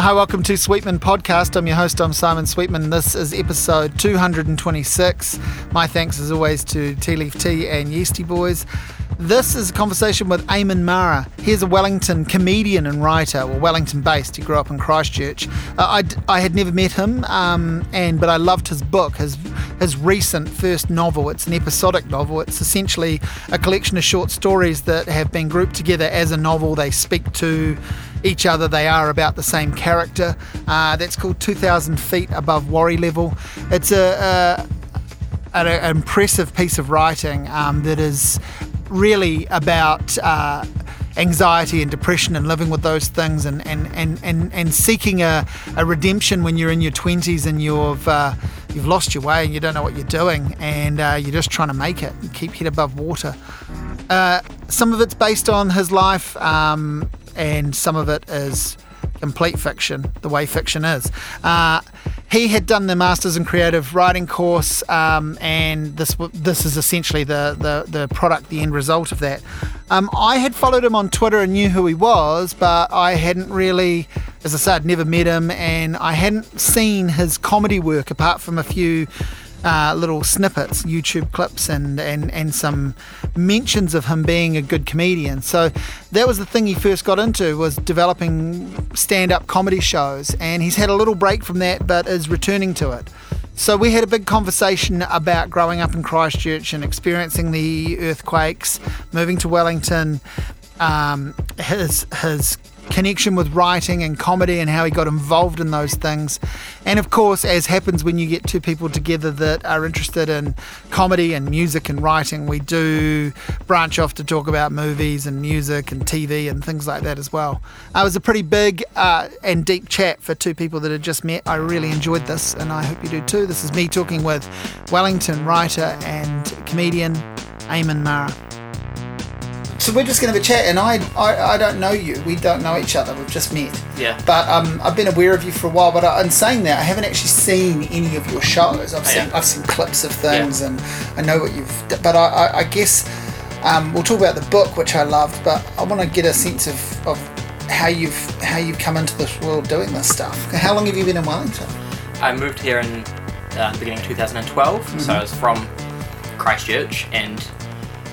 Hi, welcome to Sweetman Podcast. I'm your host, I'm Simon Sweetman. This is episode 226. My thanks, as always, to Tea Leaf Tea and Yeastie Boys. This is a conversation with Eamonn Marra. He's a Wellington comedian and writer, well, Wellington based. He grew up in Christchurch. Uh, I, I had never met him, um, and but I loved his book, his his recent first novel. It's an episodic novel. It's essentially a collection of short stories that have been grouped together as a novel. They speak to each other. They are about the same character. Uh, that's called 2,000 Feet Above Worry Level. It's a, a an impressive piece of writing um, that is really about uh, anxiety and depression and living with those things and, and, and, and, and seeking a, a redemption when you're in your 20s and you've, uh, you've lost your way and you don't know what you're doing and uh, you're just trying to make it and keep head above water. Uh, some of it's based on his life um, and some of it is complete fiction, the way fiction is. Uh, he had done the Masters in Creative Writing course, um, and this this is essentially the, the, the product, the end result of that. Um, I had followed him on Twitter and knew who he was, but I hadn't really, as I said, I'd never met him, and I hadn't seen his comedy work apart from a few uh, little snippets, YouTube clips, and, and, and some mentions of him being a good comedian. So that was the thing he first got into was developing stand-up comedy shows, and he's had a little break from that, but is returning to it. So we had a big conversation about growing up in Christchurch and experiencing the earthquakes, moving to Wellington, um, his his connection with writing and comedy and how he got involved in those things. And of course, as happens when you get two people together that are interested in comedy and music and writing, we do branch off to talk about movies and music and TV and things like that as well. Uh, it was a pretty big uh, and deep chat for two people that had just met. I really enjoyed this, and I hope you do too. This is me talking with Wellington writer and comedian Eamonn Marra. So we're just going to have a chat, and I, I, I don't know you. We don't know each other. We've just met. Yeah. But um, I've been aware of you for a while. But I, in saying that, I haven't actually seen any of your shows. I've Oh, seen yeah. I've seen clips of things, and I know what you've. But I, I, I guess um, we'll talk about the book, which I loved. But I want to get a sense of, of how you've how you've come into this world doing this stuff. How long have you been in Wellington? I moved here in uh, the beginning of 2012, Mm-hmm. so I was from Christchurch, and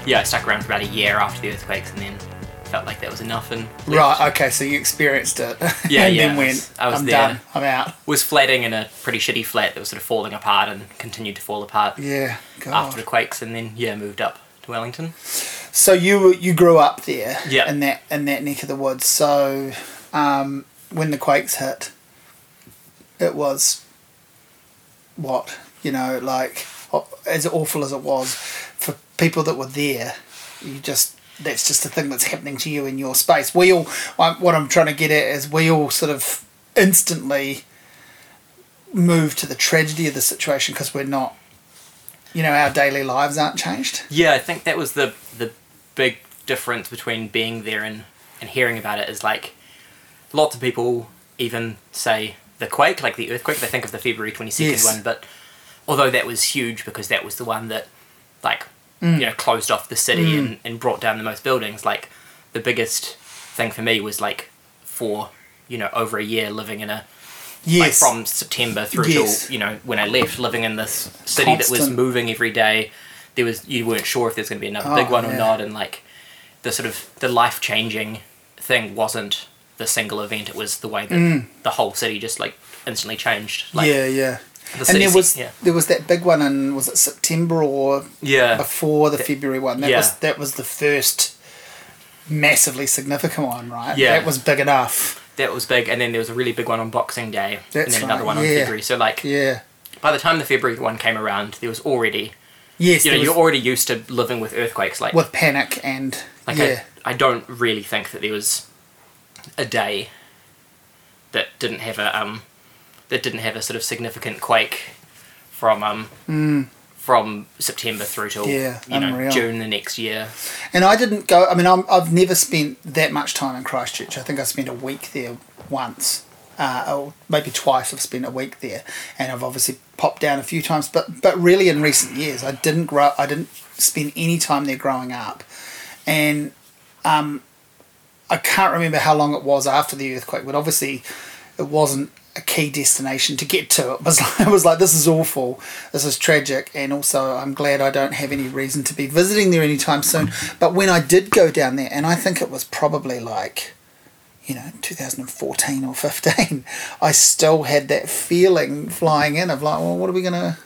yeah, I stuck around for about a year after the earthquakes, and then felt like that was enough and left. Right. Okay. So you experienced it. Yeah, and yeah, then I went. was- I was I'm there. done. I'm out. Was flatting in a pretty shitty flat that was sort of falling apart and continued to fall apart Yeah. God. after the quakes, and then yeah, moved up to Wellington. So you you grew up there, Yeah. in that in that neck of the woods. So um, when the quakes hit, it was what you know, like as awful as it was people that were there. You just that's just the thing that's happening to you in your space. We all what I'm trying to get at is we all sort of instantly move to the tragedy of the situation because we're not. You know, our daily lives aren't changed. Yeah, I think that was the the big difference between being there and, and hearing about it is like lots of people even say the quake, like the earthquake, they think of the February twenty second Yes. one, but although that was huge because that was the one that like Mm. you know, closed off the city and, and brought down the most buildings, like the biggest thing for me was like for, you know, over a year living in a like Yes. from September through Yes. till you know when I left, living in this city that was moving every day. There was you weren't sure if there's going to be another Oh, big one or not, and like the sort of the life changing thing wasn't the single event. It was the way that the whole city just like instantly changed. Like, Mm. yeah, yeah. The And there was yeah. there was that big one in was it September or yeah, before the February one? That yeah. was that was the first massively significant one, right? Yeah. That was big enough. that was big, and then there was a really big one on Boxing Day, That's and then another right, one on. February. So like Yeah. by the time the February one came around, there was already Yes, you know you're already used to living with earthquakes. Like with panic and Like yeah. I, I don't really think that there was a day that didn't have a um that didn't have a sort of significant quake from um from September through till Hmm. Yeah, you know unreal. June the next year. And I didn't go. I mean, I'm, I've never spent that much time in Christchurch. I think I spent a week there once, uh, or maybe twice. I've spent a week there, and I've obviously popped down a few times. But but really, in recent years, I didn't grow. I didn't spend any time there growing up, and um, I can't remember how long it was after the earthquake. But obviously, it wasn't a key destination to get to. It was like, it was like this is awful, this is tragic, and also I'm glad I don't have any reason to be visiting there anytime soon. But when I did go down there, and I think it was probably like, you know, 2014 or 15, I still had that feeling flying in of like, well, what are we gonna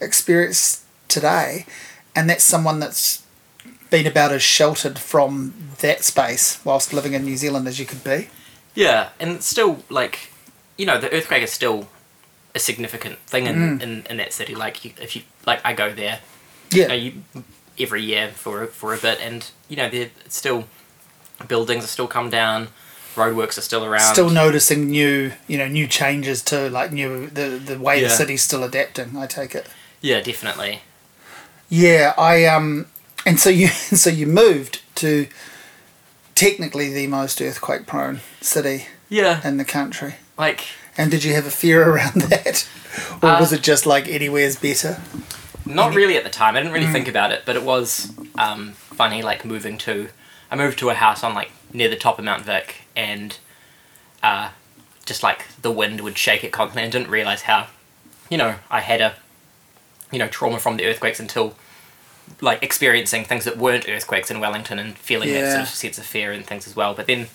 experience today? And that's someone that's been about as sheltered from that space whilst living in New Zealand as you could be. Yeah, and still like, you know, the earthquake is still a significant thing in, in, in that city. Like, you, if you like, I go there, Yeah. you know, you, every year for for a bit, and you know, there it's still buildings are still come down, roadworks are still around. Still noticing new, you know, new changes to like new the the way the city's still adapting. I take it. yeah, definitely. Yeah, I um, and so you so you moved to technically the most earthquake prone city Yeah, in the country. Like And did you have a fear around that, or Uh, was it just like anywhere's better? Not really at the time. I didn't Mm. really think about it, but it was um, funny. Like moving to, I moved to a house on like near the top of Mount Vic, and uh, just like the wind would shake it constantly, and didn't realize how, you know, I had a, you know, trauma from the earthquakes until, like experiencing things that weren't earthquakes in Wellington and feeling that sort of sense of fear and things as well. But then,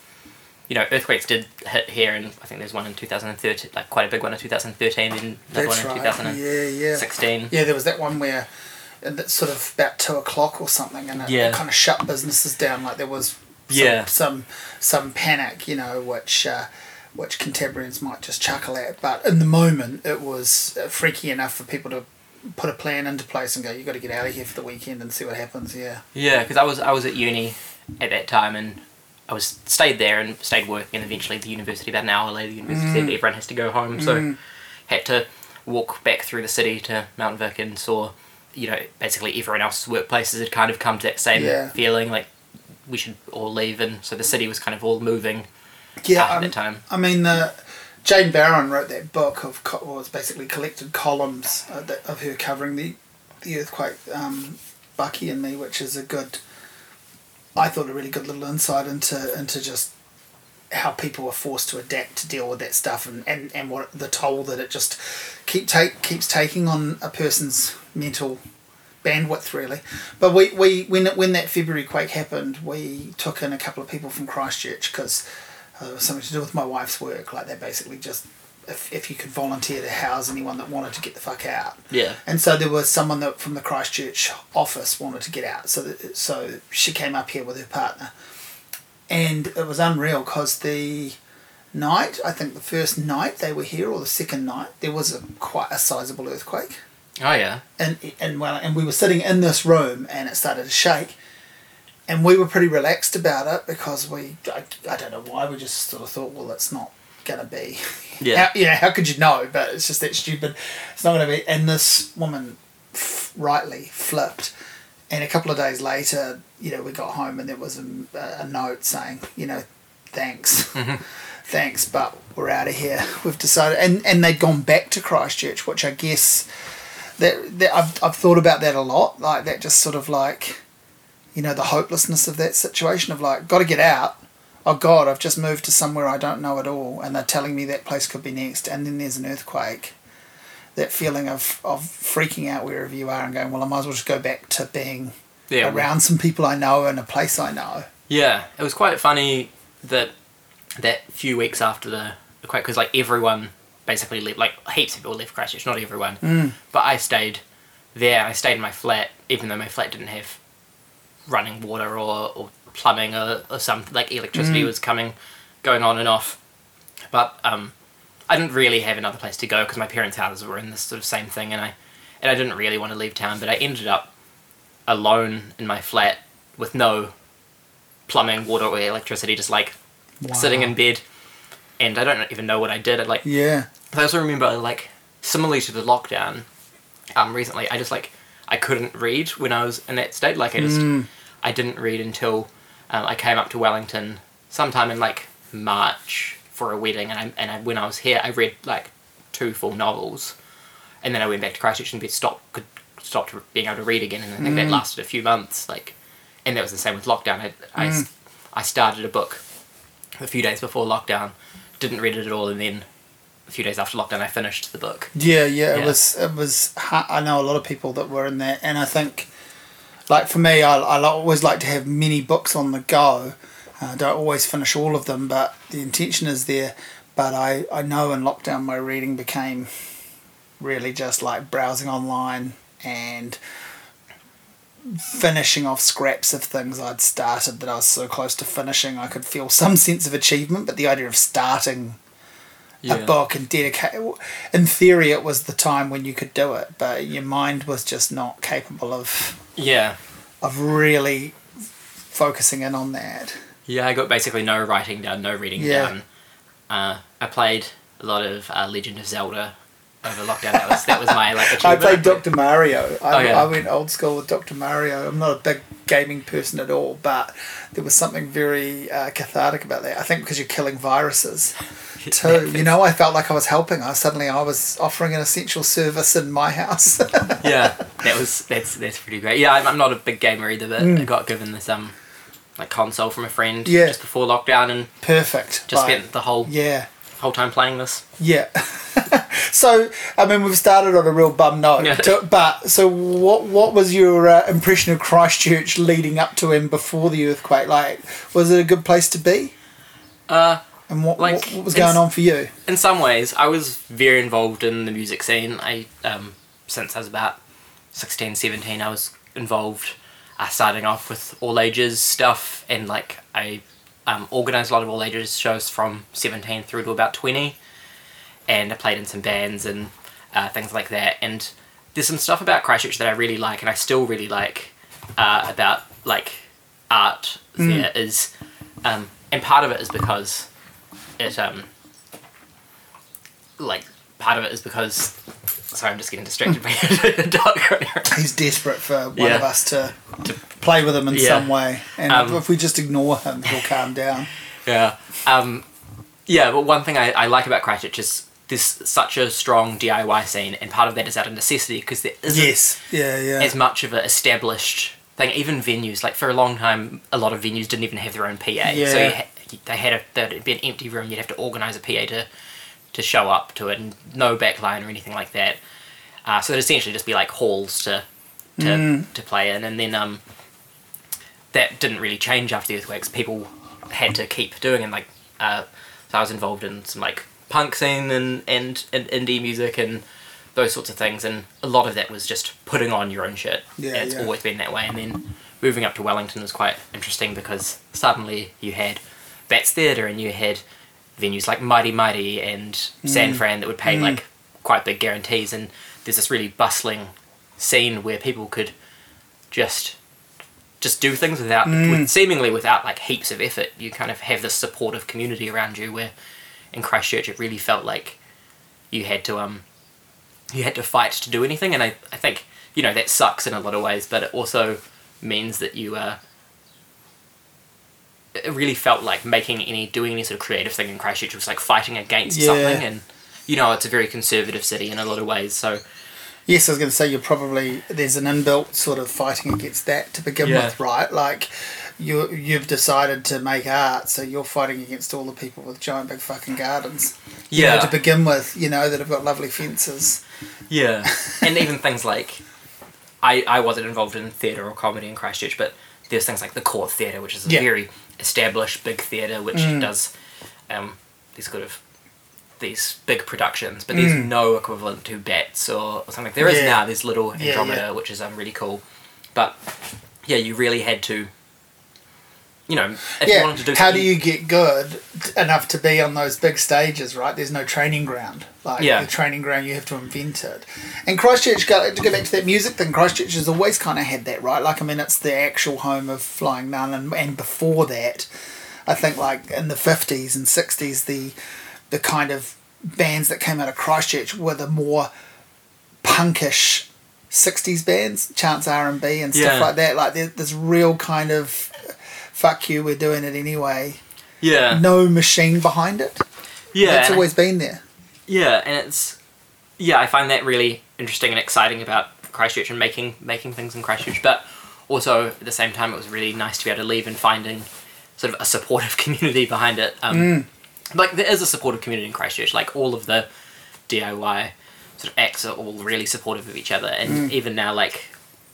you know, earthquakes did hit here, and I think there's one in 2013, like quite a big one in 2013, then another one That's in right. 2016. Yeah, yeah. Yeah, there was that one where it's sort of about two o'clock or something, and it, Yeah. it kind of shut businesses down. Like there was some, Yeah. some some panic, you know, which uh, which contemporaries might just chuckle at. But in the moment, it was uh, freaky enough for people to put a plan into place and go, "You got to get out of here for the weekend and see what happens." Yeah, Yeah, because I was I was at uni at that time, and I was stayed there and stayed working, and eventually the university about an hour later, the university said everyone has to go home, so had to walk back through the city to Mount Vic and saw, you know, basically everyone else's workplaces had kind of come to that same Yeah. feeling like we should all leave, and so the city was kind of all moving yeah. at um, that time. I mean, the Jane Bowron wrote that book of co- well, it's basically collected columns uh, that, of her covering the the earthquake, um, Bucky and me, which is a good. I thought a really good little insight into into just how people are forced to adapt to deal with that stuff and, and, and what the toll that it just keep take keeps taking on a person's mental bandwidth really. But we, we when when that February quake happened, we took in a couple of people from Christchurch because uh, something to do with my wife's work. Like they basically just if, if you could volunteer to house anyone that wanted to get the fuck out. Yeah. And so there was someone that from the Christchurch office wanted to get out. So that, so she came up here with her partner, and it was unreal because the night I think the first night they were here or the second night there was a quite a sizable earthquake Oh yeah. and and well, and we were sitting in this room, and it started to shake, and we were pretty relaxed about it because we I, I don't know why we just sort of thought, well, it's not gonna be, Yeah. how, know, how could you know? But it's just that stupid. It's not gonna be. And this woman, f- rightly flipped, and a couple of days later, you know, we got home and there was a, a note saying, you know, thanks. Mm-hmm. Thanks, but we're out of here. We've decided, and, and they'd gone back to Christchurch, which I guess that, that I've, I've thought about that a lot like that just sort of like you know the hopelessness of that situation of like got to get out oh god i've just moved to somewhere i don't know at all and they're telling me that place could be next and then there's an earthquake that feeling of, of freaking out wherever you are and going well i might as well just go back to being Yeah. around some people i know and a place i know Yeah, it was quite funny that that few weeks after the, the quake, because like everyone basically left, like heaps of people left Christchurch, not everyone, Mm. but I stayed there. I stayed in my flat, even though my flat didn't have running water or, or plumbing or, or some like electricity Mm. was coming, going on and off. But um, I didn't really have another place to go because my parents' houses were in this sort of same thing, and I and I didn't really want to leave town. But I ended up alone in my flat with no plumbing, water, or electricity, just like sitting in bed. And I don't even know what I did. I like yeah I also remember like similarly to the lockdown, um, recently I just like I couldn't read when I was in that state. Like I just I didn't read until um, I came up to Wellington sometime in like March for a wedding, and I and I, when I was here I read like two full novels, and then I went back to Christchurch and stopped could stopped being able to read again, and I think that lasted a few months. Like, and that was the same with lockdown. I I started a book a few days before lockdown didn't read it at all, and then a few days after lockdown, I finished the book. Yeah, yeah, it was. It was. I know a lot of people that were in there, and I think, like for me, I I always like to have many books on the go. Uh, I don't always finish all of them, but the intention is there. But I I know in lockdown my reading became really just like browsing online and finishing off scraps of things I'd started that I was so close to finishing I could feel some sense of achievement but the idea of starting a book and dedicate in theory it was the time when you could do it but your mind was just not capable of Yeah. of really focusing in on that Yeah, I got basically no writing down, no reading Yeah. down. Uh, I played a lot of uh, Legend of Zelda over lockdown. That was that was my like I played Dr. Mario. I, Oh, yeah. I went old school with Dr. Mario. I'm not a big gaming person at all, but there was something very uh, cathartic about that. I think because you're killing viruses too. You know, I felt like I was helping. I suddenly I was offering an essential service in my house. yeah, that was that's that's pretty great. Yeah, I'm, I'm not a big gamer either, but I got given this um like console from a friend Mm. Yeah. just before lockdown and Perfect. just Like, spent the whole yeah. Whole time playing this. Yeah. so, I mean, we've started on a real bum note. Yeah. to- but so, what what was your uh, impression of Christchurch leading up to and before the earthquake? Like, was it a good place to be? Uh, And what Like, what, what was going on for you? in some ways, I was very involved in the music scene. I um, since I was about 16, 17, I was involved, uh, starting off with all ages stuff, and like I um, organised a lot of all ages shows from seventeen through to about twenty, and I played in some bands and uh, things like that. And there's some stuff about Christchurch that I really like, and I still really like uh, about like art. There is, um, and part of it is because it um like part of it is because sorry I'm just getting distracted by a dog running around. He's desperate for one Yeah. of us to, To- play with him in Yeah. some way, and Um, if we just ignore him, he'll calm down. Yeah. Um yeah, but one thing I, I like about Christchurch is there's such a strong DIY scene and part of that is out of necessity because there isn't Yes. Yeah. Yeah. as much of an established thing. Even venues, like for a long time, a lot of venues didn't even have their own PA. So Yeah. you ha- they had a there'd be an empty room. You'd have to organise a PA to to show up to it, and no backline or anything like that. Uh, so it'd essentially just be like halls to to Mm. to play in, and then um, that didn't really change after the earthquakes. People had to keep doing, it. like uh, so I was involved in some like punk scene and, and and indie music and those sorts of things, and a lot of that was just putting on your own shit. Yeah, it's yeah. always been that way, and then moving up to Wellington was quite interesting because suddenly you had Bats Theatre and you had venues like Mighty Mighty and Mm. San Fran that would pay like quite big guarantees, and there's this really bustling scene where people could just just do things without Mm. with, seemingly without like heaps of effort. You kind of have this supportive community around you. Where in Christchurch, it really felt like you had to um you had to fight to do anything, and I I think you know that sucks in a lot of ways, but it also means that you uh it really felt like making any doing any sort of creative thing in Christchurch was like fighting against Yeah. something and you know it's a very conservative city in a lot of ways so Yes, I was going to say you're probably there's an inbuilt sort of fighting against that to begin Yeah. with, right? Like you you've decided to make art, so you're fighting against all the people with giant big fucking gardens. You know, Yeah. to begin with, you know that have got lovely fences. Yeah, and even things like I I wasn't involved in theatre or comedy in Christchurch, but there's things like the Court Theatre, which is a Yeah. Very established big theatre which does um, these sort of these big productions, but there's no equivalent to Bats or, or something. There is Mm. Yeah. now. There's Little Yeah, Andromeda, yeah. which is um, really cool, but yeah, you really had to. You know, if you yeah. wanted to do How do you get good enough to be on those big stages, right? There's no training ground. Like Yeah. the training ground, you have to invent it. And Christchurch, go, to go back to that music thing, Christchurch has always kind of had that, right? Like, I mean, it's the actual home of Flying Nun, and, and before that, I think like in the 50s and 60s, the the kind of bands that came out of Christchurch were the more punkish 60s bands, Chants R&B and stuff Yeah. like that. Like, there, there's real kind of fuck you, we're doing it anyway. yeah, No machine behind it. yeah, It's always been there. Yeah, and it's yeah, I find that really interesting and exciting about Christchurch and making making things in Christchurch. But also at the same time, it was really nice to be able to leave and finding sort of a supportive community behind it. Um, like there is a supportive community in Christchurch. Like all of the DIY sort of acts are all really supportive of each other, and even now like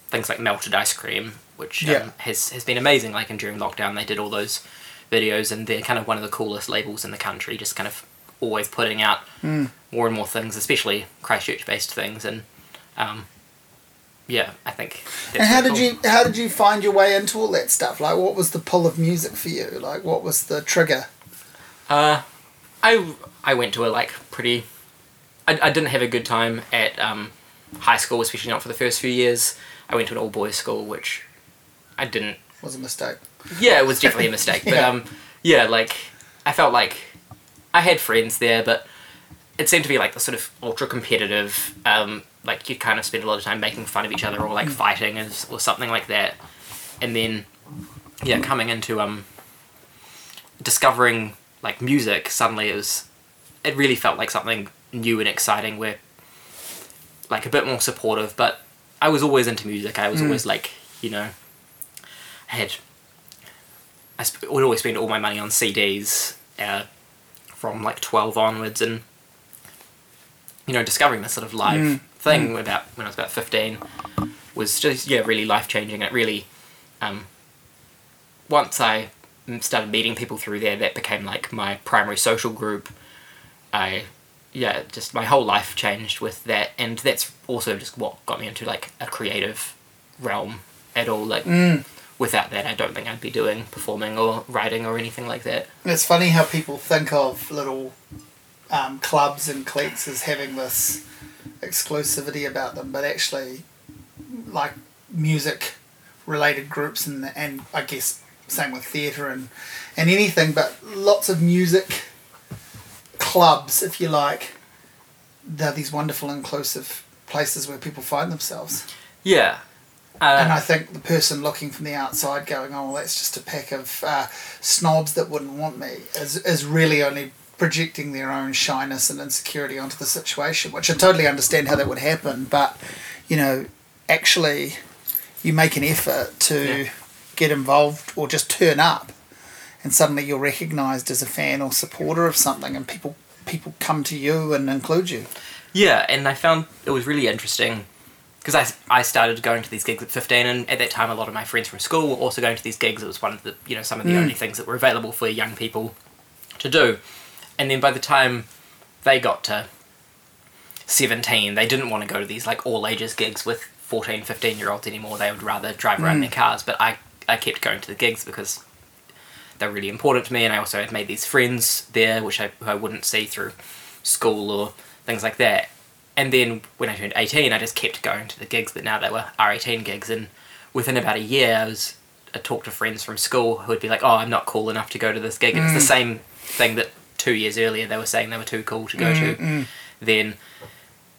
things like melted ice cream, which um, Yeah. has has been amazing. Like and during lockdown, they did all those videos, and they're kind of one of the coolest labels in the country. Just kind of always putting out more and more things, especially Christchurch based things, and um, yeah, I think. And how did cool. you how did you find your way into all that stuff? Like, what was the pull of music for you? Like, what was the trigger? Uh, I I went to a like pretty. I, I didn't have a good time at um, high school, especially not for the first few years. I went to an all boys school, which I didn't. Was a mistake. Yeah, it was definitely a mistake. But Yeah. um, yeah, like I felt like I had friends there, but it seemed to be like the sort of ultra competitive. Um, like you kind of spend a lot of time making fun of each other or like fighting or, or something like that, and then yeah, coming into um discovering like music suddenly it was it really felt like something new and exciting where like a bit more supportive but i was always into music i was always like you know had i sp- would always spend all my money on cds uh, from like 12 onwards and you know discovering this sort of live thing about when i was about 15 was just yeah really life changing it really um, once I started meeting people through there, that became like my primary social group. I, yeah, just my whole life changed with that, and that's also just what got me into like a creative realm at all. Like, without that, I don't think I'd be doing performing or writing or anything like that. It's funny how people think of little um, clubs and cliques as having this exclusivity about them, but actually, like music related groups and and I guess same with theatre and and anything, but lots of music clubs, if you like, they're these wonderful inclusive places where people find themselves. Yeah. And Uh, I think the person looking from the outside going, oh, well, that's just a pack of uh, snobs that wouldn't want me, is, is really only projecting their own shyness and insecurity onto the situation, which I totally understand how that would happen. But, you know, actually, you make an effort to Yeah. get involved or just turn up, and suddenly you're recognised as a fan or supporter of something, and people people come to you and include you. Yeah, and I found it was really interesting because I, I started going to these gigs at 15, and at that time, a lot of my friends from school were also going to these gigs. It was one of the, you know, some of the mm. only things that were available for young people to do. And then by the time they got to 17, they didn't want to go to these like all ages gigs with 14, 15 year olds anymore. They would rather drive around in their mm. cars. But I, I kept going to the gigs because they're really important to me, and I also had made these friends there, which I, who I wouldn't see through school or things like that. And then when I turned 18, I just kept going to the gigs, but now they were R18 gigs, and within about a year, I was I talked to friends from school who would be like, "Oh, I'm not cool enough to go to this gig." And It's the mm. same thing that two years earlier they were saying they were too cool to go mm, to. Mm. Then,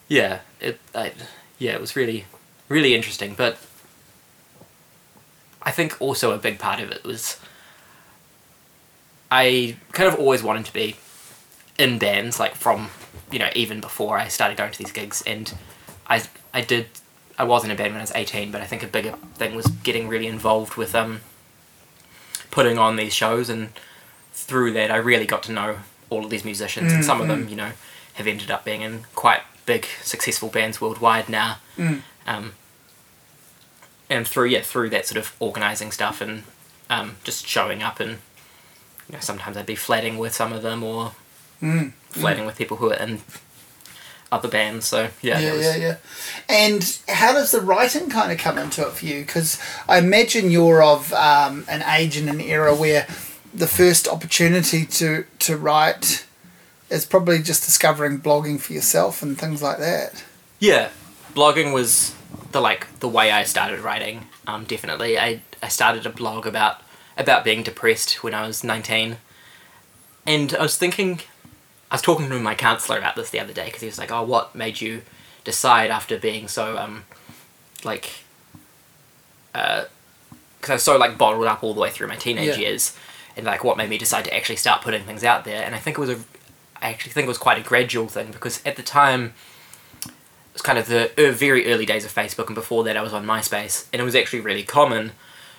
yeah, it I, yeah, it was really really interesting, but I think also a big part of it was I kind of always wanted to be in bands, like from you know even before I started going to these gigs, and I I did I was in a band when I was eighteen, but I think a bigger thing was getting really involved with um putting on these shows, and through that I really got to know all of these musicians, and some of them you know have ended up being in quite big successful bands worldwide now. Um, and through yeah through that sort of organizing stuff and um, just showing up and you know sometimes I'd be flatting with some of them or flatting with people who are in other bands. So yeah, yeah, was, yeah, yeah. And how does the writing kind of come into it for you? Because I imagine you're of um, an age and an era where the first opportunity to to write is probably just discovering blogging for yourself and things like that. Yeah, blogging was the like the way I started writing. Um, definitely, I I started a blog about about being depressed when I was nineteen, and I was thinking, I was talking to my counselor about this the other day because he was like, "Oh, what made you decide after being so um, like, uh, because I was so like bottled up all the way through my teenage Yeah. years, and like what made me decide to actually start putting things out there?" And I think it was a, I actually think it was quite a gradual thing because at the time it was kind of the uh, very early days of Facebook, and before that, I was on MySpace, and it was actually really common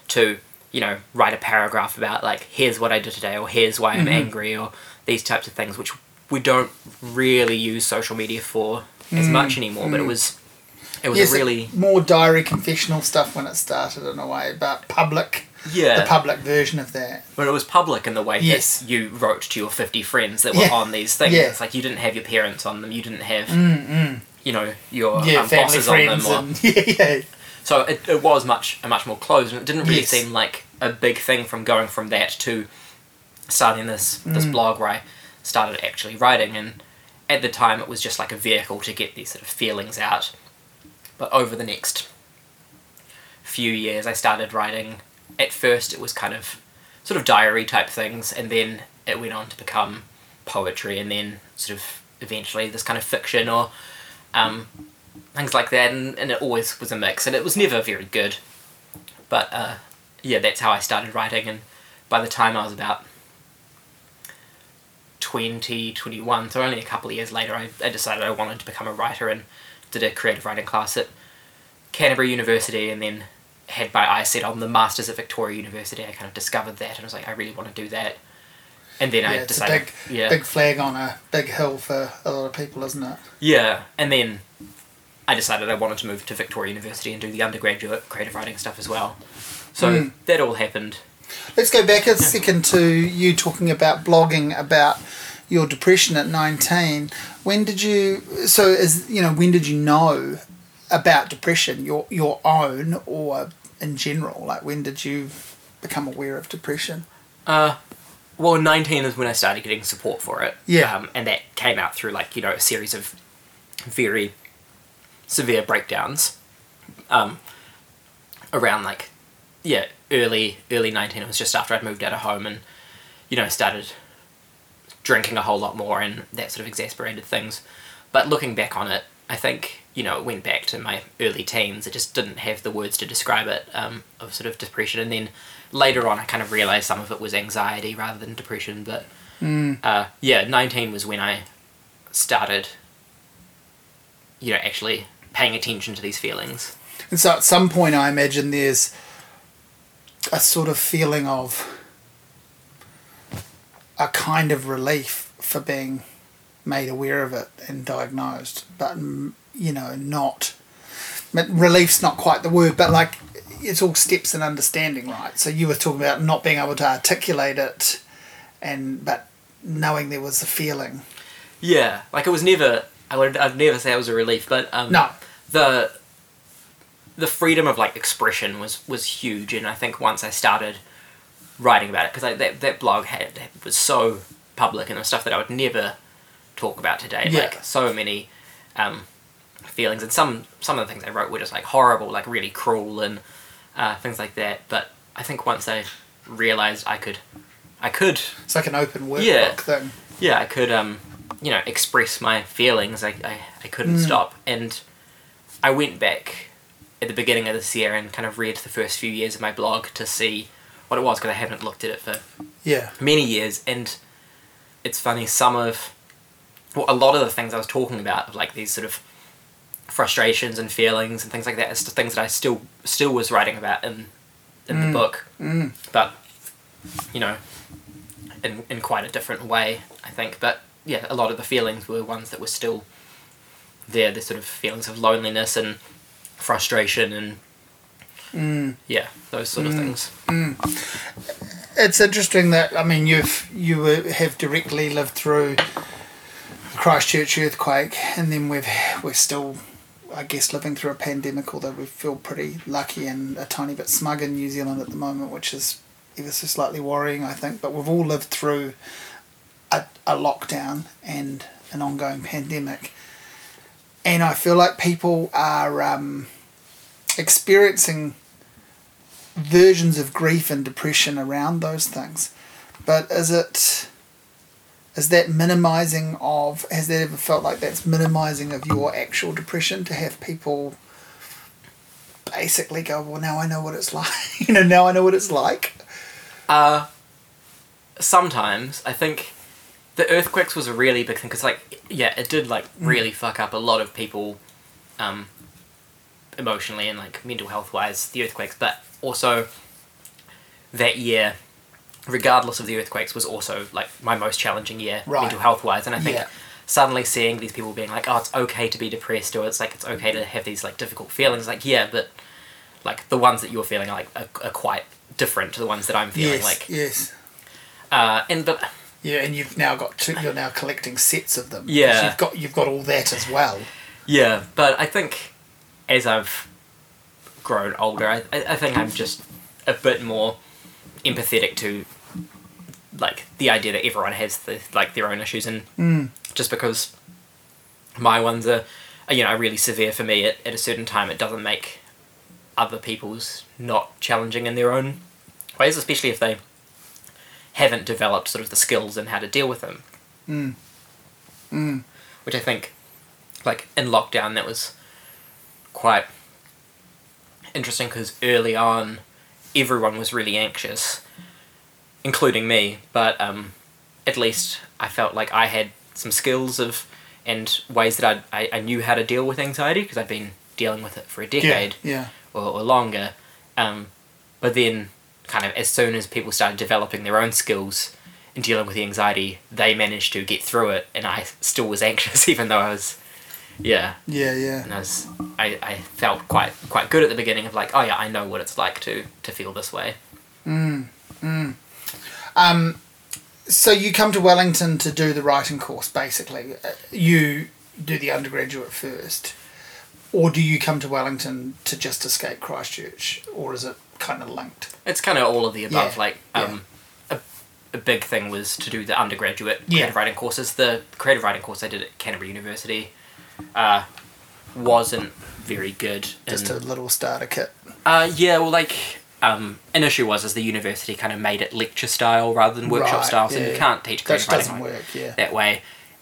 to, you know, write a paragraph about like, here's what I did today, or here's why I'm angry, or these types of things, which we don't really use social media for as much anymore. But it was it was Mm. yes, a really more diary confessional stuff when it started in a way, but public, yeah. the public version of that. But it was public in the way Yes. that you wrote to your 50 friends that were Yeah. on these things. Yeah. It's like you didn't have your parents on them, you didn't have, Mm, you know, your yeah, um, family bosses on them. friends, Or, and yeah, yeah, so it, it was much a much more closed, and it didn't really Yes. seem like a big thing from going from that to starting this this Mm. blog where I started actually writing. And at the time, it was just like a vehicle to get these sort of feelings out. But over the next few years, I started writing. At first, it was kind of sort of diary type things, and then it went on to become poetry, and then sort of eventually this kind of fiction or um, things like that. And, and it always was a mix, and it was never very good. But uh, yeah, that's how I started writing, and by the time I was about 20, 21, so only a couple of years later, I, I decided I wanted to become a writer and did a creative writing class at Canterbury University, and then had my eyes set on the masters at Victoria University. I kind of discovered that, and I was like, I really want to do that. And then yeah I it's a decided, big, yeah, big flag on a big hill for a lot of people, isn't it? yeah, and then I decided I wanted to move to Victoria University and do the undergraduate creative writing stuff as well. So Mm. that all happened. Let's go back a second to you talking about blogging about your depression at 19. When did you, so is, you know, when did you know about depression, your, your own or in general? Like, when did you become aware of depression? Uh, well, 19 is when I started getting support for it. Yeah. Um, and that came out through, like, you know, a series of very severe breakdowns. Um, around, like, yeah, early, early 19. It was just after I'd moved out of home and, you know, started drinking a whole lot more and that sort of exasperated things. But looking back on it, I think, you know, it went back to my early teens. I just didn't have the words to describe it um, of sort of depression. And then later on, I kind of realized some of it was anxiety rather than depression. But uh, yeah, 19 was when I started, you know, actually paying attention to these feelings. And so at some point, I imagine there's a sort of feeling of a kind of relief for being made aware of it and diagnosed, but mm, you know, not relief's not quite the word, but like it's all steps in understanding, right? So you were talking about not being able to articulate it, and but knowing there was a feeling. Yeah, like it was never. I would. I'd never say it was a relief, but um, No. the the freedom of like expression was was huge, and I think once I started writing about it, because that that blog had was so public and the stuff that I would never talk about today. Yeah. Like so many um, feelings, and some some of the things I wrote were just like horrible, like really cruel and uh, things like that. But I think once I realized I could, I could It's like an open workbook Yeah. thing. yeah, I could, um, you know, express my feelings. I, I, I couldn't Mm. stop. And I went back at the beginning of this year and kind of read the first few years of my blog to see what it was because I haven't looked at it for Yeah. many years. And it's funny, some of, well, a lot of the things I was talking about, of like these sort of frustrations and feelings and things like that, is the things that I still still was writing about in in the book, Mm. but you know, in in quite a different way, I think. But yeah, a lot of the feelings were ones that were still there. The sort of feelings of loneliness and frustration and Mm. yeah, those sort of things. it's interesting that I mean you've you have directly lived through the Christchurch earthquake, and then we've we're still, I guess, living through a pandemic. Although we feel pretty lucky and a tiny bit smug in New Zealand at the moment, which is ever so slightly worrying, I think. But we've all lived through a, a lockdown and an ongoing pandemic, and I feel like people are um, experiencing versions of grief and depression around those things. But is it is that minimizing of has that ever felt like that's minimizing of your actual depression to have people basically go, Well now I know what it's like you know, now I know what it's like. Uh, sometimes I think the earthquakes was a really big thing because, like, yeah, it did like really fuck up a lot of people, um, emotionally and like mental health wise. The earthquakes, but also that year regardless of the earthquakes, was also like my most challenging year Right. mental health wise. And I think Yeah. suddenly seeing these people being like, "Oh, it's okay to be depressed," or it's like it's okay to have these like difficult feelings. Like, yeah, but like the ones that you're feeling are, like are, are quite different to the ones that I'm feeling. yes, Like, yes. uh, and but Yeah, and you've now got two, you're now collecting sets of them. Yeah. you've got you've got all that as well. Yeah, but I think as I've grown older, I, I think I'm just a bit more empathetic to like the idea that everyone has the like their own issues, and Mm. just because my ones are, are, you know, really severe for me at, at a certain time, it doesn't make other people's not challenging in their own ways, especially if they haven't developed sort of the skills and how to deal with them. Mm. Mm. which I think, like in lockdown, that was quite interesting because early on, everyone was really anxious, including me. But um, at least I felt like I had some skills of and ways that I I, I knew how to deal with anxiety because I'd been dealing with it for a decade Yeah, or, or longer. Um, but then, kind of, as soon as people started developing their own skills in dealing with the anxiety, they managed to get through it, and I still was anxious, even though I was, yeah, yeah, yeah, and I was, I, I felt quite quite good at the beginning of like, oh yeah, I know what it's like to to feel this way. yeah. Um, so you come to Wellington to do the writing course, basically. Uh, You do the undergraduate first, or do you come to Wellington to just escape Christchurch, or is it kind of linked? It's kind of all of the above. Yeah, Like, um, a, a big thing was to do the undergraduate Yeah. creative writing courses. The creative writing course I did at Canterbury University uh, wasn't very good. Just a little starter kit. Uh, yeah, well, like um, an issue was is the university kind of made it lecture style rather than workshop Right, style, so yeah, you can't teach creative writing doesn't work, yeah. that way.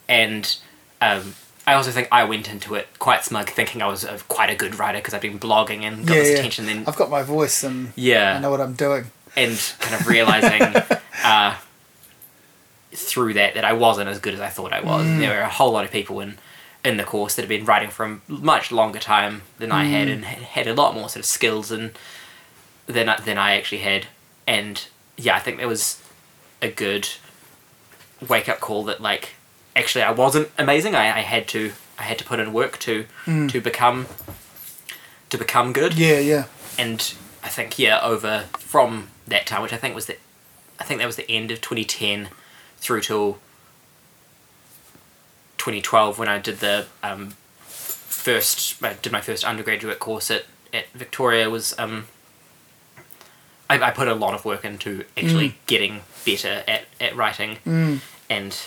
And um, I also think I went into it quite smug, thinking I was a, quite a good writer because I've been blogging and got Yeah, this yeah. attention. Then I've got my voice and yeah, I know what I'm doing. and kind of realizing uh, through that that I wasn't as good as I thought I was. Mm. There were a whole lot of people in in the course that had been writing for a much longer time than I Mm. had and had a lot more sort of skills and than I- than I actually had. And yeah, I think there was a good wake up call that like actually I wasn't amazing. I, I had to I had to put in work to Mm. to become to become good Yeah, yeah. and I think yeah, over from that time, which I think was the, I think that was the end of 2010 through till 2012 when I did the um, first, I did my first undergraduate course at, at Victoria was um, I, I put a lot of work into actually getting better at, at writing Mm. and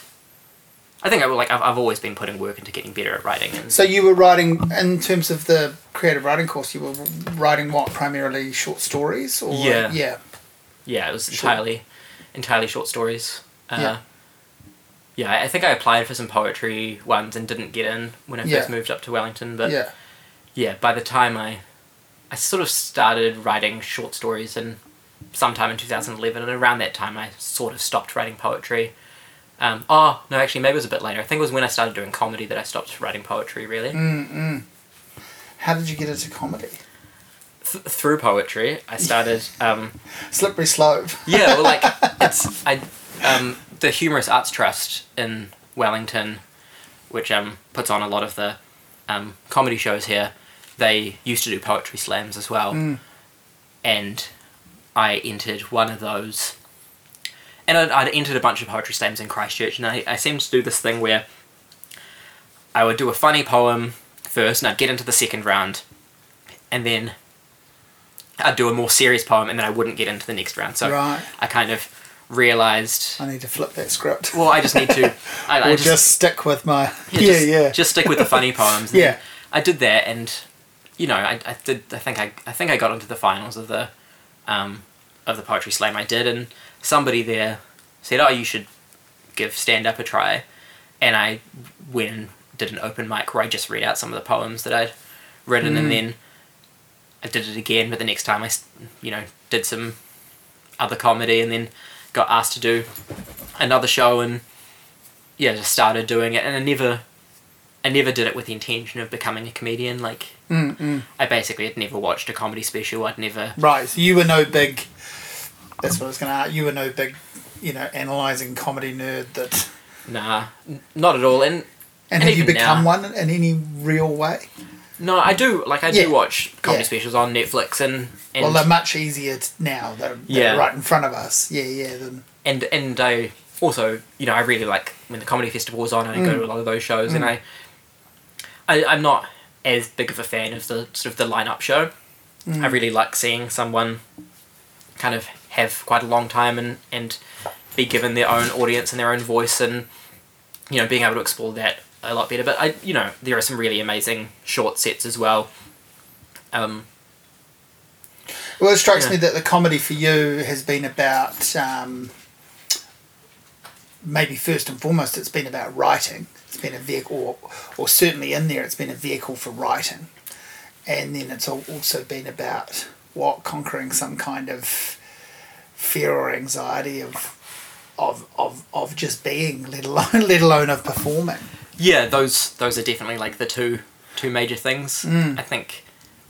I think I like I've, I've always been putting work into getting better at writing and So you were writing, in terms of the creative writing course, you were writing what, primarily short stories? Or, Yeah. Yeah. Yeah, it was entirely, entirely short stories. Uh, Yeah. Yeah. I think I applied for some poetry ones and didn't get in when I Yeah. first moved up to Wellington. But yeah. yeah. by the time I, I sort of started writing short stories in sometime in 2011, and around that time I sort of stopped writing poetry. Um, oh no, actually maybe it was a bit later. I think it was when I started doing comedy that I stopped writing poetry. Really, Mm-mm. How did you get into comedy? Th- through poetry, I started. Um, Slippery slope. Yeah, well, like it's I, um, the Humorous Arts Trust in Wellington, which um puts on a lot of the um, comedy shows here. They used to do poetry slams as well, Mm. and I entered one of those. And I'd, I'd entered a bunch of poetry slams in Christchurch, and I, I seemed to do this thing where I would do a funny poem first, and I'd get into the second round, and then I'd do a more serious poem, and then I wouldn't get into the next round. So Right. I kind of realized, I need to flip that script. well, I just need to, I, I or just, just, stick with my. Yeah, just, yeah. just stick with the funny poems. Yeah. I did that, and you know, I, I did. I think I, I think I got into the finals of the, um, of the poetry slam I did, and somebody there said, "Oh, you should give stand up a try," and I went and did an open mic where I just read out some of the poems that I'd written, Mm. and then I did it again. But the next time I, you know, did some other comedy, and then got asked to do another show, and yeah, just started doing it, and I never. I never did it with the intention of becoming a comedian. Like, Mm-mm. I basically had never watched a comedy special. I'd never. Right, so you were no big That's what I was to ask. You were no big, you know, analysing comedy nerd that. Nah, n- not at all. And And And have you become now- one in any real way? No, I do like I Yeah. do watch comedy Yeah. specials on Netflix and and well, they're much easier t- now. They're, they're Yeah. right in front of us. Yeah, yeah. Than, and and I also you know I really like when the comedy festival is on and I go to a mm. lot of those shows and mm. I, I I'm not as big of a fan of the sort of the lineup show. I mm. really like seeing someone kind of have quite a long time and and be given their own audience and their own voice and you know being able to explore that a lot better. But I you know there are some really amazing short sets as well. Um, well, it strikes Yeah. me that the comedy for you has been about. Um, maybe first and foremost, it's been about writing. It's been a vehicle, or, or certainly in there, it's been a vehicle for writing. And then it's al- also been about what conquering some kind of fear or anxiety of of of, of just being, let alone let alone of performing. Yeah, those those are definitely like the two two major things. Mm. I think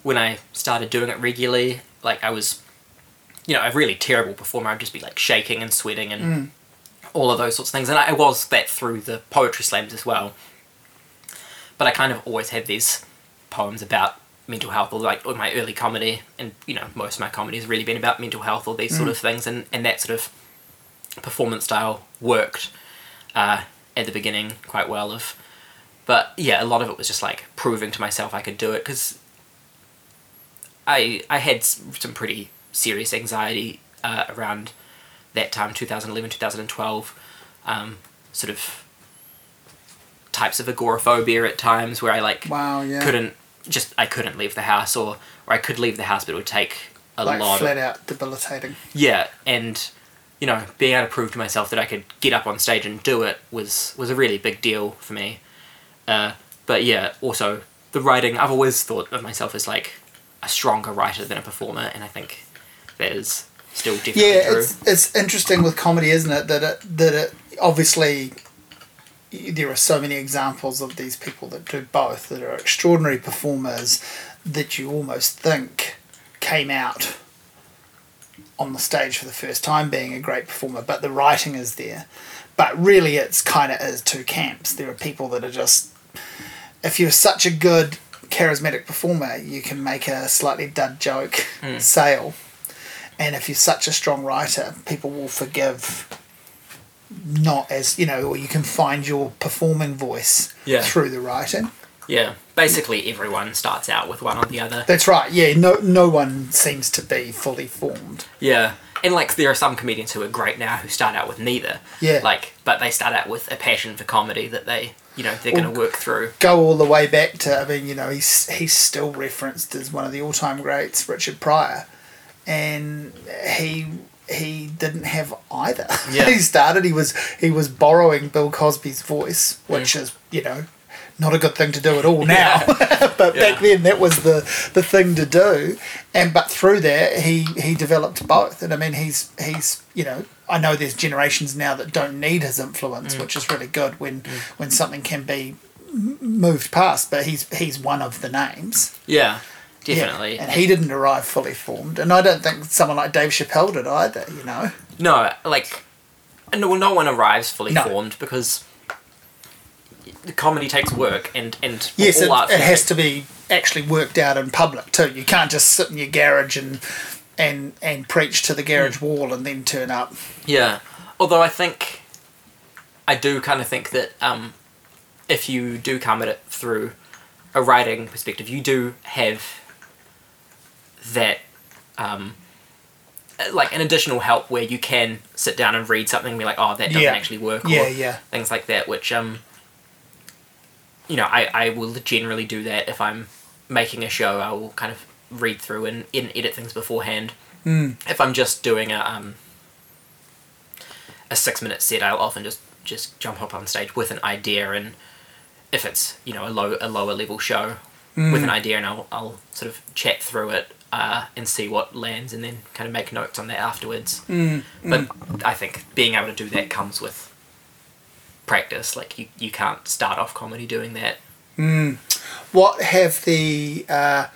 when I started doing it regularly, like I was, you know, a really terrible performer. I'd just be like shaking and sweating and mm. all of those sorts of things. And I was that through the poetry slams as well. But I kind of always had these poems about mental health or like or my early comedy and you know most of my comedy has really been about mental health or these sort mm. of things and, and that sort of performance style worked uh, at the beginning quite well of but yeah a lot of it was just like proving to myself i could do it because i i had some pretty serious anxiety uh, around that time 2011 2012 um, sort of types of agoraphobia at times where i like Wow, yeah. couldn't just i couldn't leave the house or or i could leave the house but it would take a like lot of flat out debilitating. yeah, and you know, being able to prove to myself that I could get up on stage and do it was was a really big deal for me. Uh, but yeah, also the writing. I've always thought of myself as like a stronger writer than a performer, and I think that is still definitely Yeah, true. it's it's interesting with comedy, isn't it? That it that it obviously there are so many examples of these people that do both that are extraordinary performers that you almost think came out on the stage for the first time being a great performer, but the writing is there. But really, it's kind of is two camps. There are people that are just if you're such a good charismatic performer, you can make a slightly dud joke hmm. sale and if you're such a strong writer, people will forgive not as you know, or you can find your performing voice Yeah. through the writing. Yeah, basically everyone starts out with one or the other. That's right. Yeah, no, no one seems to be fully formed. Yeah. And like there are some comedians who are great now who start out with neither. Yeah. Like but they start out with a passion for comedy that they you know, they're gonna work through. Go all the way back to. I mean, you know, he's he's still referenced as one of the all-time greats, Richard Pryor, and he he didn't have either. Yeah. he started. He was he was borrowing Bill Cosby's voice, which Mm. is you know not a good thing to do at all now. but Yeah. back then, that was the the thing to do. And but through that, he he developed both. And I mean, he's he's you know. I know there's generations now that don't need his influence, Mm. which is really good when when something can be moved past. But he's he's one of the names. Yeah. Yeah, Definitely. And he didn't arrive fully formed, and I don't think someone like Dave Chappelle did either. You know. No, like, no, no one arrives fully No. formed because the comedy takes work, and and Yes, all it, it has to be actually worked out in public too. You can't just sit in your garage and and and preach to the garage Hmm. wall and then turn up. Yeah, although I think I do kind of think that um, if you do come at it through a writing perspective, you do have that um, like an additional help where you can sit down and read something and be like, oh, that doesn't Yeah. actually work, Yeah, or yeah. things like that, which um, you know, I I will generally do that if I'm making a show. I will kind of read through and, and edit things beforehand. Mm. If I'm just doing a um, a six minute set, I'll often just just jump up on stage with an idea, and if it's you know a low a lower level show with an idea, and I'll I'll sort of chat through it uh, and see what lands, and then kind of make notes on that afterwards. But I think being able to do that comes with practice. Like you you can't start off comedy doing that. What have the uh,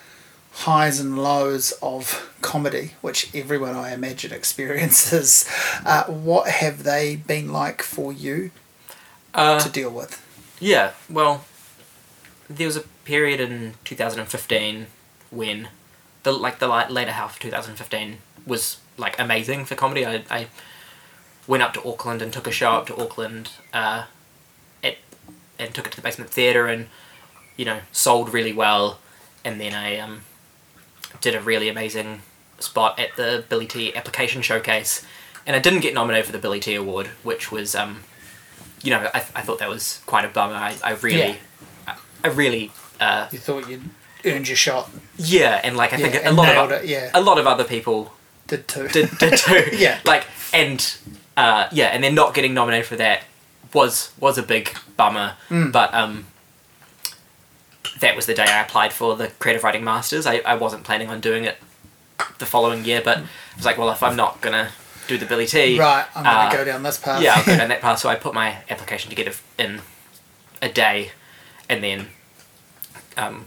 highs and lows of comedy, which everyone I imagine experiences. Uh, what have they been like for you Uh, to deal with? Yeah, well, there was a period in 2015 when the like the later half of 2015 was like amazing for comedy. I, I went up to Auckland and took a show up to Auckland, uh, at, and took it to the Basement Theatre and you know sold really well, and then I um, did a really amazing spot at the Billy T application showcase, and I didn't get nominated for the Billy T award, which was um, you know, I, I thought that was quite a bummer. I, I really, Yeah. I, I really, uh, You thought you'd earned your shot, yeah, and like I think Yeah, a lot of it, yeah. a lot of other people did too. did, did too. Yeah. like and uh, yeah, and then not getting nominated for that was was a big bummer. Mm. But um, that was the day I applied for the creative writing masters. I, I wasn't planning on doing it the following year, but I was like, well, if I'm not gonna do the Billy T, right, I'm going uh, to go down this path. yeah, I'll go down that path. So I put my application together in a day, and then um,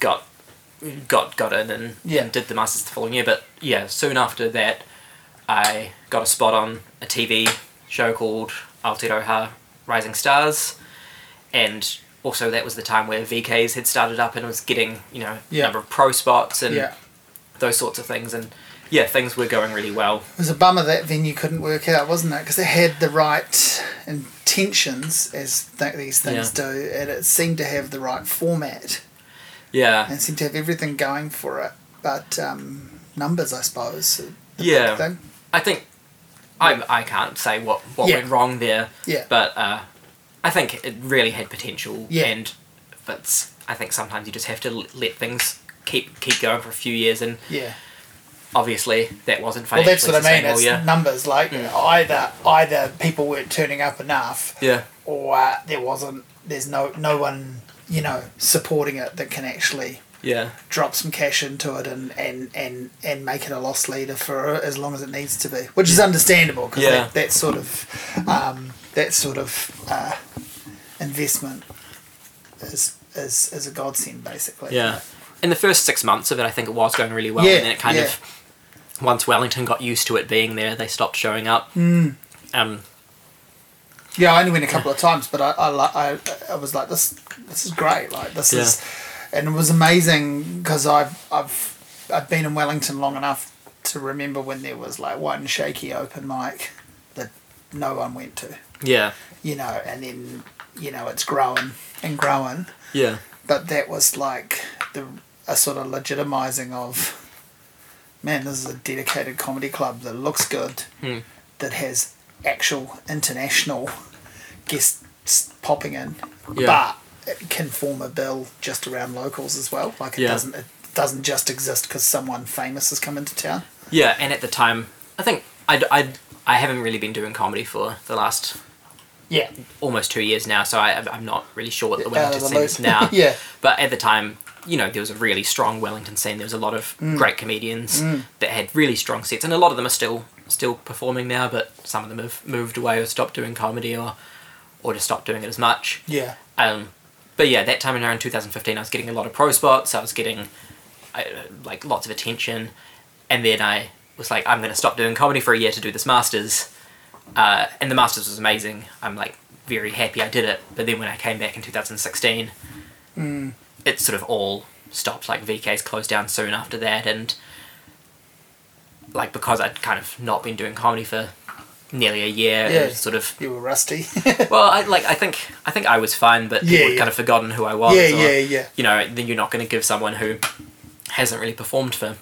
got got got in and, Yeah. and did the masters the following year. But yeah, soon after that, I got a spot on a TV show called Aotearoa Rising Stars, and also that was the time where VKs had started up and was getting you know Yeah. a number of pro spots and yeah. those sorts of things and. Yeah, things were going really well. It was a bummer that venue couldn't work out, wasn't it? Because it had the right intentions, as th- these things do, and it seemed to have the right format Yeah, and seemed to have everything going for it. But um, numbers, I suppose. Yeah. I think I I can't say what what Yeah. went wrong there, Yeah. but uh, I think it really had potential. Yeah. And but I think sometimes you just have to let things keep keep going for a few years, and Yeah. obviously that wasn't Well, that's what I mean. It's numbers. Like either either people weren't turning up enough, yeah. or uh, there wasn't. There's no no one you know supporting it that can actually Yeah. drop some cash into it and, and, and, and make it a loss leader for as long as it needs to be, which is understandable because Yeah. that, that sort of um, that sort of uh, investment is, is is a godsend basically. Yeah. In the first six months of it, I think it was going really well, Yeah, and then it kind yeah. of once Wellington got used to it being there, they stopped showing up. Mm. Um, Yeah, I only went a couple of times, but I I, I, I was like this this is great. Like this Yeah. is, and it was amazing because I've I've I've been in Wellington long enough to remember when there was like one shaky open mic that no one went to. yeah. you know, and then you know it's growing and growing. Yeah. But that was like the a sort of legitimizing of, man, this is a dedicated comedy club that looks good, Hmm. that has actual international guests popping in, Yeah. but it can form a bill just around locals as well. Like it Yeah. doesn't it doesn't just exist because someone famous has come into town. Yeah, and at the time, I think I, I, I haven't really been doing comedy for the last Yeah, almost two years now, so I, I'm not really sure what the Wellington scene is now. yeah, But at the time, you know, there was a really strong Wellington scene. There was a lot of Mm. great comedians that had really strong sets, and a lot of them are still still performing now. But some of them have moved away or stopped doing comedy, or or just stopped doing it as much. yeah, Um, but yeah, that time around 2015, I was getting a lot of pro spots. I was getting uh, like lots of attention, and then I was like, I'm going to stop doing comedy for a year to do this masters. Uh, and the masters was amazing. I'm like very happy I did it. But then when I came back in 2016, it sort of all stopped. Like VK's closed down soon after that, and like because I'd kind of not been doing comedy for nearly a year, Yeah. sort of you were rusty. well, I like I think I think I was fine, but Yeah, people had yeah. kind of forgotten who I was. yeah, or, yeah, yeah. You know, then you're not going to give someone who hasn't really performed for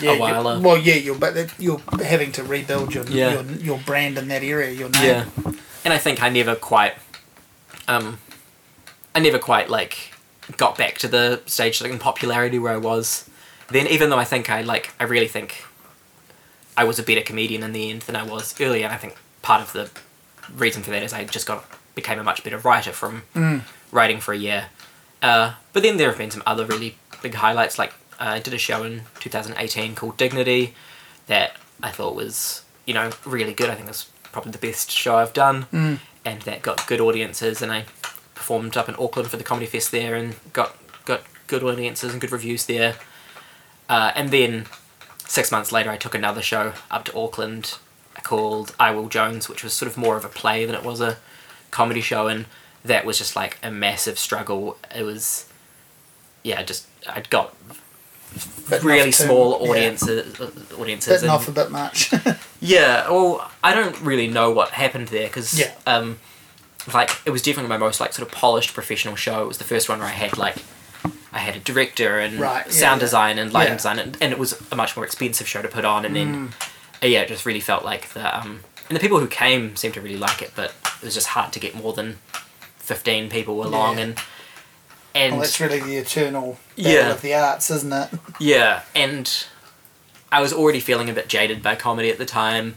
yeah, a while. uh, well, yeah, you're but you're having to rebuild your Yeah. your, your brand in that area, your name. yeah, and I think I never quite, um, I never quite like got back to the stage like in popularity where I was then. Even though I think I like, I really think I was a better comedian in the end than I was earlier. And I think part of the reason for that is I just got became a much better writer from Mm. writing for a year. Uh, but then there have been some other really big highlights. Like uh, I did a show in 2018 called Dignity that I thought was you know really good. I think it was probably the best show I've done, Mm. and that got good audiences. And I performed up in Auckland for the Comedy Fest there and got got good audiences and good reviews there. Uh, and then six months later, I took another show up to Auckland called I Will Jones, which was sort of more of a play than it was a comedy show, and that was just like a massive struggle. It was, yeah, just I'd got Bit really too- small yeah. audiences, uh, audiences, Bitten and- off a bit much. yeah, well, I don't really know what happened there because, Yeah. um, like, it was definitely my most like sort of polished professional show. It was the first one where I had like, I had a director and Right, sound yeah. design and lighting Yeah. design, and, and it was a much more expensive show to put on. And then, Mm. uh, yeah, it just really felt like the um, and the people who came seemed to really like it, but it was just hard to get more than fifteen people along, Yeah. and and well, that's really the eternal Yeah. of the arts, isn't it? Yeah, and I was already feeling a bit jaded by comedy at the time,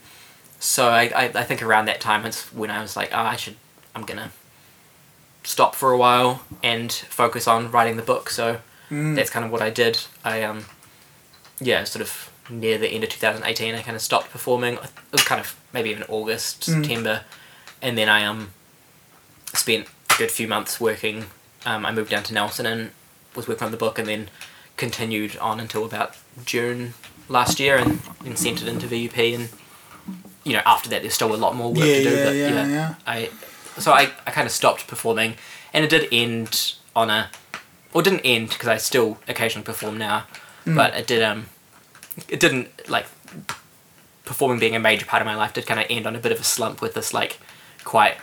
so I, I, I think around that time is when I was like, oh, I should, I'm gonna stop for a while and focus on writing the book. So Mm. that's kind of what I did. I um, yeah, sort of near the end of 2018, I kind of stopped performing. It was kind of maybe even August, Mm. September, and then I um spent a good few months working. Um, I moved down to Nelson and was working on the book, and then continued on until about June last year, and then sent it into VUP. And you know, after that, there's still a lot more work Yeah, to do. yeah, but yeah, yeah. I so I, I kind of stopped performing, and it did end on a, or didn't end because I still occasionally perform now, Mm. but it did um, it didn't like performing being a major part of my life did kind of end on a bit of a slump with this like quite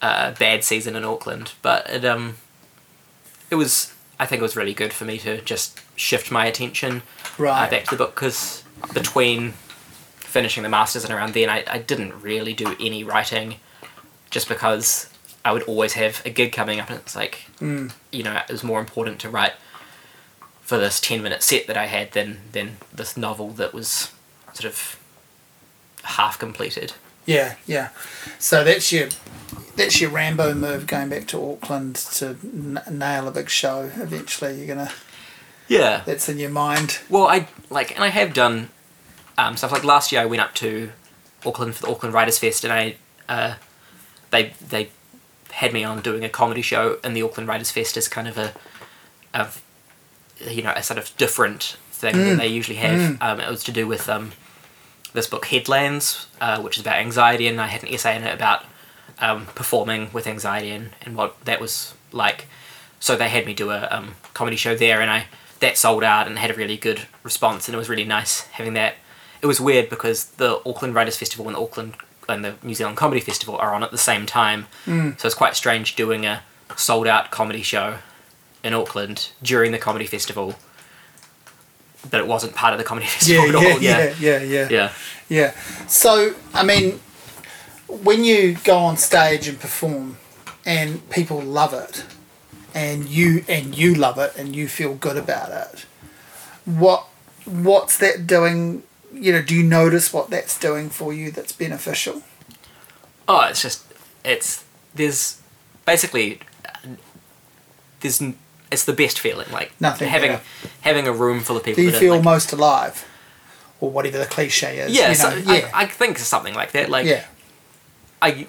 uh, bad season in Auckland, but it um, it was I think it was really good for me to just shift my attention Right. uh, back to the book because between finishing the masters and around then I, I didn't really do any writing just because I would always have a gig coming up and it's like Mm. you know it was more important to write for this 10 minute set that I had than than this novel that was sort of half completed Yeah, yeah. So that's your that's your Rambo move going back to Auckland to n- nail a big show. Eventually, you're gonna. yeah That's in your mind. Well, I like, and I have done um, stuff like last year. I went up to Auckland for the Auckland Writers Fest, and I uh, they they had me on doing a comedy show, and the Auckland Writers Fest is kind of a, of you know, a sort of different thing than they usually have. Um, it was to do with um, this book Headlands, uh, which is about anxiety, and I had an essay in it about um, performing with anxiety and, and what that was like. So they had me do a um, comedy show there, and I that sold out and had a really good response, and it was really nice having that. It was weird because the Auckland Writers Festival and the Auckland and the New Zealand Comedy Festival are on at the same time, mm. so it's quite strange doing a sold out comedy show in Auckland during the comedy festival, but it wasn't part of the comedy festival Yeah, at all. yeah, Yeah, yeah, yeah, yeah, yeah. yeah. So, I mean, when you go on stage and perform, and people love it, and you and you love it, and you feel good about it, what what's that doing? You know, do you notice what that's doing for you that's beneficial? Oh, it's just it's there's basically there's it's the best feeling like Nothing having better. having a room full of people. Do you feel like- most alive, or whatever the cliche is? yeah, you know? so yeah, I, I think something like that. Like yeah, I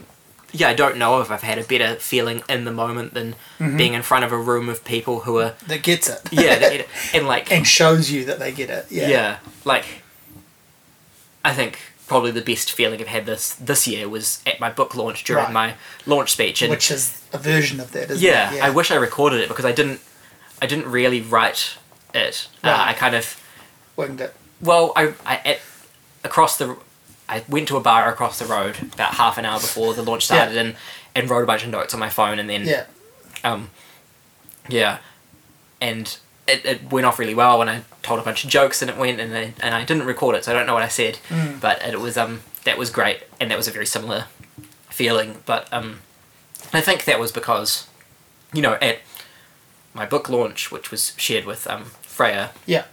yeah, I don't know if I've had a better feeling in the moment than Mm-hmm. being in front of a room of people who are that gets it. yeah, that- and like and shows you that they get it. Yeah, yeah. like I think probably the best feeling I've had this this year was at my book launch during Right. my launch speech, and which is a version of that, isn't yeah, it? I wish I recorded it because I didn't I didn't really write it. Uh, I kind of winged it. well, I, I at, across the I went to a bar across the road about half an hour before the launch started Yeah. and and wrote a bunch of notes on my phone and then Yeah, um, yeah, and it, it went off really well when I told a bunch of jokes and it went and I, and I didn't record it so I don't know what I said, Mm. but it was um that was great and that was a very similar feeling. But um, I think that was because, you know, at my book launch, which was shared with um Freya, yeah,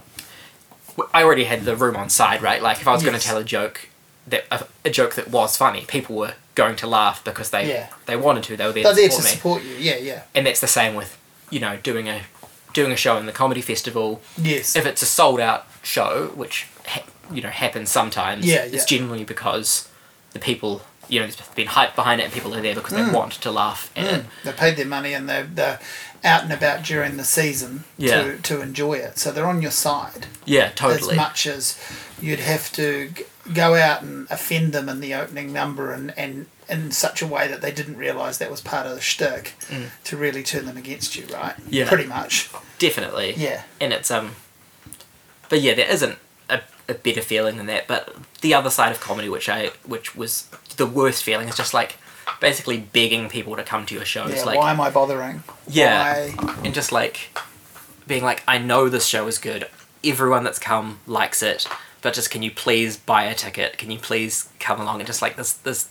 I already had the room on side, right? Like if I was going to tell a joke. That, a, a joke that was funny, people were going to laugh because they Yeah. they wanted to. They were there they're to there support to me support you. Yeah, yeah, and that's the same with you know doing a doing a show in the comedy festival yes, if it's a sold out show which ha- you know happens sometimes Yeah, it's generally because the people you know, there's been hype behind it, and people are there because Mm. they want to laugh at it. They paid their money and they're, they're out and about during the season Yeah. to, to enjoy it. So they're on your side Yeah, totally. as much as you'd have to g- go out and offend them in the opening number and, and in such a way that they didn't realise that was part of the shtick to really turn them against you, right? Mm. Yeah. Pretty much. Definitely. Yeah. And it's um but yeah, there isn't a, a better feeling than that. But the other side of comedy which I which was the worst feeling is just like basically begging people to come to your shows. Yeah, like why am I bothering? Yeah. Why? and just like being like, I know this show is good. Everyone that's come likes it, but just can you please buy a ticket? Can you please come along? And just like this, this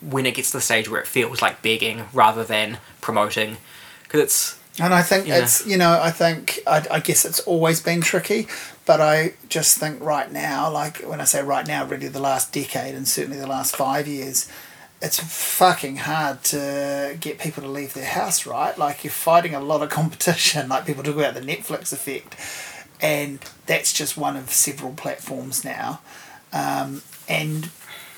when it gets to the stage where it feels like begging rather than promoting, because it's And I think Yeah. it's, you know, I think, I, I guess it's always been tricky, but I just think right now, like when I say right now, really the last decade and certainly the last five years, it's fucking hard to get people to leave their house, right? Like you're fighting a lot of competition, like people talk about the Netflix effect, and that's just one of several platforms now. Um, and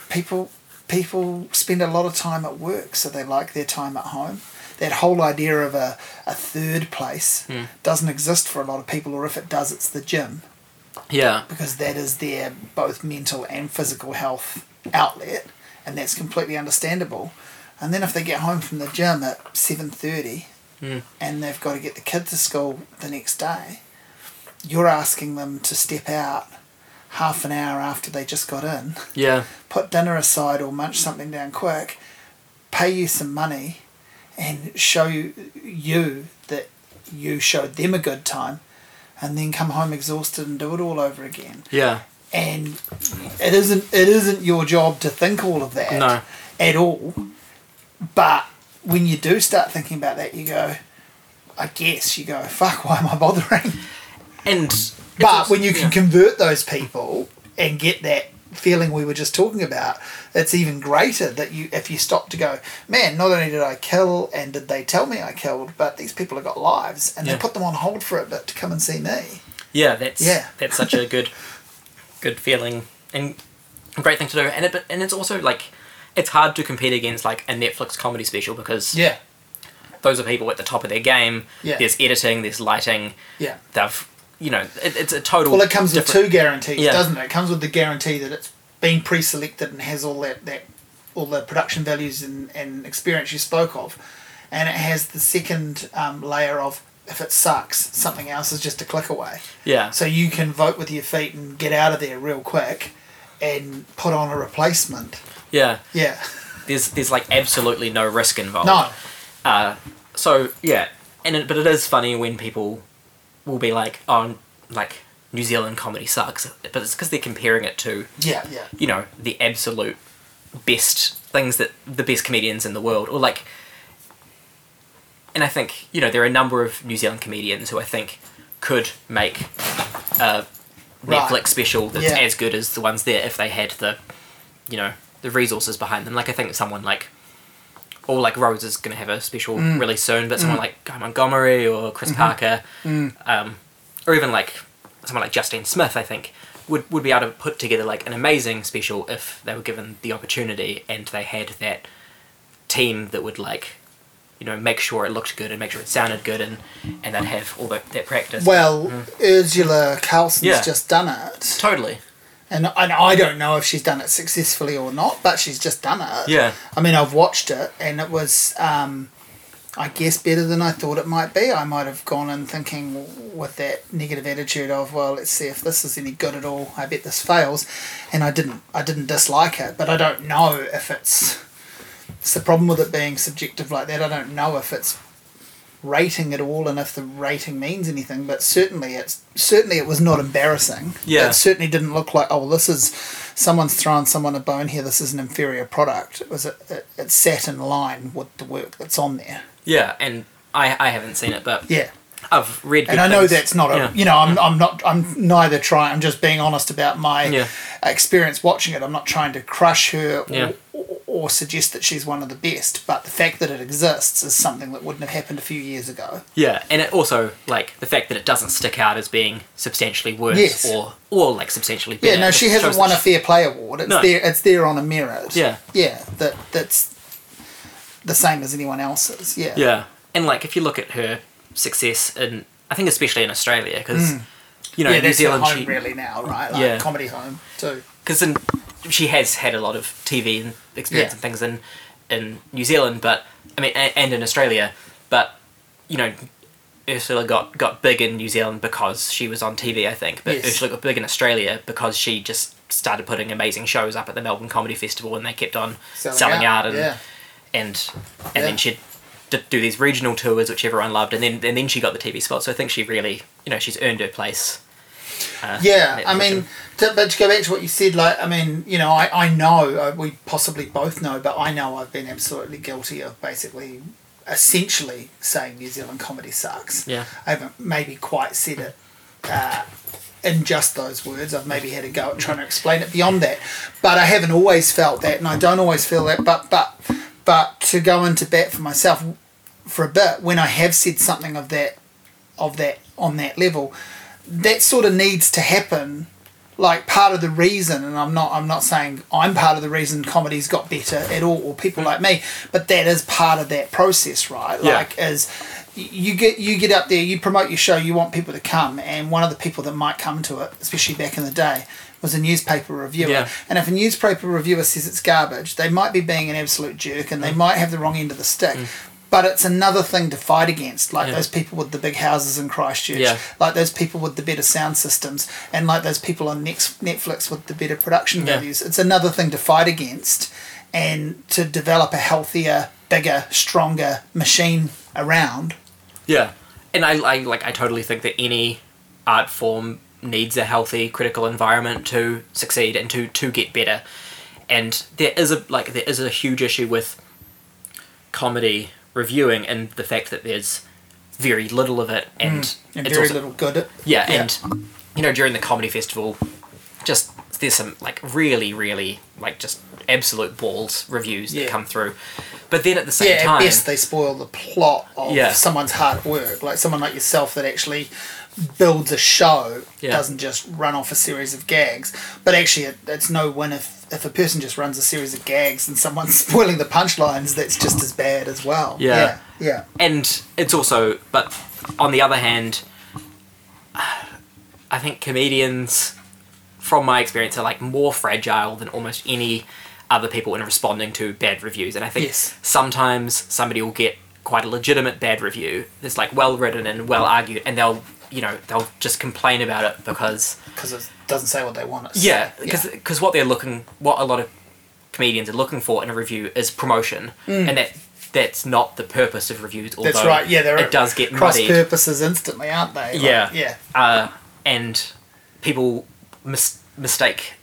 people people spend a lot of time at work, so they like their time at home. That whole idea of a, a third place doesn't exist for a lot of people, or if it does, it's the gym yeah, because that is their both mental and physical health outlet, and that's completely understandable. And then if they get home from the gym at seven thirty, Mm. and they've got to get the kid to school the next day, you're asking them to step out half an hour after they just got in, yeah, put dinner aside or munch something down quick, pay you some money, and show you, that you showed them a good time, and then come home exhausted and do it all over again. Yeah, and it isn't it isn't your job to think all of that No. at all but when you do start thinking about that you go i guess you go fuck why am i bothering? And but also- when you can yeah. convert those people and get that feeling we were just talking about it's even greater that you if you stop to go man not only did i kill and did they tell me i killed but these people have got lives and Yeah. they put them on hold for a bit to come and see me Yeah, that's Yeah. that's such a good good feeling and great thing to do. And it but- and it's also like it's hard to compete against like a Netflix comedy special because yeah those are people at the top of their game. Yeah. There's editing, there's lighting. yeah They've you know it, it's a total. Well, it comes with two guarantees, Yeah. doesn't it? It comes with the guarantee that it's been pre-selected and has all that, that all the production values and, and experience you spoke of, and it has the second um, layer of if it sucks, something else is just a click away. Yeah. So you can vote with your feet and get out of there real quick, and put on a replacement. yeah. Yeah. There's there's like absolutely no risk involved. No. Uh, so yeah, and it, but it is funny when people will be like, oh, like New Zealand comedy sucks, but it's because they're comparing it to Yeah. Yeah. you know the absolute best things that the best comedians in the world or like and i think you know there are a number of new zealand comedians who i think could make a Right. netflix special that's Yeah. as good as the ones there if they had the you know the resources behind them like i think someone like or like Rose is going to have a special Mm. really soon, but someone like Guy Montgomery or Chris Mm-hmm. Parker, Mm. um, or even like someone like Justine Smith, I think would would be able to put together like an amazing special if they were given the opportunity and they had that team that would like you know make sure it looked good and make sure it sounded good and and they'd have all that, that practice. Well, Urzila Carlson's Yeah. just done it, totally. And and I don't know if she's done it successfully or not, but she's just done it. Yeah. I mean, I've watched it, and it was, um, I guess, better than I thought it might be. I might have gone in thinking with that negative attitude of, well, let's see if this is any good at all. I bet this fails, and I didn't. I didn't dislike it, but I don't know if it's. It's the problem with it being subjective like that. I don't know if it's rating at all and if the rating means anything but certainly it's certainly it was not embarrassing Yeah. it certainly didn't look like oh well this is someone's throwing someone a bone here this is an inferior product it was a, it, it sat in line with the work that's on there Yeah, and I I haven't seen it, but yeah I've read. and I know things. that's not a Yeah. you know I'm, I'm not I'm neither trying I'm just being honest about my Yeah. experience watching it I'm not trying to crush her Yeah. or, or suggest that she's one of the best, but the fact that it exists is something that wouldn't have happened a few years ago. Yeah, and it also like the fact that it doesn't stick out as being substantially worse Yes. or or like substantially better. Yeah, no, she hasn't won a fair play award. It's No. there. It's there on a merit. Yeah. yeah. That that's the same as anyone else's. Yeah, Yeah, and like if you look at her success in, I think especially in Australia, because you know Mm. yeah. New Zealand, home she really now, right? Like Yeah. comedy home too. Because she has had a lot of TV and experience Yeah. and things in in New Zealand, but I mean, and, and in Australia, but you know. Urzila got, got big in New Zealand because she was on TV, I think. But Yes. Urzila got big in Australia because she just started putting amazing shows up at the Melbourne Comedy Festival, and they kept on selling, out, and yeah. and and Yeah. then she'd do these regional tours which everyone loved and then and then she got the TV spot so I think she really you know she's earned her place uh, Yeah, I mean. To, but to go back to what you said, like, I mean, you know, I, I know, uh, we possibly both know, but I know I've been absolutely guilty of basically, essentially saying New Zealand comedy sucks. Yeah. I haven't maybe quite said it uh, in just those words. I've maybe had a go at trying to explain it beyond that, but I haven't always felt that, and I don't always feel that. But but but to go into bat for myself for a bit, when I have said something of that of that on that level, that sort of needs to happen. Like part of the reason, and I'm not I'm not saying I'm part of the reason comedy's got better at all, or people like me, but that is part of that process, right? Yeah. Like as you get you get up there, you promote your show, you want people to come, and one of the people that might come to it, especially back in the day, was a newspaper reviewer. Yeah. And if a newspaper reviewer says it's garbage, they might be being an absolute jerk, and they Mm. might have the wrong end of the stick. But it's another thing to fight against, like Yeah. those people with the big houses in Christchurch, Yeah. like those people with the better sound systems, and like those people on Netflix with the better production Yeah. values. It's another thing to fight against, and to develop a healthier, bigger, stronger machine around. yeah and I, I like I totally think that any art form needs a healthy critical environment to succeed and to to get better and there is a like there is a huge issue with comedy reviewing and the fact that there's very little of it and, hmm. And it's very also, little good at Yeah, Yeah. and you know during the comedy festival, just there's some like really, really like just absolute balls reviews Yeah. that come through, but then at the same yeah, time, at best they spoil the plot of Yeah. someone's hard work. Like someone like yourself that actually builds a show, Yeah. doesn't just run off a series of gags. But actually, it, it's no win if, if a person just runs a series of gags and someone's spoiling the punchlines, that's just as bad as well. Yeah. Yeah. yeah. and it's also, but on the other hand, I think comedians, from my experience, are like more fragile than almost any other people in responding to bad reviews, and I think Yes. sometimes somebody will get quite a legitimate bad review that's like well written and well argued, and they'll you know they'll just complain about it because Because it doesn't say what they want it to yeah because what they're looking what a lot of comedians are looking for in a review is promotion and that that's not the purpose of reviews although Mm. That's right. Yeah, it does get cross muddied purposes instantly, aren't they? Like, Yeah. Yeah. uh, and people mis- mistake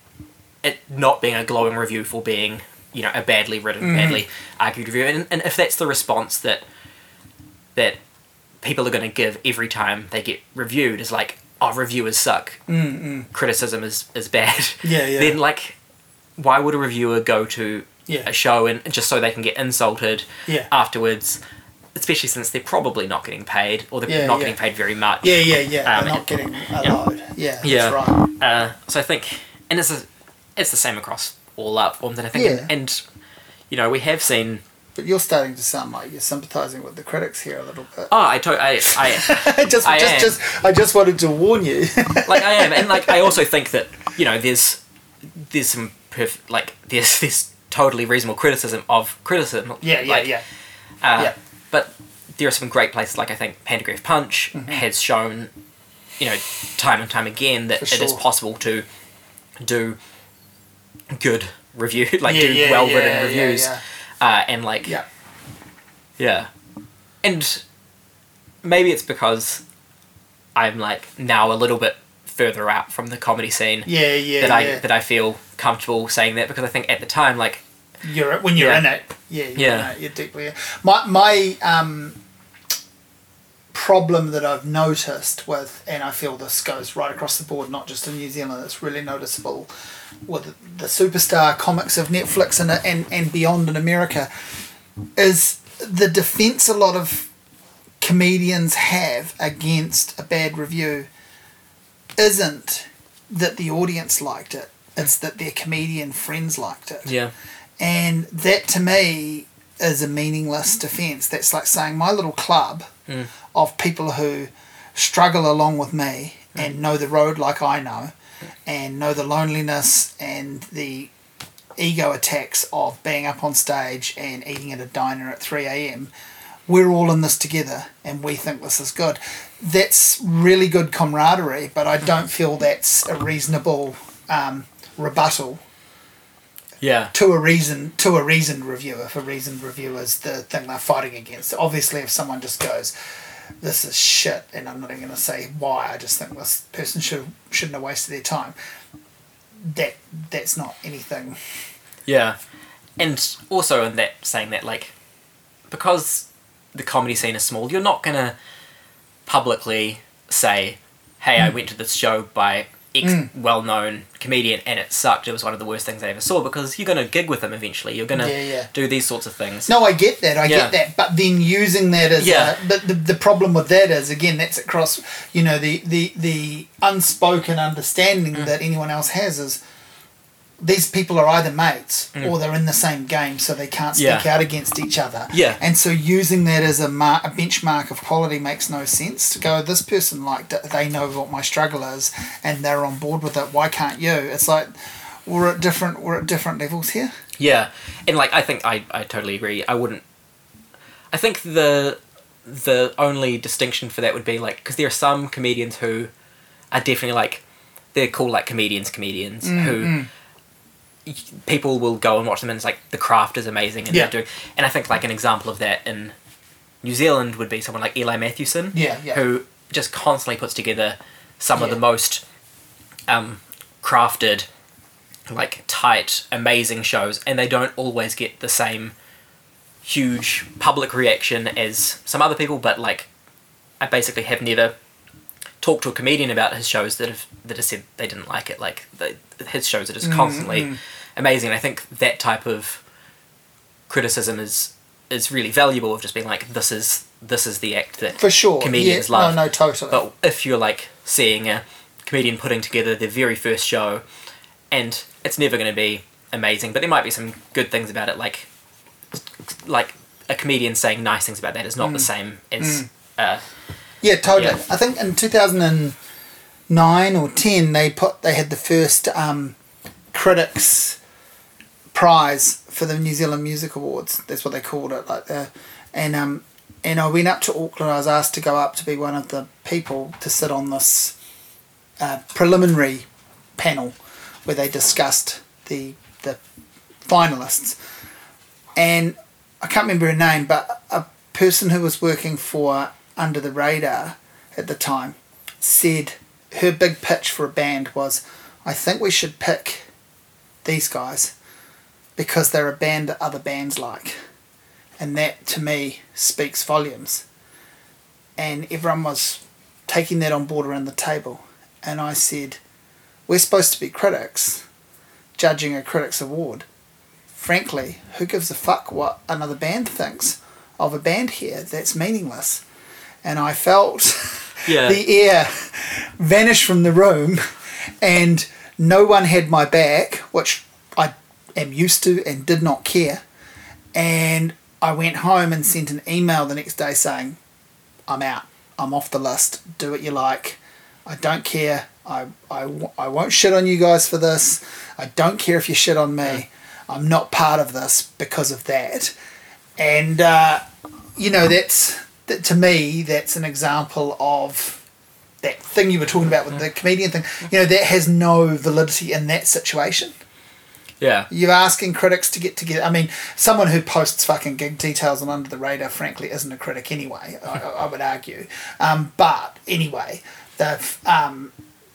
it not being a glowing review for being you know a badly written Mm. badly argued review and, and if that's the response that that people are going to give every time they get reviewed is like oh reviewers suck criticism is is bad Mm, Yeah, yeah. then like why would a reviewer go to Yeah. a show and just so they can get insulted Yeah. afterwards especially since they're probably not getting paid or they're Yeah, not getting paid very much Yeah, yeah, yeah. Um, They're not getting a yeah. load. Yeah, Yeah. that's right. uh, so I think, and it's a, it's the same across all art forms, and I think, and, and you know, we have seen. But you're starting to sound like you're sympathising with the critics here a little bit. Oh, I, to, I, I, just, I just, am. just, I just wanted to warn you. like I am, and like I also think that you know, there's, there's some perf- like there's this totally reasonable criticism of criticism. yeah, yeah, like, yeah. Uh, Yeah. But there are some great places, like I think Pantograph Punch Mm-hmm. has shown, you know, time and time again that For it is possible to do good review, like Yeah, do yeah, well written yeah, yeah, reviews, yeah. Uh, and like Yeah. yeah, and maybe it's because I'm like now a little bit further out from the comedy scene Yeah, yeah, that I yeah. that I feel comfortable saying that because I think at the time like You're when you're Yeah. in it. Yeah, you're Yeah. It, you're deeply. My my um problem that I've noticed with, and I feel this goes right across the board, not just in New Zealand, it's really noticeable with the superstar comics of Netflix and, and, and beyond in America, is the defense a lot of comedians have against a bad review isn't that the audience liked it, it's that their comedian friends liked it. Yeah. And that to me is a meaningless defense. That's like saying my little club Mm. of people who struggle along with me and know the road like I know and know the loneliness and the ego attacks of being up on stage and eating at a diner at 3 a.m. We're all in this together and we think this is good. That's really good camaraderie, but I don't feel that's a reasonable um, rebuttal Yeah. to a reason to a reasoned reviewer. If a reasoned reviewer is the thing they're fighting against. Obviously, if someone just goes, "This is shit," and I'm not even going to say why. I just think this person should shouldn't have wasted their time. That that's not anything. Yeah. And also in that saying that like because the comedy scene is small, you're not gonna publicly say, Hey, Mm. I went to this show by X well known comedian and it sucked, it was one of the worst things I ever saw because you're gonna gig with them eventually. You're gonna Yeah, yeah. do these sorts of things. No, I get that. I Yeah. get that. But then using that as Yeah. a, but the, the problem with that is again that's across you know the the the unspoken understanding Mm. that anyone else has is these people are either mates or they're in the same game so they can't speak Mm. Yeah. out against each other Yeah. and so using that as a, mar- a benchmark of quality makes no sense to go this person liked it they know what my struggle is and they're on board with it why can't you it's like we're at different we're at different levels here Yeah, and like I think I, I totally agree. I wouldn't. I think the the only distinction for that would be like because there are some comedians who are definitely like they're called like comedians comedians who y- people will go and watch them and it's like the craft is amazing and Yeah. they're doing and I think like an example of that in New Zealand would be someone like Eli Matthewson Yeah, yeah. who just constantly puts together some of the most um, crafted like tight, amazing shows, and they don't always get the same huge public reaction as some other people. But like, I basically have never talked to a comedian about his shows that have that have said they didn't like it. Like the, his shows are just mm, constantly mm. amazing. And I think that type of criticism is is really valuable. Of just being like, this is this is the act that for sure comedians yeah, love. no no totally But if you're like seeing a comedian putting together their very first show, and it's never going to be amazing, but there might be some good things about it, like like a comedian saying nice things about that is not the mm. same as uh, Yeah, totally. Yeah. I think in two thousand and nine or ten they put they had the first um, critics prize for the New Zealand Music Awards. That's what they called it, like the, and um, and I went up to Auckland. I was asked to go up to be one of the people to sit on this uh, preliminary panel where they discussed the the finalists, and I can't remember her name, but a person who was working for Under the Radar at the time said her big pitch for a band was, I think we should pick these guys because they're a band that other bands like. And that to me speaks volumes. And everyone was taking that on board around the table. And I said, We're supposed to be critics judging a critics award frankly, who gives a fuck what another band thinks of a band here? That's meaningless. And I felt Yeah. the air vanish from the room, and no one had my back, which I am used to and did not care. And I went home and sent an email the next day saying, I'm out. I'm off the list. Do what you like. I don't care. I, I, I won't shit on you guys for this. I don't care if you shit on me. I'm not part of this because of that. And, uh, you know, that's, that, to me, that's an example of that thing you were talking about with the comedian thing. You know, that has no validity in that situation. yeah, You're asking critics to get together. I mean, someone who posts fucking gig details on Under the Radar, frankly, isn't a critic anyway. I, I would argue. Um, but anyway, the um,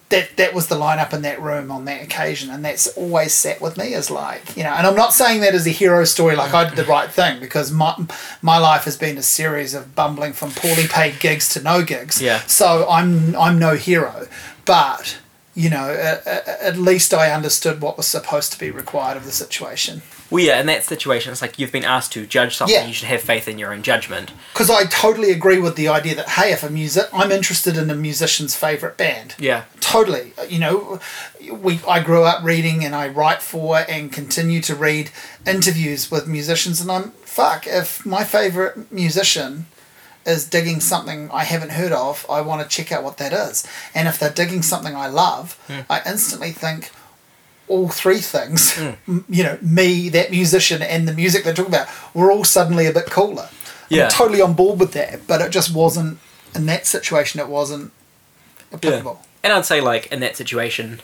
that that was the lineup in that room on that occasion, and that's always sat with me as like you know. And I'm not saying that as a hero story, like I did the right thing, because my my life has been a series of bumbling from poorly paid gigs to no gigs. Yeah. So I'm I'm no hero, but you know, at, at least I understood what was supposed to be required of the situation. Well, yeah, in that situation, it's like you've been asked to judge something. Yeah. You should have faith in your own judgment. Because I totally agree with the idea that hey, if a music, I'm interested in a musician's favorite band. Yeah. Totally. You know, we I grew up reading and I write for and continue to read interviews with musicians, and I'm fuck if my favorite musician is digging something I haven't heard of, I want to check out what that is. And if they're digging something I love, hmm. I instantly think all three things, m- you know, me, that musician, and the music they're talking about, were all suddenly a bit cooler. Yeah. I'm totally on board with that, but it just wasn't, in that situation, it wasn't applicable. And I'd say, like, in that situation,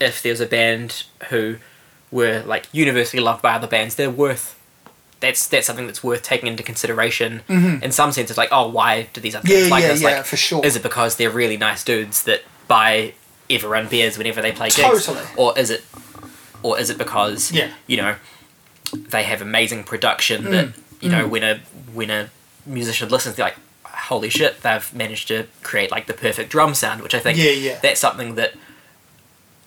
if there's a band who were, like, universally loved by other bands, they're worth. That's that's something that's worth taking into consideration. In some sense, it's like, oh, why do these other Mm-hmm. Yeah, like yeah, this? yeah, like, for sure. Is it because they're really nice dudes that buy everyone beers whenever they play gigs? Or is it, or is it because Yeah. you know they have amazing production Mm. that you know when a when a musician listens, they're like, holy shit, they've managed to create like the perfect drum sound, which I think Yeah, yeah. that's something that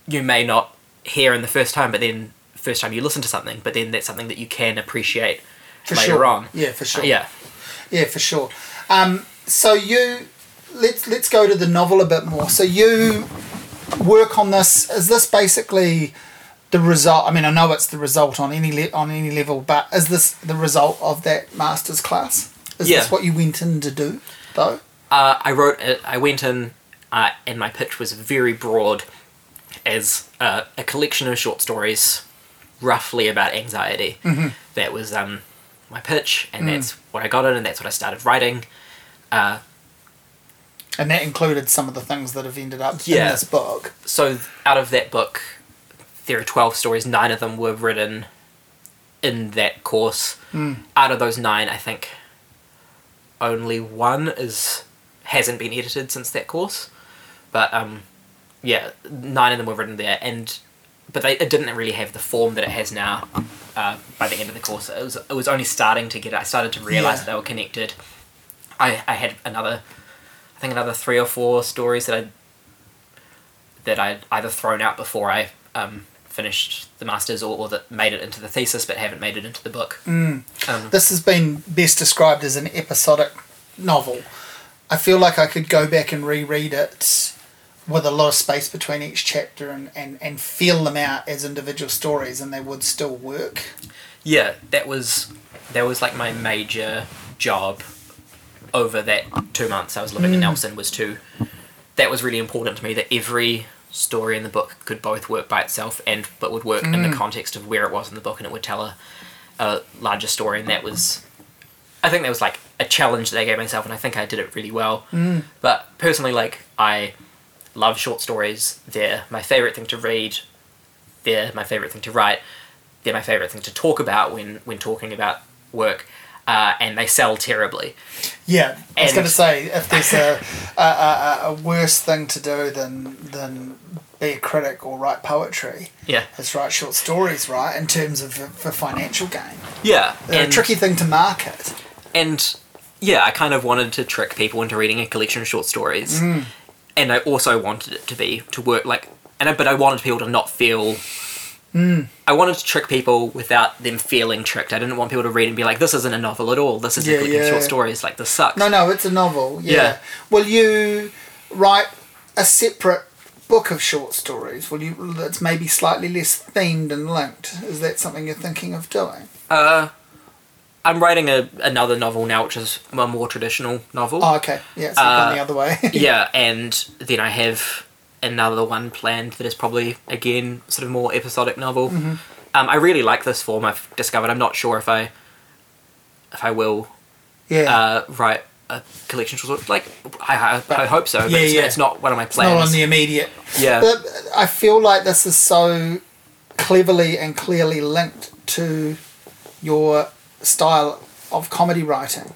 you may not hear in the first time, but then first time you listen to something, but then that's something that you can appreciate For later sure. on. Yeah, for sure. Yeah. Yeah, for sure. Um, so you let's let's go to the novel a bit more. So you work on this. Is this basically the result? I mean, I know it's the result on any le- on any level, but is this the result of that master's class? Is Yeah. this what you went in to do, though? Uh, I wrote it. I went in, uh, and my pitch was very broad, as uh, a collection of short stories, roughly about anxiety. Mm-hmm. That was um, my pitch, Mm. and that's what I got in, and that's what I started writing. Uh, And that included some of the things that have ended up in this book. so out of that book, there are twelve stories. Nine of them were written in that course. Out of those nine, I think only one is hasn't been edited since that course. But um, yeah, nine of them were written there, and but they it didn't really have the form that it has now. Uh, by the end of the course, it was it was only starting to get. I started to realize Yeah. that they were connected. I I had another, I think another three or four stories that I that I'd either thrown out before I um, finished the masters or, or that made it into the thesis but haven't made it into the book. Um, This has been best described as an episodic novel. I feel like I could go back and reread it with a lot of space between each chapter and, and, and feel them out as individual stories and they would still work. yeah, that was that was like my major job over that two months I was living in hmm. Nelson was to that was really important to me that every story in the book could both work by itself and but would work in the hmm. context of where it was in the book and it would tell a, a larger story and that was I think that was like a challenge that I gave myself and I think I did it really well. Hmm. But personally like I love short stories. They're my favorite thing to read. They're my favorite thing to write. They're my favorite thing to talk about when when talking about work. Uh, and they sell terribly. Yeah, I was And- going to say if there's a, a, a, a worse thing to do than than be a critic or write poetry, Yeah. is write short stories, right? In terms of for financial gain, Yeah. they're a tricky thing to market. and yeah, I kind of wanted to trick people into reading a collection of short stories. Mm. And I also wanted it to be to work like and I, but I wanted people to not feel Mm. I wanted to trick people without them feeling tricked. I didn't want people to read and be like, "This isn't a novel at all. This is Yeah, a collection of yeah. short stories. Like this sucks." No, no, it's a novel. Yeah. Yeah. Will you write a separate book of short stories? Will you? That's maybe slightly less themed and linked. Is that something you're thinking of doing? Uh, I'm writing a another novel now, which is a more traditional novel. Oh, okay. Yeah, so you've Uh, gone the other way. yeah, and then I have another one planned that is probably again sort of more episodic novel. Mm-hmm. Um, I really like this form. I've discovered. I'm not sure if I if I will yeah. uh, write a collection of short like I, I, I hope so. But Yeah, it's, yeah. it's not one of my plans. Not plans. on the immediate. yeah, But I feel like this is so cleverly and clearly linked to your style of comedy writing.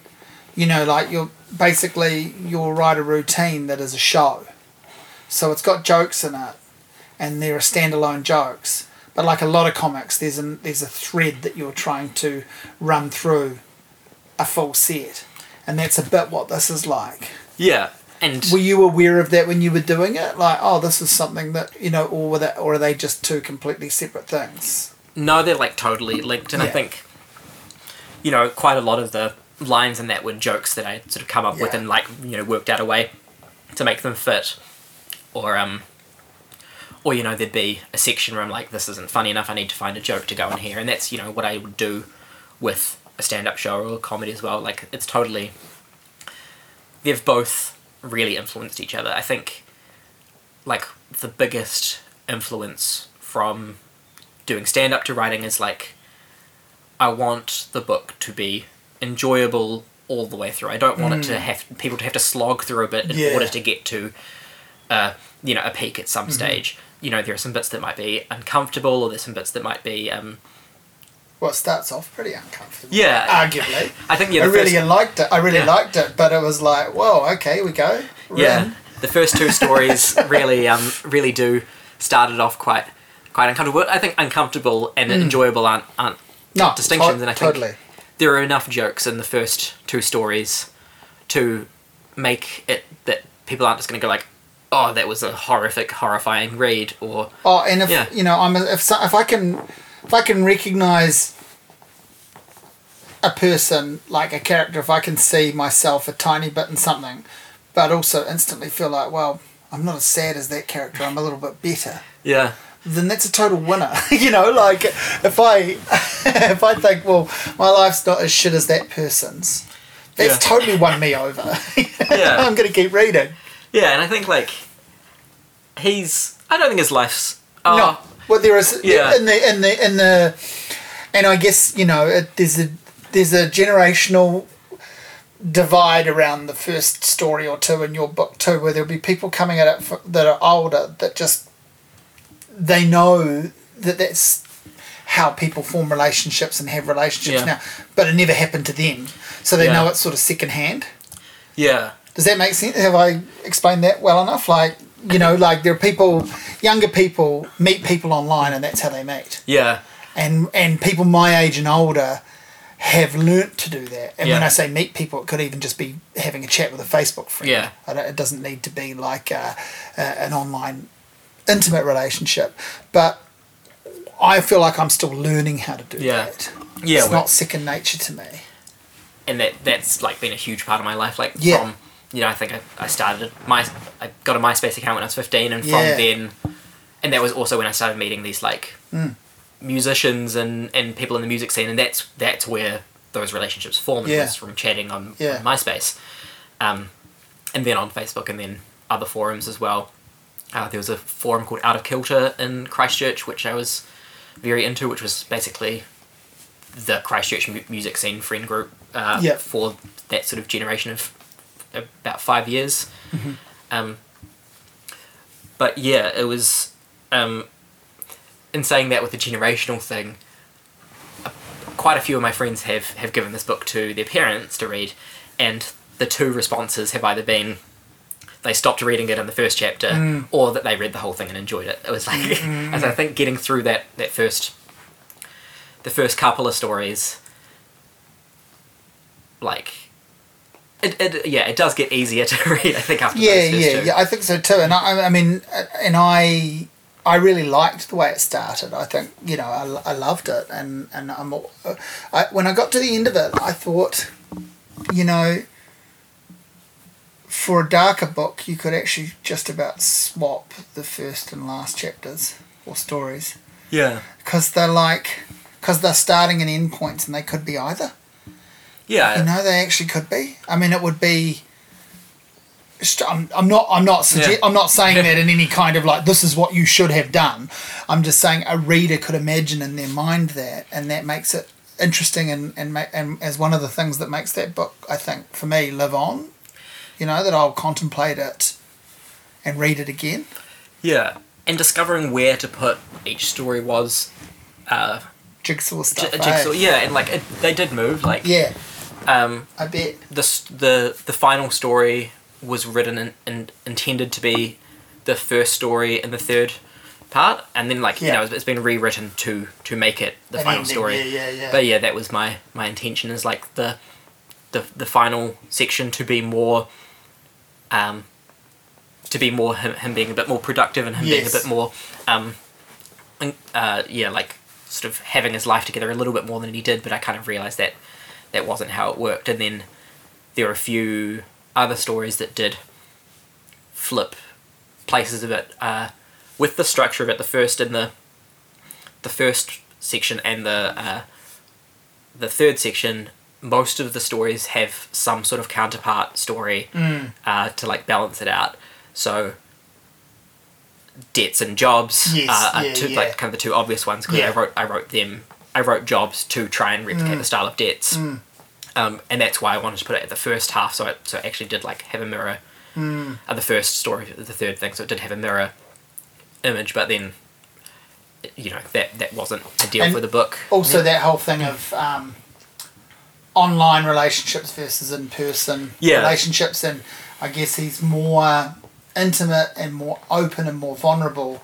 You know, like you're basically you'll write a routine that is a show. So it's got jokes in it, and there are standalone jokes. But like a lot of comics, there's a there's a thread that you're trying to run through a full set, and that's a bit what this is like. Yeah, and Were you aware of that when you were doing it? Like, oh, this is something that you know, or were that, or are they just two completely separate things? no, they're like totally linked, and I think you know quite a lot of the lines in that were jokes that I sort of come up with and like you know worked out a way to make them fit, or um. Or you know there'd be a section where I'm like, this isn't funny enough. I need to find a joke to go in here, and that's you know what I would do with a stand-up show or a comedy as well. Like it's totally. They've both really influenced each other. I think, like the biggest influence from doing stand-up to writing is like, I want the book to be enjoyable all the way through. I don't want it to have people to have to slog through a bit in Yeah. order to get to, uh, you know, a peak at some stage. You know, there are some bits that might be uncomfortable, or there's some bits that might be. Um, Well, it starts off pretty uncomfortable. Yeah. arguably. I think yeah, I really first, liked it. I really Yeah. liked it, but it was like, whoa, okay, we go. We're yeah, in. the first two stories really, um, really do started off quite, quite uncomfortable. I think uncomfortable and enjoyable aren't aren't No, distinctions, to- and I think totally. there are enough jokes in the first two stories to make it that people aren't just going to go like, "Oh, that was a horrific, horrifying read," or Oh, and if Yeah. you know, I'm a, if so, if I can if I can recognize a person like a character, if I can see myself a tiny bit in something, but also instantly feel like, well, I'm not as sad as that character. I'm a little bit better. yeah, Then that's a total winner. you know, like if I if I think, well, my life's not as shit as that person's. That's Yeah. totally won me over. Yeah. I'm going to keep reading. Yeah, and I think like he's. I don't think his life's. Oh, No, well, there is Yeah. in the in the in the, and I guess you know it, there's a there's a generational divide around the first story or two in your book too, where there'll be people coming at it for, that are older that just they know that that's how people form relationships and have relationships Yeah. now, but it never happened to them, so they Yeah. know it's sort of second hand. yeah, Does that make sense? Have I explained that well enough? Like, you know, like there are people, younger people meet people online and that's how they meet. yeah, And and people my age and older have learnt to do that. And when I say meet people, it could even just be having a chat with a Facebook friend. Yeah. It doesn't need to be like a, a, an online intimate relationship. But I feel like I'm still learning how to do Yeah. that. yeah. it's well- not second nature to me. and that that's like been a huge part of my life. Like Yeah. from you know, I think I, I started my I got a MySpace account when I was fifteen, and from Yeah. then, and that was also when I started meeting these like Mm. musicians and and people in the music scene, and that's that's where those relationships formed Yeah. was from chatting on, Yeah. on MySpace, um, and then on Facebook, and then other forums as well. Uh, there was a forum called Out of Kilter in Christchurch, which I was very into, which was basically the Christchurch mu- music scene friend group uh, Yeah. for that sort of generation of about five years. Mm-hmm. Um, but yeah, it was. Um, in saying that with the generational thing, uh, quite a few of my friends have, have given this book to their parents to read, and the two responses have either been they stopped reading it in the first chapter, Mm. or that they read the whole thing and enjoyed it. It was like, as I think getting through that that first, the first couple of stories, like, it, it yeah, it does get easier to read. I think after yeah, those first yeah, two. yeah. I think so too. And I, I mean, uh, and I, I really liked the way it started. I think you know, I, I loved it, and and I'm, all- uh, I, when I got to the end of it, I thought, you know, for a darker book, you could actually just about swap the first and last chapters or stories yeah, because they're like, because they're starting and end points, and they could be either. Yeah, You know, they actually could be. I mean, it would be. I'm, I'm not. I'm not. Sugge- Yeah. I'm not saying that in any kind of like this is what you should have done. I'm just saying a reader could imagine in their mind that, and that makes it interesting and and ma- and as one of the things that makes that book, I think, for me, live on. You know that I'll contemplate it, and read it again. yeah, and discovering where to put each story was. Uh, Jigsaw j- stuff. eh? jigsaw, yeah, and like it, they did move. Like, Yeah, um, I bet. the the the final story was written and, and intended to be the first story and the third part, and then like you know it's, it's been rewritten to to make it the final ending, story. yeah, yeah, yeah. But yeah, that was my my intention is like the the the final section to be more um to be more him, him being a bit more productive and him being a bit more um uh yeah like sort of having his life together a little bit more than he did but I kind of realized that that wasn't how it worked and then there are a few other stories that did flip places of it uh with the structure of it the first and the the first section and the uh, the third section, most of the stories have some sort of counterpart story Mm. uh, to like balance it out. So debts and jobs Yes, uh, are yeah, two, yeah. like kind of the two obvious ones because Yeah. I wrote I wrote them I wrote jobs to try and replicate the style of debts. Um, and that's why I wanted to put it at the first half, so it so it actually did like have a mirror. Mm. Uh, the first story, the third thing, so it did have a mirror image, but then you know that that wasn't ideal And for the book. Also, that whole thing of um, online relationships versus in person Yeah. relationships, and I guess he's more intimate and more open and more vulnerable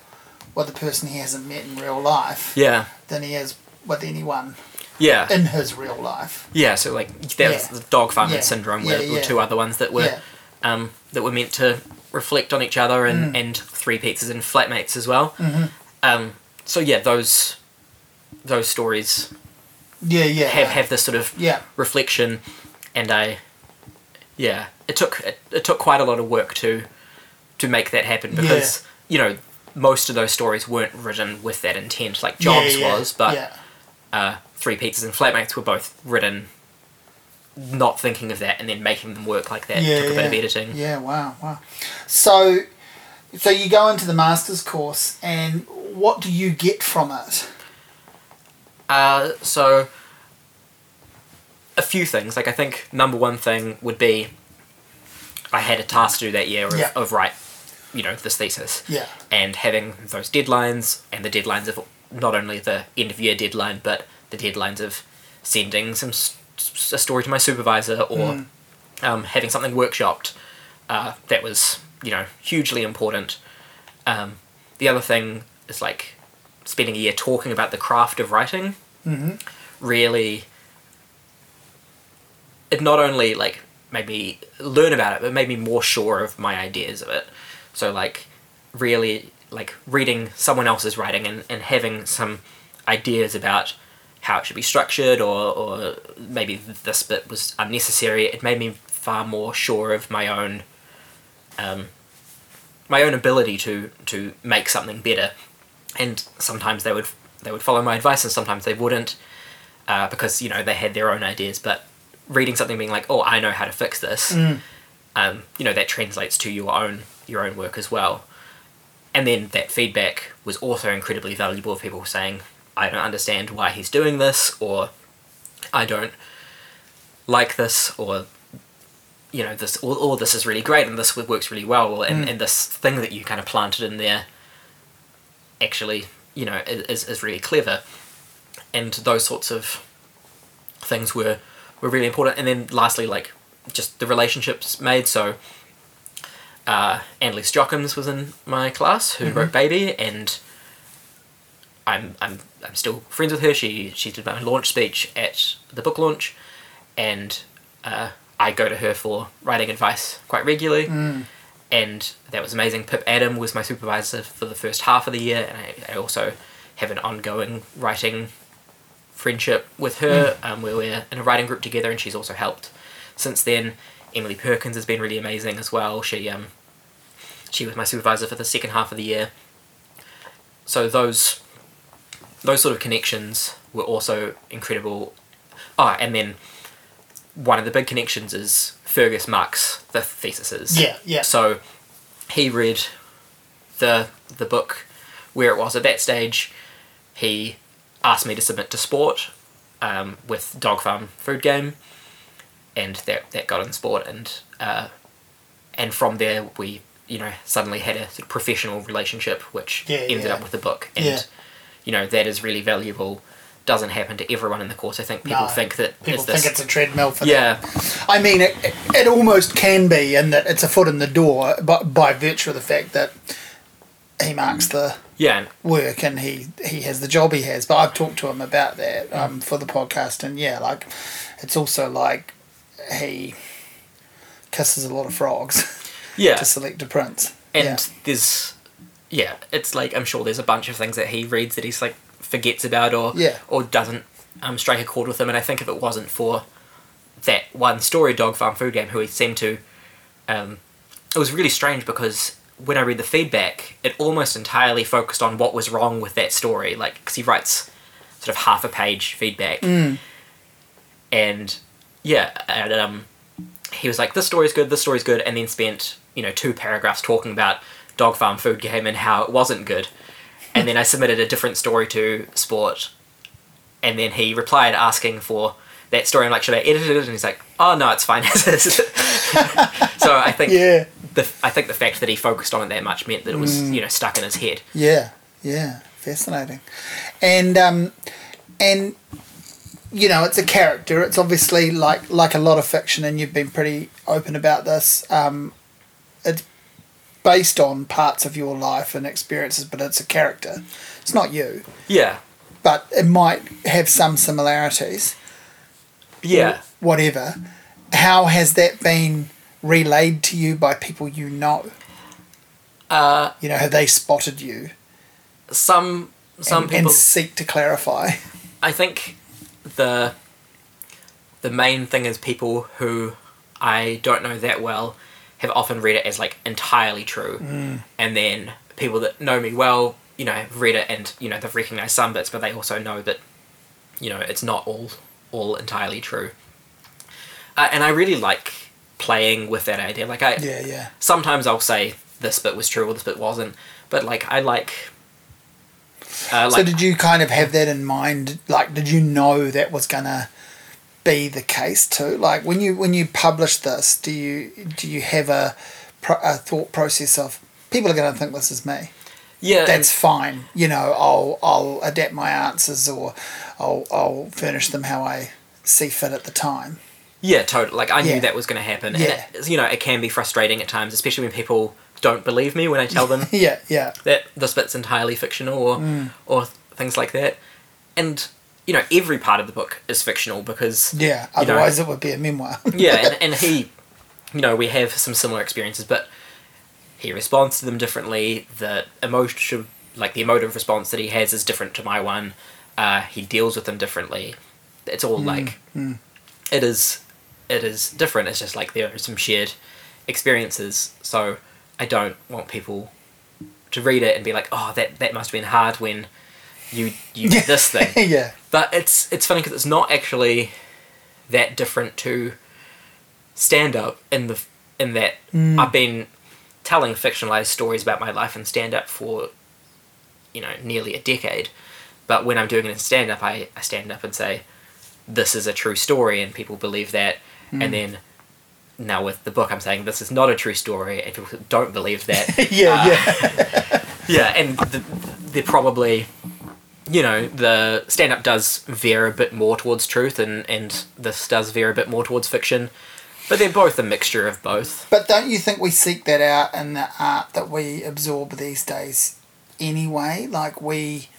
with the person he hasn't met in real life Yeah, than he is with anyone yeah, in his real life. yeah. So like that was Yeah. the dog farming Yeah. syndrome Yeah, were, were yeah. two other ones that were um, that were meant to reflect on each other and, Mm. and three pizzas and flatmates as well. Mm-hmm. Um, so yeah, those those stories Yeah, yeah. have have this sort of yeah. reflection, and I yeah, it took it, it took quite a lot of work to to make that happen because you know most of those stories weren't written with that intent. Like Jobs was, but. Uh, Three Pizzas and Flatmates were both written not thinking of that and then making them work like that yeah, took a yeah. bit of editing. Yeah, wow, wow. So, so you go into the master's course, and what do you get from it? Uh, so a few things. Like I think number one thing would be I had a task to do that year of, Yeah. of write, you know, this thesis. Yeah, and having those deadlines and the deadlines of not only the end of year deadline but the deadlines of sending some a story to my supervisor or um, having something workshopped uh, that was you know hugely important. Um, the other thing is like spending a year talking about the craft of writing mm-hmm. really it not only like made me learn about it but made me more sure of my ideas of it. So like really like reading someone else's writing and, and having some ideas about how it should be structured or, or maybe this bit was unnecessary it made me far more sure of my own um, my own ability to to make something better. And sometimes they would they would follow my advice and sometimes they wouldn't uh, because you know they had their own ideas. But reading something being like oh i know how to fix this Mm. um, you know that translates to your own your own work as well and then that feedback was also incredibly valuable of people saying i don't understand why he's doing this or i don't like this or you know this or, or this is really great and this works really well and, Mm. and this thing that you kind of planted in there actually you know is, is really clever. And those sorts of things were were really important. And then lastly like just the relationships made. So uh, Annaleese Jochems was in my class who wrote Baby and I'm, I'm I'm still friends with her she she did my launch speech at the book launch and uh, I go to her for writing advice quite regularly Mm. and that was amazing. Pip Adam was my supervisor for the first half of the year, and I, I also have an ongoing writing friendship with her, um, where we're in a writing group together, and she's also helped since then. Emily Perkins has been really amazing as well. She um, she was my supervisor for the second half of the year. So those those sort of connections were also incredible. Ah, and then one of the big connections is Fergus Marks, the theses. Yeah, yeah. So he read the the book where it was at that stage. He asked me to submit to sport um, with Dog Farm Food Game, and that that got in sport, and uh, and from there we you know suddenly had a sort of professional relationship, which Yeah, ended yeah. up with the book, and Yeah. you know that is really valuable. Doesn't happen to everyone in the course. I think people No, think that People think it's a treadmill for them. yeah, I mean, it, it, it almost can be in that it's a foot in the door, but by virtue of the fact that he marks the Yeah, work and he he has the job he has. But I've talked to him about that um, for the podcast, and yeah, like it's also like he kisses a lot of frogs yeah, to select a prince. and yeah. there's yeah, it's like I'm sure there's a bunch of things that he reads that he's like forgets about or Yeah. or doesn't um, strike a chord with him. And I think if it wasn't for that one story, Dog Farm Food Game, who he seemed to, um, it was really strange because when I read the feedback, it almost entirely focused on what was wrong with that story. Like, because he writes sort of half a page feedback, and yeah, and, um, he was like, "This story's good. This story's good," and then spent you know two paragraphs talking about Dog Farm Food Game and how it wasn't good. And then I submitted a different story to Sport, and then he replied asking for that story. I'm like, "Should I edit it?" And he's like, "Oh no, it's fine as is." so I think yeah, the I think the fact that he focused on it that much meant that it was you know stuck in his head. yeah, yeah, fascinating, and um, and you know, it's a character. It's obviously like like a lot of fiction, and you've been pretty open about this. Um, it's based on parts of your life and experiences, but it's a character. It's not you, Yeah, but it might have some similarities. yeah. Whatever. How has that been relayed to you by people you know? Uh, You know, have they spotted you some some and, people. and seek to clarify? I think the the main thing is people who I don't know that well have often read it as like entirely true, and then people that know me well, you know, have read it and you know they've recognised some bits, but they also know that you know it's not all all entirely true. Uh, and I really like playing with that idea. Like I Yeah, yeah. sometimes I'll say this bit was true or this bit wasn't, but like I like. Uh, so like did you kind of have that in mind? Like, did you know that was gonna be the case too? Like, when you when you publish this, do you do you have a, a thought process of people are gonna think this is me? yeah, That's fine. You know, I'll I'll adapt my answers or I'll I'll furnish them how I see fit at the time. Yeah, totally. Like I knew Yeah. that was going to happen. Yeah. And it, you know, it can be frustrating at times, especially when people don't believe me when I tell them Yeah, yeah, that this bit's entirely fictional or Mm. or things like that. And you know, every part of the book is fictional because yeah. You know- Otherwise, it would be a memoir. yeah, and, and he, you know, we have some similar experiences, but he responds to them differently. The emotion, like the emotive response that he has, is different to my one. Uh, he deals with them differently. It's all like, it is, it is different. It's just like there are some shared experiences. So I don't want people to read it and be like, oh, that that must have been hard when you you did this thing. yeah, But it's it's funny because it's not actually that different to stand up in the in that I've been telling fictionalized stories about my life in stand up for you know nearly a decade. But when I'm doing it in stand up, I, I stand up and say this is a true story and people believe that and then now with the book I'm saying this is not a true story and people don't believe that yeah, Uh, yeah. yeah, and the, they're probably, you know, the stand up does veer a bit more towards truth, and, and this does veer a bit more towards fiction. But they're both a mixture of both. But don't you think we seek that out in the art that we absorb these days anyway? Like we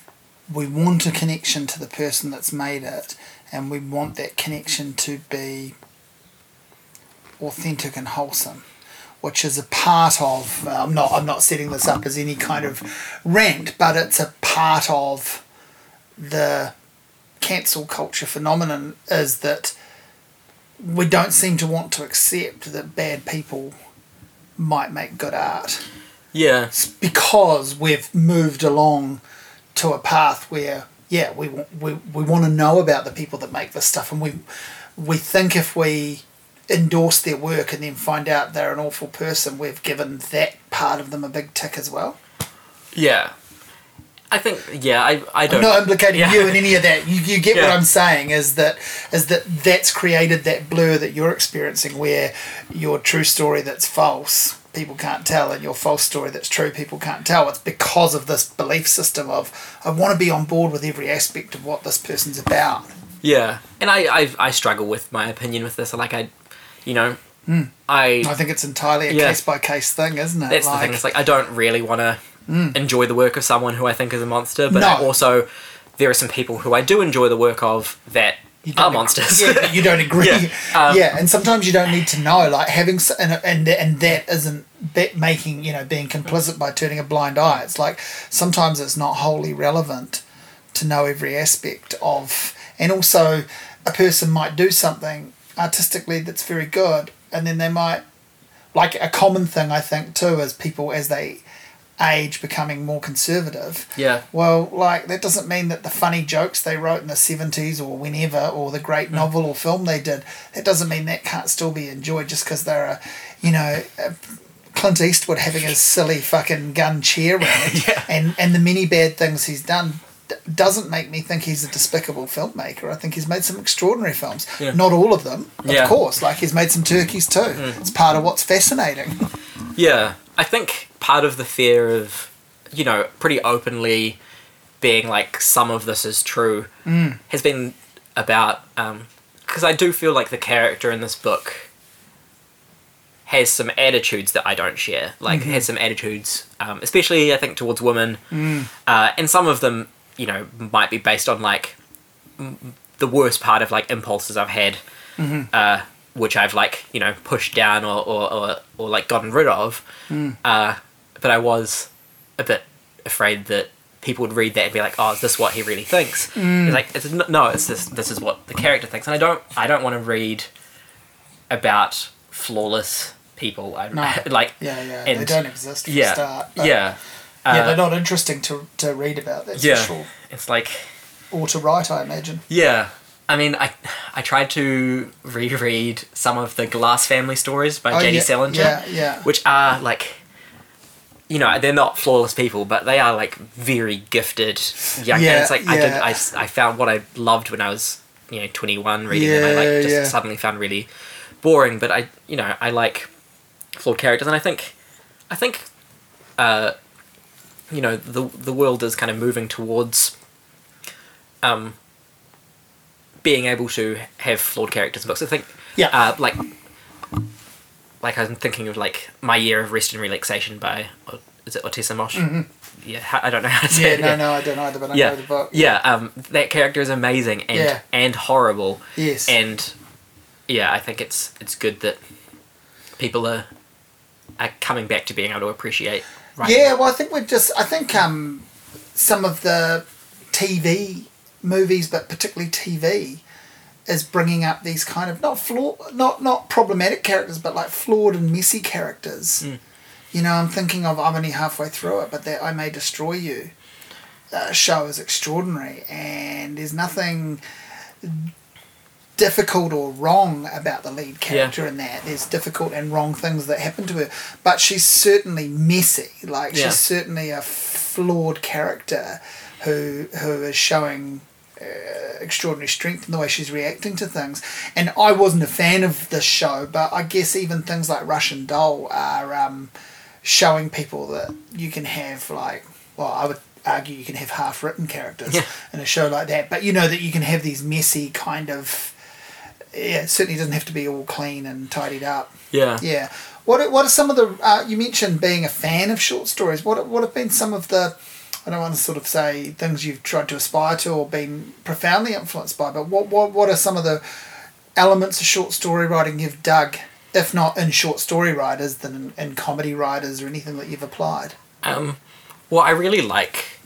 we want a connection to the person that's made it and we want that connection to be authentic and wholesome. Which is a part of I'm not I'm not setting this up as any kind of rant, but it's a part of the cancel culture phenomenon is that we don't seem to want to accept that bad people might make good art. Yeah, It's because we've moved along to a path where yeah we want we, we want to know about the people that make this stuff and we we think if we endorse their work and then find out they're an awful person we've given that part of them a big tick as well. Yeah. I think yeah. I I don't. I'm not implicating yeah. you in any of that. You, you get what I'm saying is that is that that's created that blur that you're experiencing where your true story that's false people can't tell and your false story that's true people can't tell. It's because of this belief system of I want to be on board with every aspect of what this person's about. Yeah, and I, I I struggle with my opinion with this. Like I, you know, hmm. I I think it's entirely a Yeah. case by case thing, isn't it? that's the thing. It's like I don't really want to enjoy the work of someone who I think is a monster, but I No. also there are some people who I do enjoy the work of that are monsters. Yeah, but you don't agree. Yeah, Yeah, um, and sometimes you don't need to know. Like having and and and that isn't be- making you know being complicit by turning a blind eye. It's like sometimes it's not wholly relevant to know every aspect of, and also a person might do something artistically that's very good, and then they might like a common thing I think too is people as they age becoming more conservative yeah. well, like that doesn't mean that the funny jokes they wrote in the seventies or whenever, or the great mm. novel or film they did, that doesn't mean that can't still be enjoyed just because they're a, you know, a Clint Eastwood having his silly fucking gun chair rant Yeah. and and the many bad things he's done. D- Doesn't make me think he's a despicable filmmaker. I think he's made some extraordinary films. Yeah. Not all of them, of Yeah. Mm. course. Like he's made some turkeys too. It's part of what's fascinating. Yeah, I think part of the fear of, you know, pretty openly being like some of this is true has been about because I do feel like the character in this book has some attitudes that I don't share. Like has some attitudes, um, especially I think towards women, uh, and some of them, you know, might be based on like m- the worst part of like impulses I've had uh, which I've like you know pushed down or or, or, or like gotten rid of. Uh, but I was a bit afraid that people would read that and be like, "Oh, is this what he really thinks?" It's like, it's, no, it's this. This is what the character thinks, and I don't. I don't want to read about flawless people. I'm No. like, Yeah, yeah. And- they don't exist yeah, start. yeah, Yeah, uh, they're not interesting to, to read about, that's yeah. for sure. It's like Or to write, I imagine. Yeah. I mean, I I tried to reread some of the Glass family stories by Oh, J.D. yeah, Salinger, yeah, yeah. which are like, you know, they're not flawless people, but they are like very gifted young. Yeah, and it's like I did, yeah. I, I found what I loved when I was you know twenty one reading them. I Yeah, like just yeah. suddenly found really boring, but I you know I like flawed characters, and I think I think uh, you know the the world is kind of moving towards um being able to have flawed characters in books. I think Yeah. uh, like like I'm thinking of like my year of rest and relaxation by uh, is it Ottessa Mosh? Yeah, I don't know how to say Mm-hmm. Yeah, it. no, no, I don't either, but I yeah, know the book. yeah. Um, that character is amazing and Yeah. and horrible. Yes. And yeah, I think it's it's good that people are are coming back to being able to appreciate. Writing. Yeah, well, I think we're just. I think um, some of the TV movies, but particularly TV, is bringing up these kind of not flaw, not not problematic characters, but like flawed and messy characters. Mm. You know, I'm thinking of I'm only halfway through it, but that I May Destroy You uh, show is extraordinary, and there's nothing difficult or wrong about the lead character in that. There's difficult and wrong things that happen to her, but she's certainly messy. Like Yeah. she's certainly a flawed character who who is showing uh, extraordinary strength in the way she's reacting to things. And I wasn't a fan of this show, but I guess even things like Russian Doll are um, showing people that you can have like well, I would argue you can have half written characters Yeah. in a show like that, but you know that you can have these messy kind of yeah, it certainly doesn't have to be all clean and tidied up. Yeah. Yeah. What are, what are some of the uh, you mentioned being a fan of short stories? What what have been some of the I don't want to sort of say things you've tried to aspire to or been profoundly influenced by, but what what what are some of the elements of short story writing you've dug, if not in short story writers, then in, in comedy writers or anything that you've applied? Um, well, I really like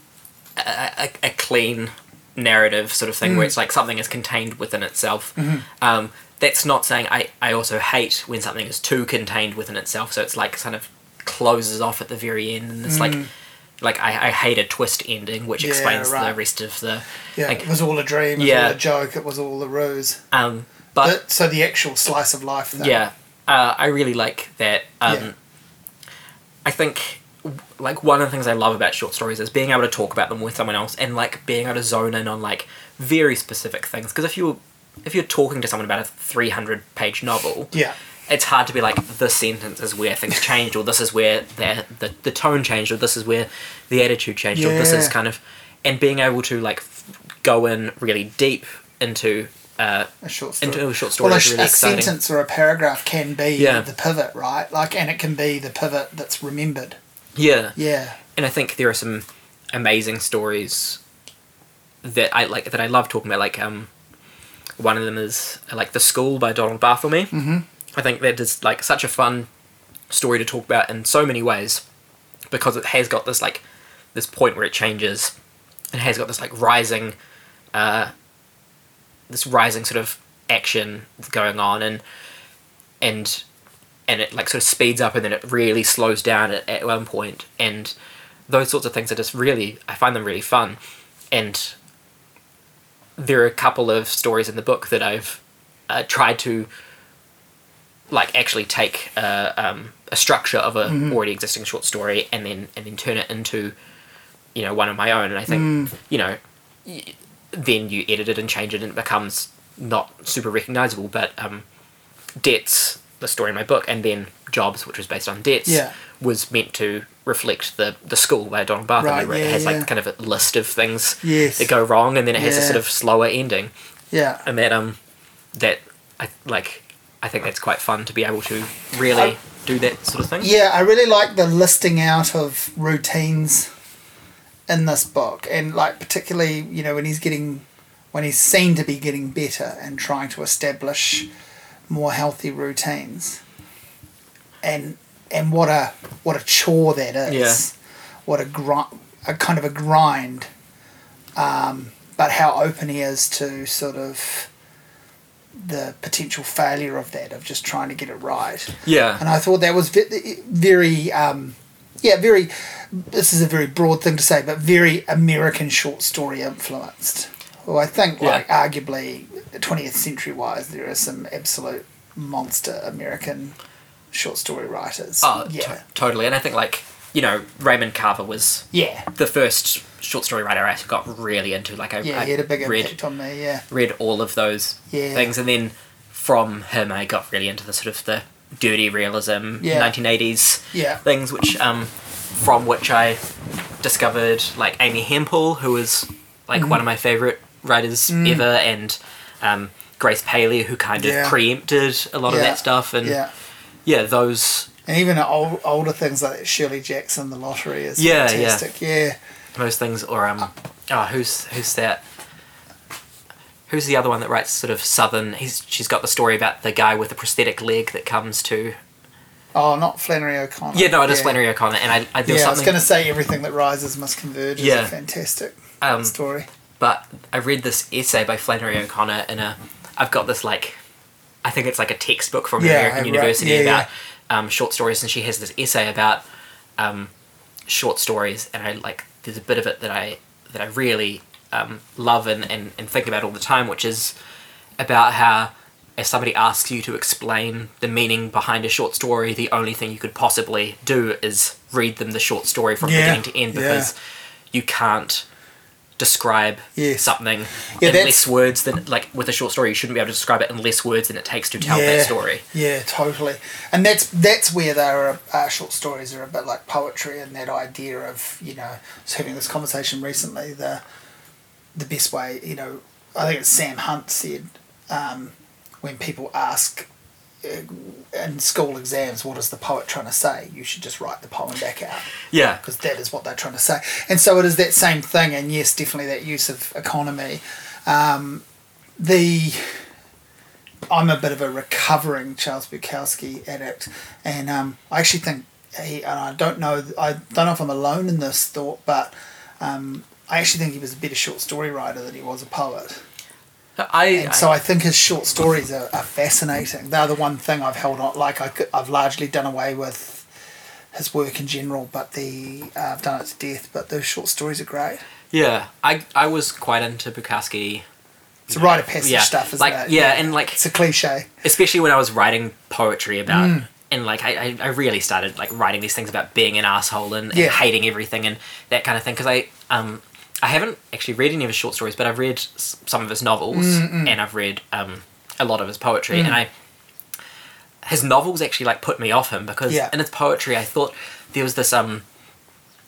a, a, a clean narrative sort of thing where it's like something is contained within itself. Um, that's not saying I, I also hate when something is too contained within itself. So it's like kind of closes off at the very end, and it's like like I, I hate a twist ending, which Yeah, explains right. the rest of the. Yeah, like, it was all a dream. It was Yeah. all a joke. It was all a ruse. um, but so the actual slice of life. Thing. Yeah, uh, I really like that. Um, Yeah. I think like one of the things I love about short stories is being able to talk about them with someone else and like being able to zone in on like very specific things. Because if you if you're talking to someone about a three hundred page novel, Yeah. it's hard to be like this sentence is where things changed or this is where the the, the tone changed or this is where the attitude changed or this is kind of and being able to like f- go in really deep into uh, a short story. into a short story well, a, really a sentence or a paragraph can be Yeah. the pivot, right? Like, and it can be the pivot that's remembered. Yeah. Yeah. and I think there are some amazing stories that I like that I love talking about. Like um, one of them is like the school by Donald Barthelme. Mm-hmm. I think that is like such a fun story to talk about in so many ways because it has got this like this point where it changes and has got this like rising, uh, this rising sort of action going on and and and it like sort of speeds up and then it really slows down at, at one point. And those sorts of things are just really I find them really fun. And there are a couple of stories in the book that I've uh, tried to like actually take uh, um, a structure of a already existing short story and then and then turn it into you know one of my own. And I think you know y- then you edit it and change it and it becomes not super recognizable. But um, debts the story in my book and then jobs which was based on debts Yeah. was meant to reflect the the school by Donald Barthelme Right, where yeah, it has yeah. like kind of a list of things Yes. that go wrong and then it has a sort of slower ending Yeah. and that um that I like I think that's quite fun to be able to really I- do that sort of thing. Yeah, I really like the listing out of routines in this book, and like particularly, you know, when he's getting, when he's seen to be getting better and trying to establish more healthy routines, and and what a what a chore that is. Yeah. What a grind, a kind of a grind. Um, but how open he is to sort of the potential failure of that of just trying to get it right Yeah. and I thought that was ve- very, um, yeah, very. This is a very broad thing to say, but very American short story influenced. Well, I think, Yeah. like, arguably, twentieth century wise, there are some absolute monster American short story writers. Oh, yeah, to- totally. And I think like you know Raymond Carver was yeah, the first short story writer I got really into. Like I, yeah. I He had a big read impact on me. Yeah, read all of those Yeah. things, and then from him I got really into the sort of the dirty realism, Yeah. nineteen eighties yeah, things, which um, from which I discovered like Amy Hempel, who was like Mm-hmm. one of my favorite writers ever, and um, Grace Paley, who kind of Mm. Yeah. preempted a lot of that stuff, and yeah. yeah, those And even old, older things like Shirley Jackson, The Lottery is Yeah, yeah. fantastic. Yeah, those things, or um, oh, who's who's that? Who's the other one that writes sort of southern? He's she's got the story about the guy with the prosthetic leg that comes to. Oh, not Flannery O'Connor. Yeah, no, it is Flannery O'Connor, and I, I Yeah, I was going to say everything that rises must converge is Yeah. a fantastic um, story. But I read this essay by Flannery O'Connor in a. I've got this like, I think it's like a textbook from Yeah, American right, University yeah, about Um, short stories, and she has this essay about um, short stories, and I like. There's a bit of it that I that I really um, love and, and, and think about all the time, which is about how if somebody asks you to explain the meaning behind a short story, the only thing you could possibly do is read them the short story from Yeah, beginning to end yeah. because you can't describe Yes. something Yeah, in less words than like with a short story you shouldn't be able to describe it in less words than it takes to tell yeah, that story Yeah, totally. And that's that's where they are. Uh, short stories are a bit like poetry, and that idea of you know, I was having this conversation recently. The the best way, you know, I think it's Sam Hunt said um, when people ask. Uh, in school exams, what is the poet trying to say? You should just write the poem back out yeah because that is what they're trying to say. And so it is that same thing, and yes, definitely that use of economy. Um, the I'm a bit of a recovering Charles Bukowski addict, and um, I actually think he. And I don't know. I don't know if I'm alone in this thought, but um, I actually think he was a better short story writer than he was a poet. I, And so I think his short stories are, are fascinating. They're the one thing I've held on. Like I could, I've largely done away with his work in general, but the uh, I've done it to death. But those short stories are great. yeah I, I was quite into Bukowski It's a rite of passage yeah stuff, isn't like it? yeah, and like it's a cliche. especially when I was writing poetry about Mm. and like I, I, I really started like writing these things about being an asshole and, and Yeah. hating everything and that kind of thing because I um I haven't actually read any of his short stories but I've read s- some of his novels Mm, and I've read um a lot of his poetry Mm. and I his novels actually like put me off him because Yeah. in his poetry I thought there was this um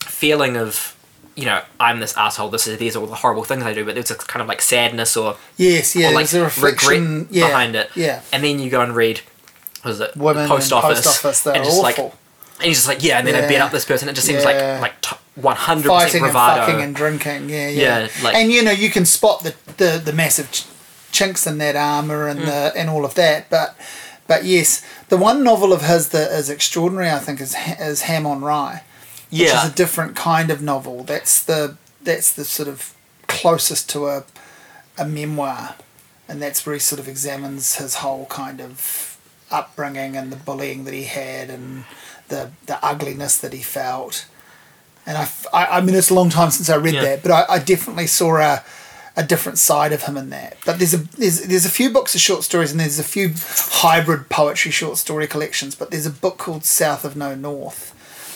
feeling of you know I'm this asshole this is these are all the horrible things I do but there's a kind of like sadness or Yes, yeah. or like there's a reflection regret yeah, behind it. Yeah. And then you go and read, what was it, Women the post and office, post office, they're and just like awful. And he's just like, yeah, and then I beat up this person. It just seems Yeah. like like one hundred percent fighting and bravado. fucking and drinking. Yeah, yeah. Yeah, like- and you know you can spot the the, the massive ch- chinks in that armor and mm. the and all of that. But but yes, the one novel of his that is extraordinary, I think, is is Ham on Rye, which is a different kind of novel. That's the that's the sort of closest to a a memoir, and that's where he sort of examines his whole kind of upbringing and the bullying that he had and the the ugliness that he felt. And I—I mean, it's a long time since I read Yeah. that, but I, I definitely saw a, a different side of him in that. But there's a there's there's a few books of short stories and there's a few hybrid poetry short story collections. But there's a book called South of No North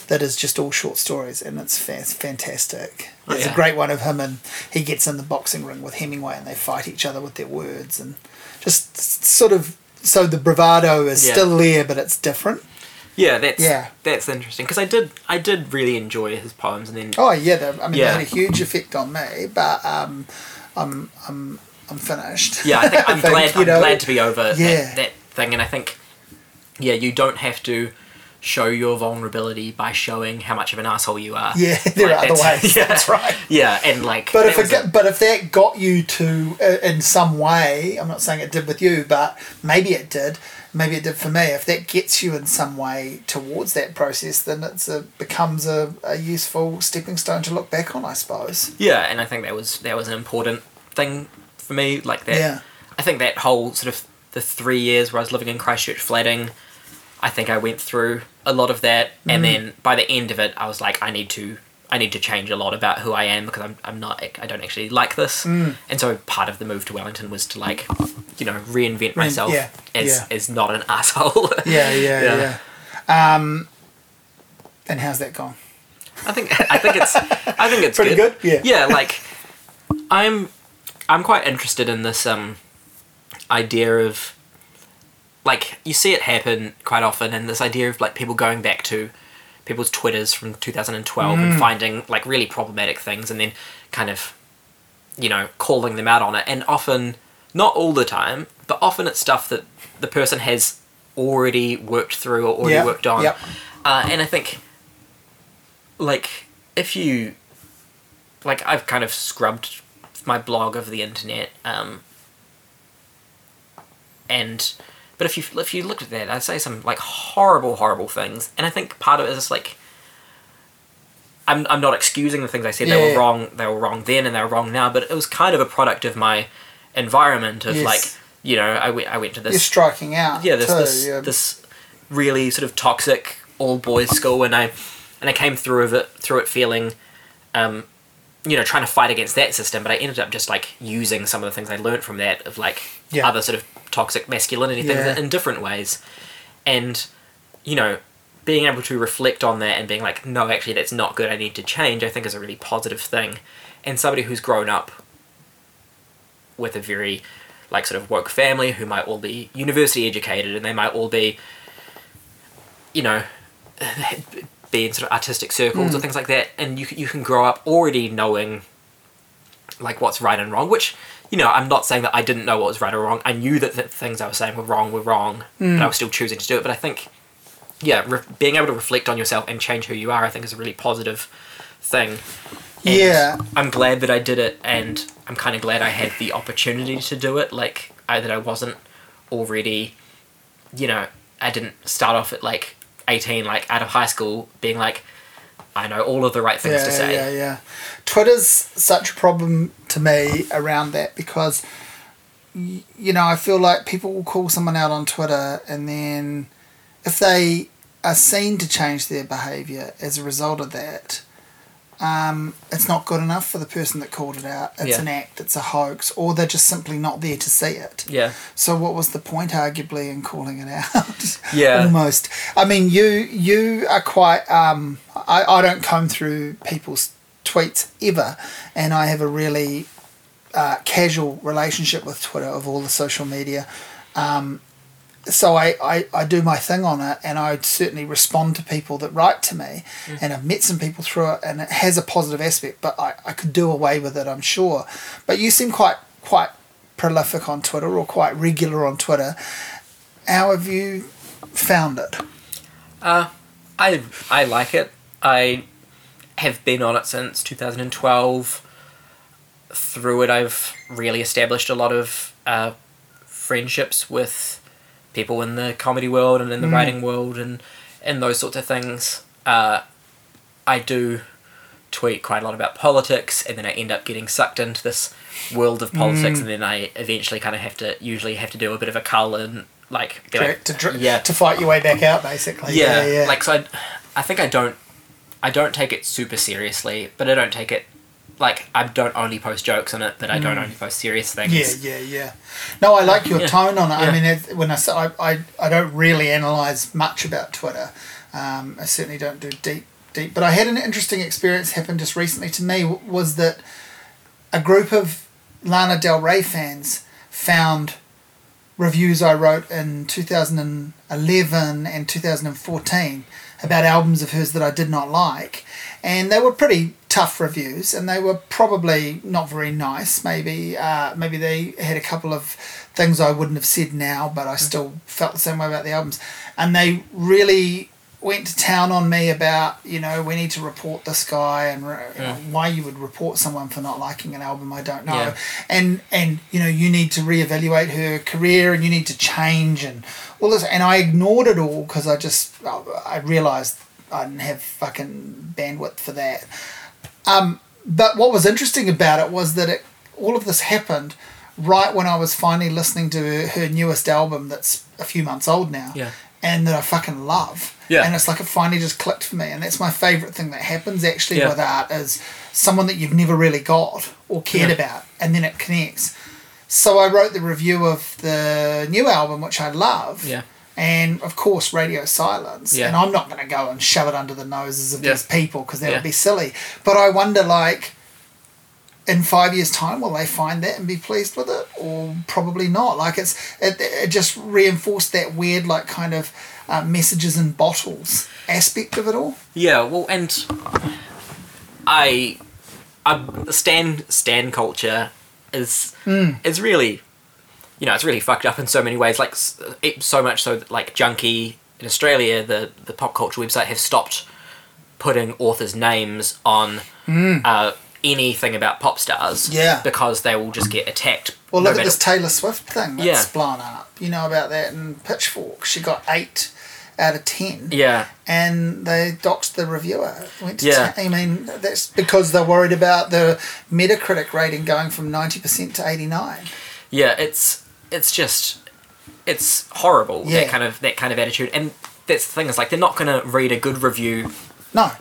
that is just all short stories and it's fa- fantastic. Oh, There's a great one of him and he gets in the boxing ring with Hemingway and they fight each other with their words and just sort of so the bravado is Yeah. still there but it's different. Yeah, that's Yeah. that's interesting because I did I did really enjoy his poems, and then Oh yeah, they, I mean Yeah. they had a huge effect on me, but um, I'm I'm I'm finished. yeah, I think I'm think, glad I'm know, glad to be over Yeah. that, that thing, and I think yeah, you don't have to show your vulnerability by showing how much of an asshole you are. Yeah, there Like, are other ways. Yeah, That's right. Yeah, and like, But if it a- but if that got you to uh, in some way, I'm not saying it did with you, but maybe it did. Maybe it did for me. If that gets you in some way towards that process, then it's a becomes a, a useful stepping stone to look back on, I suppose. yeah, and I think that was that was an important thing for me. Like that, Yeah. I think that whole sort of the three years where I was living in Christchurch flatting, I think I went through a lot of that, Mm. and then by the end of it, I was like, I need to, I need to change a lot about who I am because I'm, I'm not, I don't actually like this, Mm. and so part of the move to Wellington was to like, you know, reinvent myself yeah, as yeah. as not an asshole. Yeah, yeah, Yeah. yeah. Um, and how's that gone? I think I think it's I think it's Pretty good, yeah. Yeah, like I'm I'm quite interested in this um idea of like you see it happen quite often and this idea of like people going back to people's twitters from 2012 Mm. and finding like really problematic things and then kind of you know calling them out on it. And often not all the time but often it's stuff that the person has already worked through or already Yeah, worked on. Uh, and i think like if you like I've kind of scrubbed my blog of the internet um and but if you if you looked at that I'd say some like horrible horrible things and I think part of it is just like I'm, I'm not excusing the things I said they were wrong they were wrong then and they were wrong now but it was kind of a product of my environment of Yes. like you know I went I went to this You're striking out. yeah, this too, this, yeah. this really sort of toxic all boys school, and I and I came through of it through it feeling, um, you know, trying to fight against that system, but I ended up just like using some of the things I learned from that of like Yeah. other sort of toxic masculinity Yeah. things in different ways, and you know. Being able to reflect on that and being like, no, actually, that's not good. I need to change. I think is a really positive thing, and somebody who's grown up with a very like sort of woke family who might all be university educated and they might all be you know be in sort of artistic circles or mm. things like that and you you can grow up already knowing like what's right and wrong which you know i'm not saying that i didn't know what was right or wrong i knew that the things i was saying were wrong were wrong hmm. but i was still choosing to do it but i think yeah re- being able to reflect on yourself and change who you are i think is a really positive thing and Yeah. I'm glad that I did it, and I'm kind of glad I had the opportunity to do it. Like, I, that I wasn't already, you know, I didn't start off at like 18, like out of high school, being like, I know all of the right things yeah, to say. Yeah, yeah. Twitter's such a problem to me around that because, you know, I feel like people will call someone out on Twitter and then if they are seen to change their behaviour as a result of that, um, it's not good enough for the person that called it out. It's Yeah. an act, it's a hoax, or they're just simply not there to see it. Yeah. So what was the point, arguably, in calling it out? Yeah. almost. I mean, you you are quite. Um, I I don't comb through people's tweets ever, and I have a really uh, casual relationship with Twitter of all the social media. Um, so I, I, I do my thing on it and I certainly respond to people that write to me and I've met some people through it and it has a positive aspect but I, I could do away with it I'm sure but you seem quite quite prolific on Twitter or quite regular on Twitter how have you found it I I like it. I have been on it since 2012. Through it, I've really established a lot of uh, friendships with people in the comedy world and in the Mm. writing world and and those sorts of things. Uh, I do tweet quite a lot about politics, and then I end up getting sucked into this world of Mm. politics, and then I eventually kind of have to usually have to do a bit of a cull and like like, to, dr- yeah, to fight your way back out, basically. yeah, yeah. like so. I, I think I don't, I don't take it super seriously, but I don't take it like I don't only post jokes on it, but I don't only post serious things. Mm. Yeah, yeah, yeah. No, I like your Yeah. tone on it. I mean, it, when I say I, I, I don't really analyze much about Twitter. Um, I certainly don't do deep, deep. But I had an interesting experience happen just recently to me. Was that a group of Lana Del Rey fans found reviews I wrote in 2011 and 2014 about albums of hers that I did not like. And they were pretty tough reviews, and they were probably not very nice. Maybe, uh, maybe they had a couple of things I wouldn't have said now, but I still felt the same way about the albums. And they really went to town on me about, you know, we need to report this guy and you know, why you would report someone for not liking an album. I don't know Yeah. and and you know you need to reevaluate her career and you need to change and all this and I ignored it all because I just I realized I didn't have fucking bandwidth for that um but what was interesting about it was that it all of this happened right when I was finally listening to her, her newest album that's a few months old now Yeah. and that I fucking love Yeah. and it's like it finally just clicked for me and that's my favorite thing that happens actually Yeah. with art is someone that you've never really got or cared Yeah. about and then it connects so I wrote the review of the new album which I love Yeah. And of course radio silence Yeah. and I'm not going to go and shove it under the noses of Yeah. these people because that Yeah. would be silly but I wonder like in five years time will they find that and be pleased with it or probably not like it's it, it just reinforced that weird like kind of uh, messages in bottles aspect of it all Yeah, well, and I, I stan stan culture is is really, you know, it's really fucked up in so many ways. Like it, so much so that like Junkee in Australia, the the pop culture website, have stopped putting authors' names on uh, anything about pop stars. Yeah. because they will just get attacked. well no look at matter- this taylor swift thing that's Yeah. blown up you know about that in pitchfork she got eight out of ten Yeah, and they doxed the reviewer. Yeah. ta- I mean, that's because they're worried about the Metacritic rating going from 90% to 89. yeah, it's it's just it's horrible Yeah. that kind of that kind of attitude, and that's the thing is like they're not gonna read a good review No.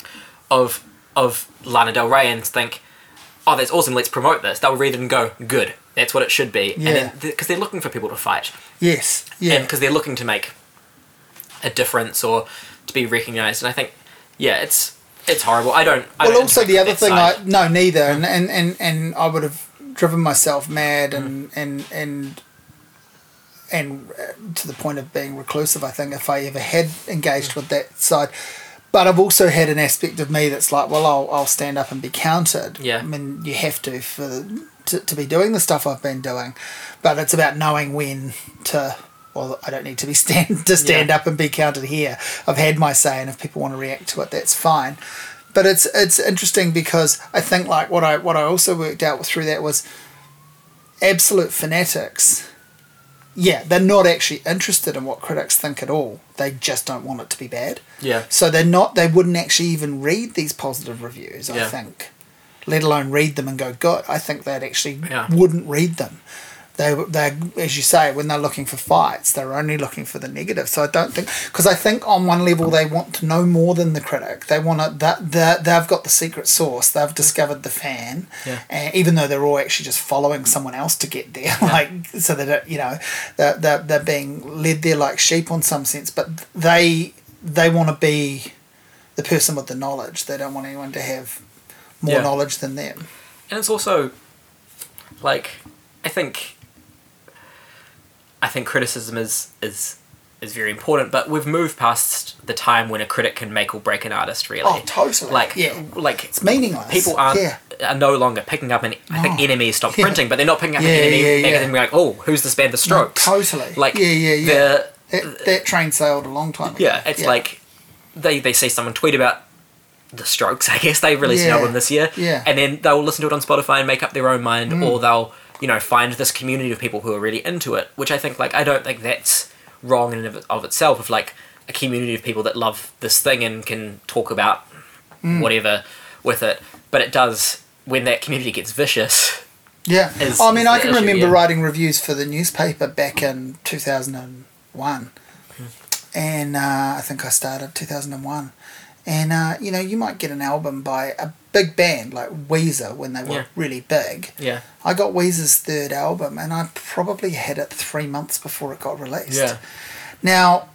of of Lana Del Rey and think, oh, that's awesome. Let's promote this. They'll read it and go, good. That's what it should be. Yeah. Because they're looking for people to fight, Yes. Yeah. because they're looking to make a difference or to be recognised. And I think, yeah, it's it's horrible. I don't. I well, don't also the other thing, side. I no, neither, and and and, and I would have driven myself mad and and and and uh, to the point of being reclusive. I think if I ever had engaged with that side. But I've also had an aspect of me that's like, well, I'll, I'll stand up and be counted. Yeah. I mean, you have to for to, to be doing the stuff I've been doing, but it's about knowing when to. Well, I don't need to be stand to stand Yeah. up and be counted here. I've had my say, and if people want to react to it, that's fine but it's it's interesting because I think like what I what I also worked out through that was absolute fanatics. Yeah, they're not actually interested in what critics think at all. They just don't want it to be bad. Yeah. So they're not. They wouldn't actually even read these positive reviews. I Yeah. think, let alone read them and go good. I think they'd actually Yeah. wouldn't read them. They they as you say when they're looking for fights, they're only looking for the negative. So I don't think because I think on one level they want to know more than the critic. They want to that that they've got the secret source They've discovered the fan, Yeah. and even though they're all actually just following someone else to get there, like so that uh, you know they're, they're, they're being led there like sheep on some sense. But they they want to be the person with the knowledge. They don't want anyone to have more Yeah. knowledge than them. and it's also like I think I think criticism is is is very important, but we've moved past the time when a critic can make or break an artist. Really, Oh, totally. Like, Yeah. like It's meaningless. people aren't Yeah. are no longer picking up an. I think No. NME stopped Yeah. printing, but they're not picking up Yeah, an NME yeah, and yeah. being like, oh, who's this band, The Strokes? totally. Like, Yeah, yeah, yeah. the- That, that train sailed a long time ago. yeah, it's like they they see someone tweet about the Strokes. I guess they released an album this year, Yeah. and then they'll listen to it on Spotify and make up their own mind, Mm. or they'll you know find this community of people who are really into it. Which I think like I don't think that's wrong in and of, of itself. Of like a community of people that love this thing and can talk about Mm. whatever with it, but it does when that community gets vicious. Yeah. is- I mean, is I can issue, remember yeah. writing reviews for the newspaper back in 2001. And uh, I think I started 2001. And, uh, you know, you might get an album by a big band like Weezer when they were Yeah. really big. Yeah, I got Weezer's third album and I probably had it three months before it got released. yeah, Now,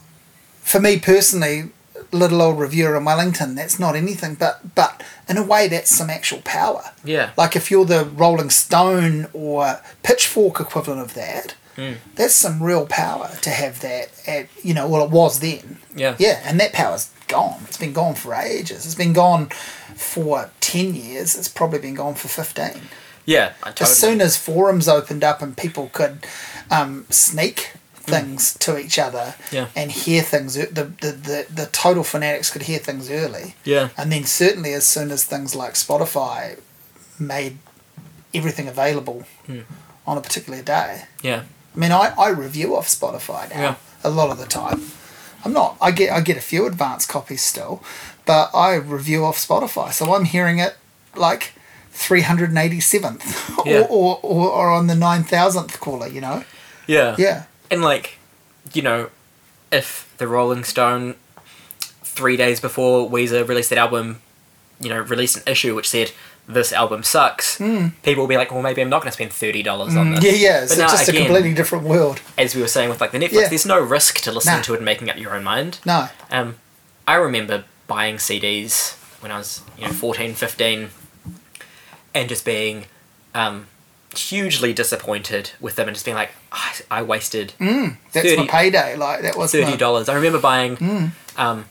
for me personally, little old reviewer in Wellington, that's not anything, but but in a way, that's some actual power. yeah, Like if you're the Rolling Stone or Pitchfork equivalent of that, Mm. that's some real power to have that. At, you know, well, it was then. yeah, Yeah, and that power's gone. It's been gone for ages. It's been gone for ten years. It's probably been gone for fifteen. yeah. Totally. As soon as forums opened up and people could um, sneak things to each other Mm. Yeah. and hear things, the, the, the, the total fanatics could hear things early. yeah, And then certainly as soon as things like Spotify made everything available Hmm. on a particular day. yeah, I mean, I, I review off Spotify now Yeah. a lot of the time. I'm not. I get I get a few advanced copies still, but I review off Spotify, so I'm hearing it like 387th Yeah. or, or, or, or on the 9000th caller. You know. yeah, Yeah. And like, you know, if the Rolling Stone three days before Weezer released that album, you know, released an issue which said this album sucks, people will be like, well, maybe I'm not going to spend thirty dollars on this. Hmm. Yeah, yeah. It's But now, just again, a completely different world. As we were saying with like the Netflix, Yeah. there's no risk to listening Nah. to it and making up your own mind. No. Um, I remember buying CDs when I was, you know, 14, 15, and just being um, hugely disappointed with them and just being like, I, I wasted That's 30 my payday. Like that was thirty dollars. I remember buying. Hmm. Um,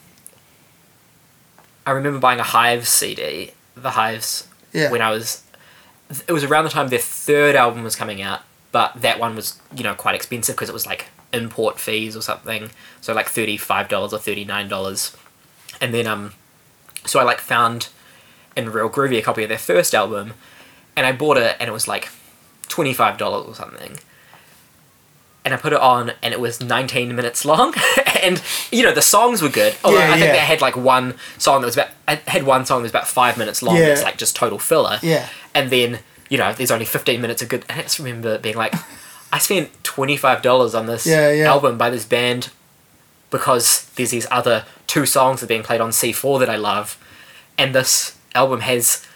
I remember buying a Hives CD. The Hives. Yeah. When I was, it was around the time their third album was coming out, but that one was you know quite expensive because it was like import fees or something. So like thirty five dollars or thirty nine dollars, and then um, so I like found in Real Groovy a copy of their first album, and I bought it and it was like twenty five dollars or something and I put it on, and it was 19 minutes long. and you know the songs were good. Although Yeah, I think yeah. they had like one song that was about. I had one song that was about five minutes long. Yeah. It's like just total filler. Yeah. And then you know there's only 15 minutes of good. And I just remember being like, I spent 25 dollars on this Yeah, yeah. album by this band because there's these other two songs that are being played on C4 that I love, and this album has.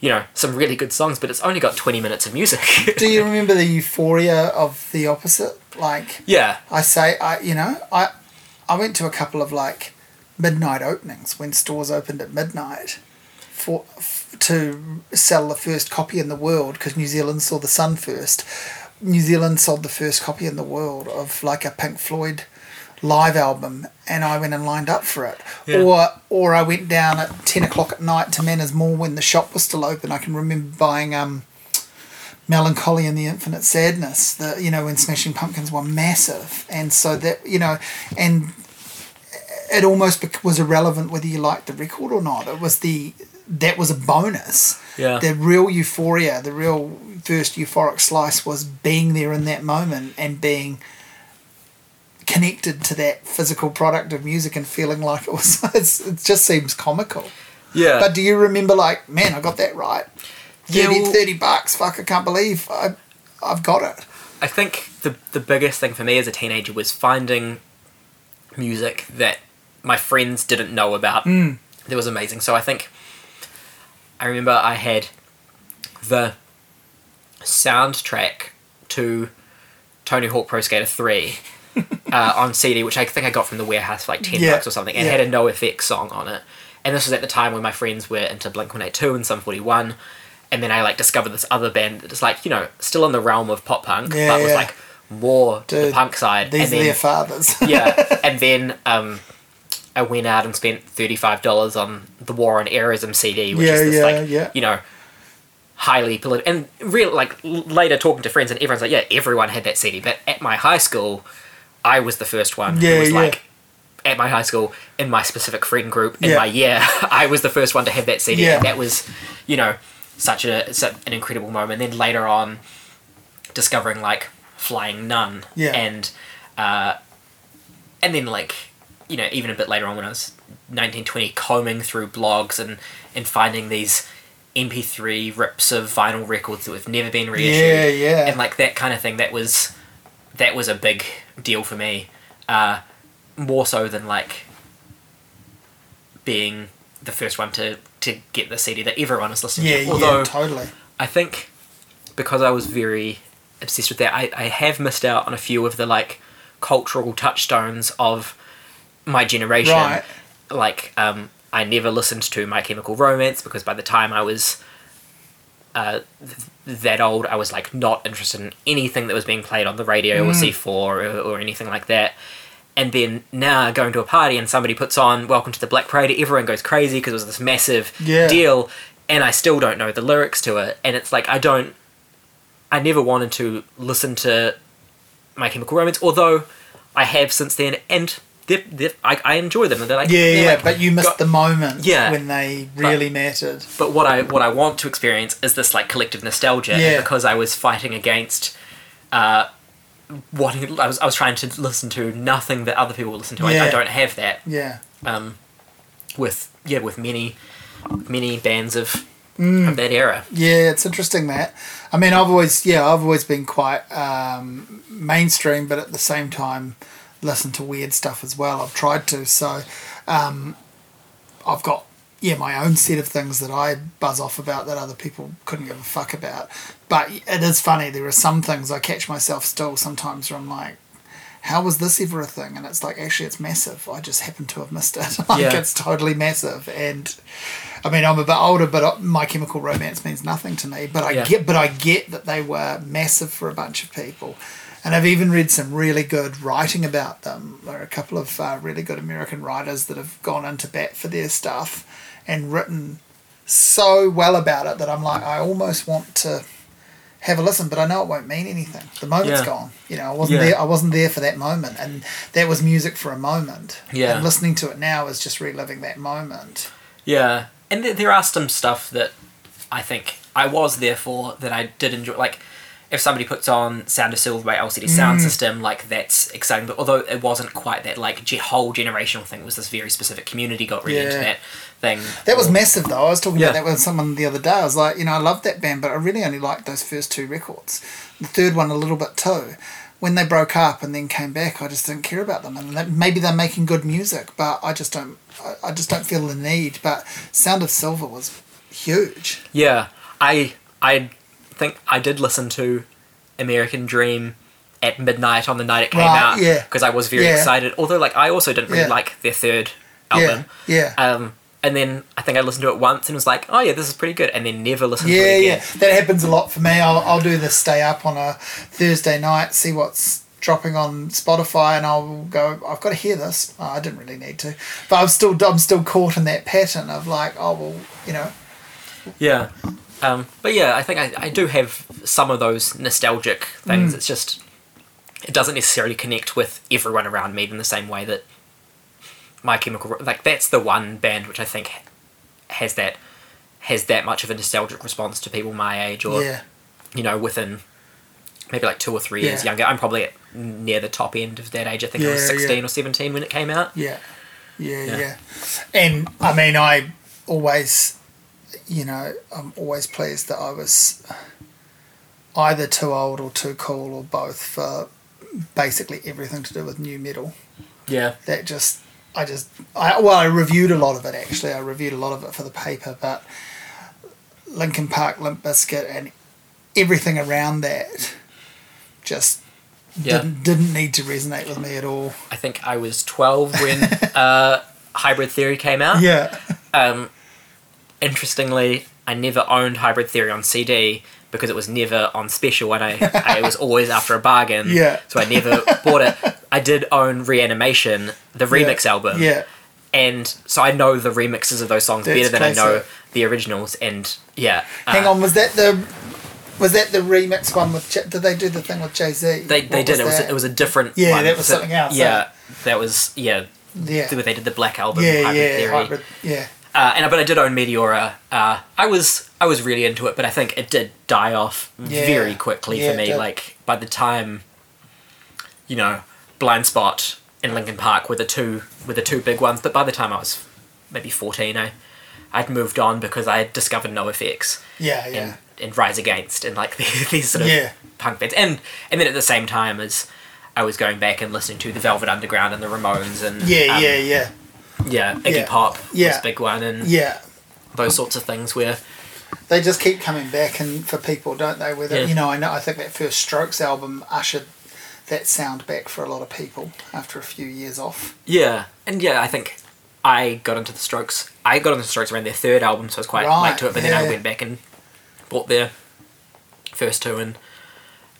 You know, some really good songs, but it's only got 20 minutes of music. Do you remember the euphoria of the opposite? Like yeah. I say, I you know, I I went to a couple of like midnight openings when stores opened at midnight for f- to sell the first copy in the world because New Zealand saw the sun first. New Zealand sold the first copy in the world of like a Pink Floyd live album, and I went and lined up for it. Yeah. Or or I went down at ten o'clock at night to Manners Mall when the shop was still open. I can remember buying um. Mellon Collie and the Infinite Sadness, the you know when Smashing Pumpkins were massive, and so that you know, and it almost was irrelevant whether you liked the record or not. It was the that was a bonus. Yeah. The real euphoria, the real first euphoric slice was being there in that moment and being connected to that physical product of music and feeling like it was. It's, it just seems comical. Yeah. But do you remember like, man, I got that right. 30, Yeah, well- 30 bucks. Fuck, I can't believe I, I've got it. I think the the biggest thing for me as a teenager was finding music that my friends didn't know about. Mm. That was amazing. So I think I remember I had the soundtrack to Tony Hawk Pro Skater Three uh, on CD, which I think I got from the warehouse for like ten Yeah, bucks or something, and yeah. had a NoFX song on it. And this was at the time when my friends were into Blink One Eight Two and Sum Forty One. And then I like discovered this other band that is like you know still in the realm of pop punk, Yeah, but was like more the Dude, punk side. These and are then, their fathers. yeah, and then um, I went out and spent thirty five dollars on the War on Errorism CD, which Yeah, is this yeah, like yeah. you know highly political. And real like l- later talking to friends, and everyone's like, yeah, everyone had that CD, but at my high school, I was the first one Yeah, who was yeah. like at my high school in my specific friend group in Yeah. my year. I was the first one to have that CD, Yeah. and that was, you know, such a such an incredible moment. then later on, discovering like Flying Nun, Yeah. and uh, and then like you know even a bit later on when I was 19, 20, combing through blogs and and finding these MP3 rips of vinyl records that have never been reissued Yeah, yeah. and like that kind of thing that was that was a big deal for me uh, more so than like being the first one to to get the CD that everyone is listening yeah, to although yeah, totally. I think because I was very obsessed with that I, I have missed out on a few of the like cultural touchstones of my generation Right. like um, I never listened to My Chemical Romance because by the time I was uh, that old, I was like not interested in anything that was being played on the radio or C4 or, or anything like that. And then now going to a party and somebody puts on Welcome to the Black Parade, everyone goes crazy because it was this massive Yeah. deal, and I still don't know the lyrics to it. And it's like I don't, I never wanted to listen to My Chemical Romance, although I have since then, and they're, they're, I, I enjoy them. And they're like Yeah, they're yeah, like but you missed got- the moment Yeah. when they really mattered. but what I what I want to experience is this like collective nostalgia Yeah. because I was fighting against uh wanting I was I was trying to listen to nothing that other people listen to. I, Yeah. I don't have that. Yeah. Um with yeah, with many many bands of Mm. of that era. Yeah, it's interesting that. I mean, I've always, yeah, I've always been quite um, mainstream, but at the same time, listen to weird stuff as well. I've tried to, so um, I've got yeah my own set of things that I buzz off about that other people couldn't give a fuck about. But it is funny. There are some things I catch myself still sometimes where I'm like. How was this ever a thing? And it's like actually it's massive. I just happen to have missed it. like Yeah. it's totally massive. And I mean I'm a bit older, but uh, My Chemical Romance means nothing to me. But I Yeah. get, but I get that they were massive for a bunch of people. And I've even read some really good writing about them. There are a couple of uh, really good American writers that have gone into bat for their stuff and written so well about it that I'm like, I almost want to have a listen, but I know it won't mean anything. The moment's Yeah. gone. You know, I wasn't Yeah. there. I wasn't there for that moment, and that was music for a moment. Yeah. And listening to it now is just reliving that moment. Yeah. And there, there are some stuff that I think I was there for that I did enjoy like if somebody puts on Sound of Silver by LCD Sound mm. System, like that's exciting. But although it wasn't quite that like ge- whole generational thing, it was this very specific community got really into that thing. That was massive, though. I was talking Yeah. about that with someone the other day. I was like, you know, I love that band, but I really only liked those first two records. The third one a little bit too. When they broke up and then came back, I just didn't care about them. And that, maybe they're making good music, but I just don't. I, I just don't feel the need. But Sound of Silver was huge. Yeah, I I think I did listen to American Dream at midnight on the night it came Right, out yeah. because I was very Yeah. excited. Although like I also didn't really Yeah. like their third album. Yeah, yeah. Um, and then I think I listened to it once and was like, oh yeah, this is pretty good, and then never listened to Yeah, it yeah, again. that happens a lot for me. I'll, I'll do the stay up on a Thursday night, see what's dropping on Spotify, and I'll go. I've got to hear this. Oh, I didn't really need to, but I'm still I'm still caught in that pattern of like, oh well, you know, Yeah. Um, but yeah, I think I, I do have some of those nostalgic Mm. things. It's just it doesn't necessarily connect with everyone around me in the same way that My Chemical like that's the one band which I think has that has that much of a nostalgic response to people my age or yeah, you know within maybe like two or three years Yeah. younger. I'm probably at near the top end of that age. I think I was 16 yeah. or 17 when it came out. yeah, yeah, Yeah. yeah, And I mean, I always, you know, I'm always pleased that I was either too old or too cool or both for basically everything to do with nu metal. Yeah. that just I just I well I reviewed a lot of it actually I reviewed a lot of it for the paper but Linkin Park Limp Bizkit and everything around that just Yeah. didn't didn't need to resonate with me at all I think I was 12 when uh, Hybrid Theory came out. yeah Um, interestingly, I never owned Hybrid Theory on CD because it was never on special and I, I was always after a bargain. Yeah. So I never bought it. I did own Reanimation, the remix album. yeah And so I know the remixes of those songs That's better than I know the originals. And yeah. hang uh, on was that the was that the remix one with did they do the thing with Jay Z They, they did. It was, a, it was a different Yeah, one. that was So- something else, Yeah. That was, yeah. Yeah. they did the Black Album, Yeah, Hybrid yeah, Theory. hybrid, yeah. Uh, and but I did own Meteora. Uh, I was I was really into it, but I think it did die off Yeah. very quickly Yeah, for me. Like by the time, you know, Blind Spot and Linkin Park were the two were the two big ones. But by the time I was maybe fourteen, I I'd moved on because I had discovered NoFX Yeah, yeah. and, and Rise Against and like these sort of Yeah. punk bands. And and then at the same time as I was going back and listening to the Velvet Underground and the Ramones and Yeah, um, yeah, yeah. Yeah Iggy Yeah. Pop Yeah. was big one and Yeah. those sorts of things where They just keep coming back and for people, don't they? Whether Yeah. you know, I know I think that first Strokes album ushered that sound back for a lot of people after a few years off. Yeah, and yeah, I think I got into the Strokes. I got into the Strokes around their third album, so I was quite Right, late to it. But then I went back and bought their first two, and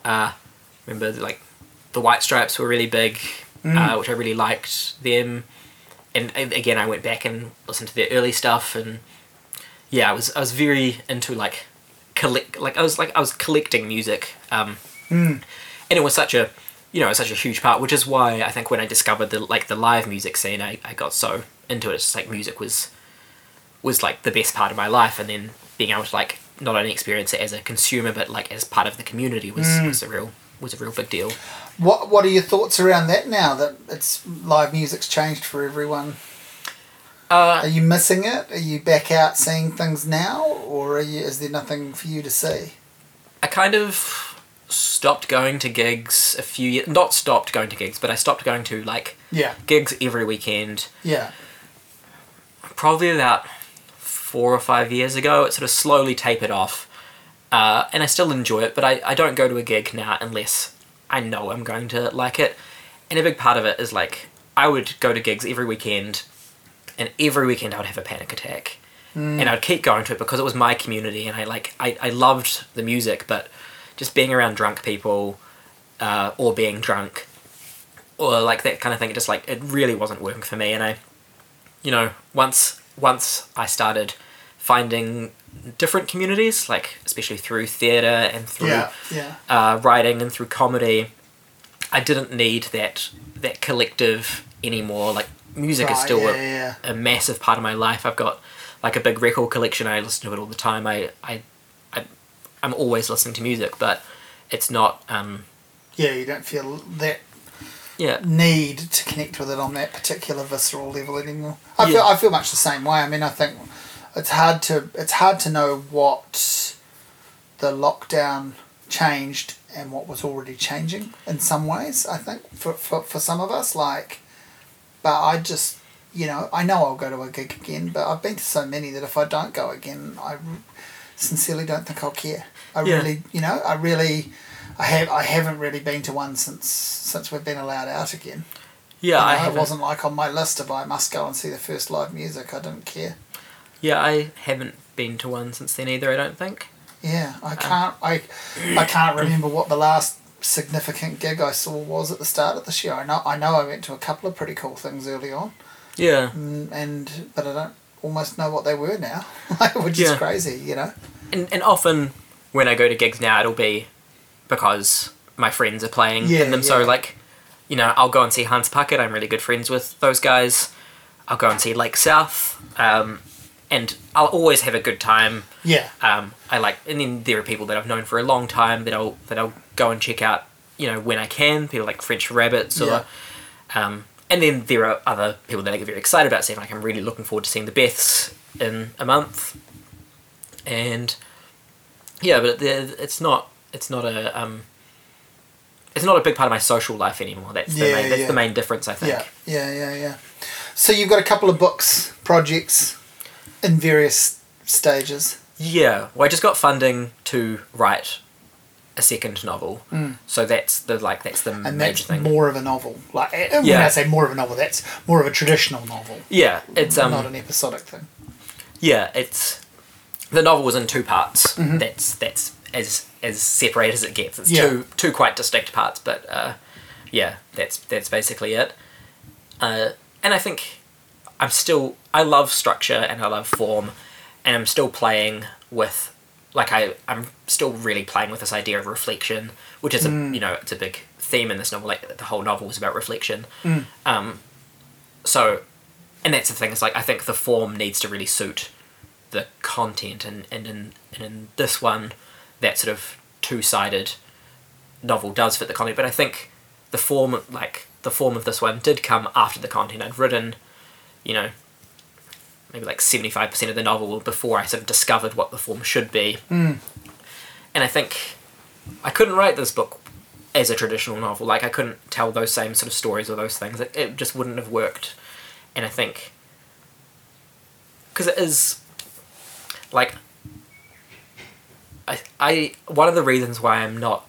uh, remember like the White Stripes were really big, Mm. uh, which I really liked them. And again, I went back and listened to their early stuff, and yeah, I was I was very into like collect like I was like I was collecting music, um, Mm. and it was such a you know such a huge part, which is why I think when I discovered the like the live music scene, I, I got so into it. It's just like music was was like the best part of my life, and then being able to like not only experience it as a consumer, but like as part of the community was Mm. was a real was a real big deal. What What are your thoughts around that now that it's live music's changed for everyone? Uh, Are you missing it? Are you back out seeing things now, or are you, is there nothing for you to see? I kind of stopped going to gigs a few years. Not stopped going to gigs, but I stopped going to like Yeah, gigs every weekend. yeah, Probably about four or five years ago. It sort of slowly tapered off, uh, and I still enjoy it. But I, I don't go to a gig now unless I know I'm going to like it. And a big part of it is like I would go to gigs every weekend, and every weekend I would have a panic attack. and I'd keep going to it because it was my community, and I like I, I loved the music, but just being around drunk people, uh, or being drunk, or like that kind of thing, it just like it really wasn't working for me, and I, you know, once once I started finding different communities, like especially through theatre and through yeah, yeah, uh, writing and through comedy, I didn't need that that collective anymore. Like music is still yeah, a, a massive part of my life. I've got like a big record collection. I listen to it all the time. I I, I I'm always listening to music, but it's not. Um, yeah. You don't feel that yeah, need to connect with it on that particular visceral level anymore. I feel I feel much the same way. I mean, I think it's hard to it's hard to know what the lockdown changed and what was already changing in some ways. I think for for, for some of us, like, but I just you know I know I'll go to a gig again, but I've been to so many that if I don't go again, i sincerely don't think I'll care. I Yeah. really you know I really. I have I haven't really been to one since since we've been allowed out again. yeah. You I know, it haven't. wasn't like on my list of I must go and see the first live music. I didn't care. Yeah, I haven't been to one since then either. I don't think. Yeah, I can't. I I can't remember what the last significant gig I saw was at the start of this year. I know I know I went to a couple of pretty cool things early on, Yeah, and, and but I don't almost know what they were now, which Yeah. is crazy. You know. and and often when I go to gigs now, it'll be because my friends are playing Yeah, in them. So like, you know, I'll go and see Hans Pucket. I'm really good friends with those guys. I'll go and see Lake South, um, and I'll always have a good time. Yeah. Um, I like, and then there are people that I've known for a long time that I'll that I'll go and check out. You know, when I can, people like French Rabbits or. Yeah. Um, and then there are other people that I get very excited about seeing. Like I'm really looking forward to seeing the Beths in a month, and yeah, but the- it's not it's not a um, it's not a big part of my social life anymore. That's the Yeah, main, that's yeah. the main difference, I think. Yeah. Yeah. Yeah. Yeah. So you've got a couple of books projects in various stages. Yeah, well, I just got funding to write a second novel, so that's the like that's the Mm. and major that's thing. more of a novel. Like eh, when Yeah. I say more of a novel, that's more of a traditional novel, yeah, it's um not an episodic thing. yeah it's the novel was in two parts. Mm-hmm. That's that's as as separate as it gets. It's Yeah. two two quite distinct parts, but uh, yeah, that's that's basically it. Uh, and I think I'm still I love structure and I love form, and I'm still playing with like I I'm still really playing with this idea of reflection, which is a Mm. you know it's a big theme in this novel. Like the whole novel is about reflection. Um, so, and that's the thing. It's like I think the form needs to really suit the content, and and in and in this one, that sort of two sided novel does fit the content. But I think the form, like the form of this one, did come after the content I'd written. You know, maybe like seventy five percent of the novel before I sort of discovered what the form should be. Mm. And I think I couldn't write this book as a traditional novel. Like I couldn't tell those same sort of stories or those things. It, it just wouldn't have worked. And I think because it is like I I one of the reasons why I'm not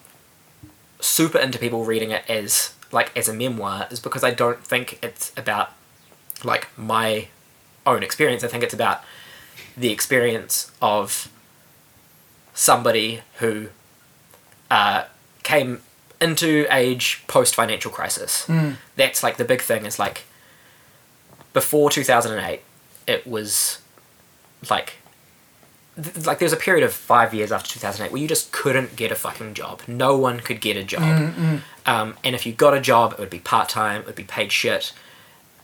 super into people reading it as like as a memoir is because I don't think it's about like my own experience. I think it's about the experience of somebody who uh, came into age post financial crisis. Mm. That's like the big thing is like before 2008, it was like th- like there's a period of five years after 2008 where you just couldn't get a fucking job. No one could get a job. Mm-mm. Um, and if you got a job, it would be part time. It would be paid shit.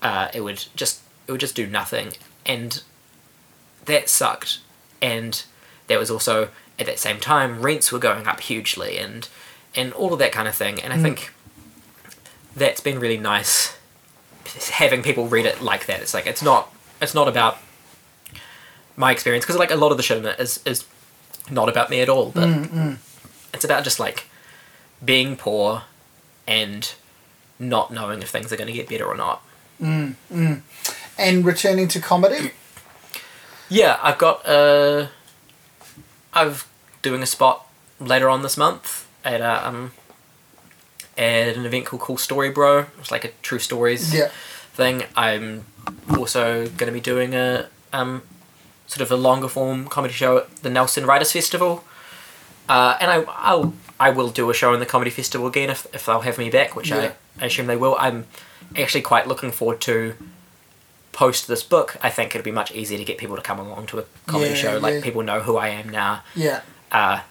Uh, it would just it would just do nothing, and that sucked. And there was also at that same time rents were going up hugely, and and all of that kind of thing. And I Mm. think that's been really nice having people read it like that. It's like it's not it's not about my experience because like a lot of the shit in it is is not about me at all, but Mm-mm. it's about just like being poor and not knowing if things are going to get better or not. Mm, mm. And returning to comedy. Yeah, I've got uh, I've doing a spot later on this month at um at an event called Cool Story Bro. It's like a true stories Yeah. thing. I'm also going to be doing a um sort of a longer form comedy show at the Nelson Writers Festival. Uh, and I I'll I will do a show in the comedy festival again if, if they'll have me back, which Yeah. I, I assume they will. I'm actually quite looking forward to post this book. I think it'd be much easier to get people to come along to a comedy Yeah, show. Like yeah. people know who I am now. Yeah. Uh,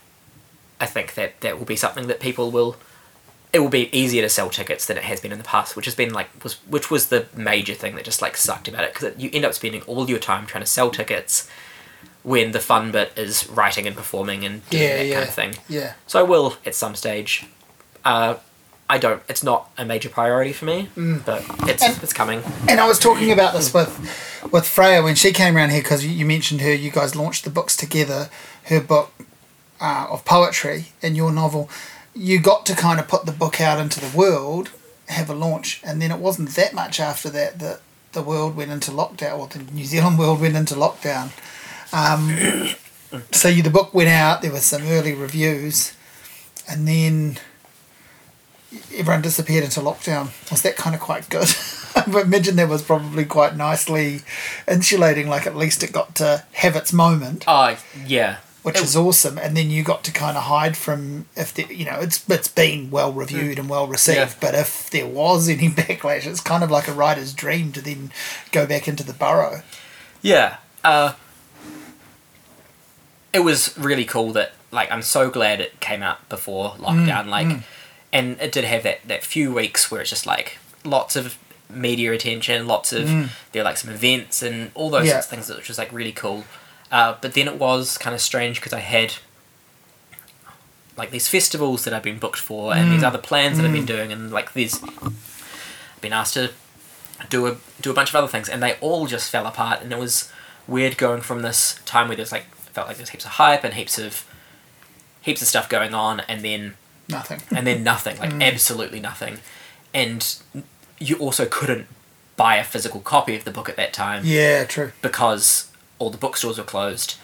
I think that that will be something that people will. It will be easier to sell tickets than it has been in the past, which has been like was which was the major thing that just like sucked about it because you end up spending all your time trying to sell tickets when the fun bit is writing and performing and doing Yeah, that yeah. kind of thing. Yeah. So I will at some stage. Uh, I don't. It's not a major priority for me, but it's And- it's coming. And I was talking about this with with Freya when she came around here because you, you mentioned her. You guys launched the books together. Her book uh, of poetry and your novel. You got to kind of put the book out into the world, have a launch, and then it wasn't that much after that that the world went into lockdown, or the New Zealand world went into lockdown. Um, so you, the book went out. There was some early reviews, and then everyone disappeared into lockdown. Was that kind of quite good? I imagine that was probably quite nicely insulating. Like at least it got to have its moment, Oh yeah, which is awesome. And then you got to kind of hide from if the, you know it's it's been well reviewed and well received. Yeah. But if there was any backlash, it's kind of like a writer's dream to then go back into the burrow. Yeah. Uh, it was really cool that like I'm so glad it came out before lockdown. Mm, like, mm. And it did have that that few weeks where it's just like lots of media attention, lots of mm. there were like some events and all those Yeah. sorts of things, which was like really cool. Uh, but then it was kind of strange because I had like these festivals that I've been booked for and these mm. other plans that I've been mm. doing and like these been asked to do a do a bunch of other things and they all just fell apart and it was weird going from this time where there's like felt like there's heaps of hype and heaps of heaps of stuff going on and then Nothing. and then nothing like mm. absolutely nothing and you also couldn't buy a physical copy of the book at that time Yeah, true. because all the bookstores were closed.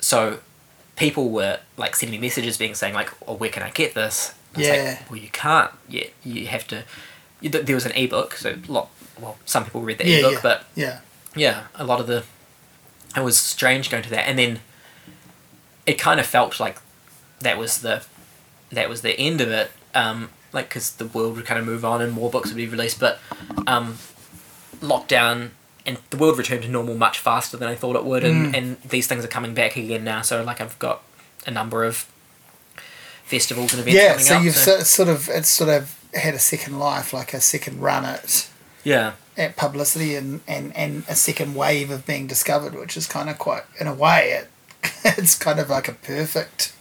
So people were like sending me messages being saying like, "Oh, where can I get this?" And it's Yeah. like, well, you can't yet. You have to. You, th- there was an ebook, so a lot. Well, some people read the Yeah, ebook, yeah. but Yeah. yeah, a lot of the. It was strange going to that, and then it kind of felt like that was the that was the end of it. Um, like because the world would kind of move on and more books would be released, but um, lockdown and the world returned to normal much faster than I thought it would, and, and these things are coming back again now. So like I've got a number of festivals and events Yeah, coming so up. you've so- so, sort of it's sort of had a second life, like a second run at yeah, at publicity and, and, and a second wave of being discovered, which is kind of quite, in a way, it, it's kind of like a perfect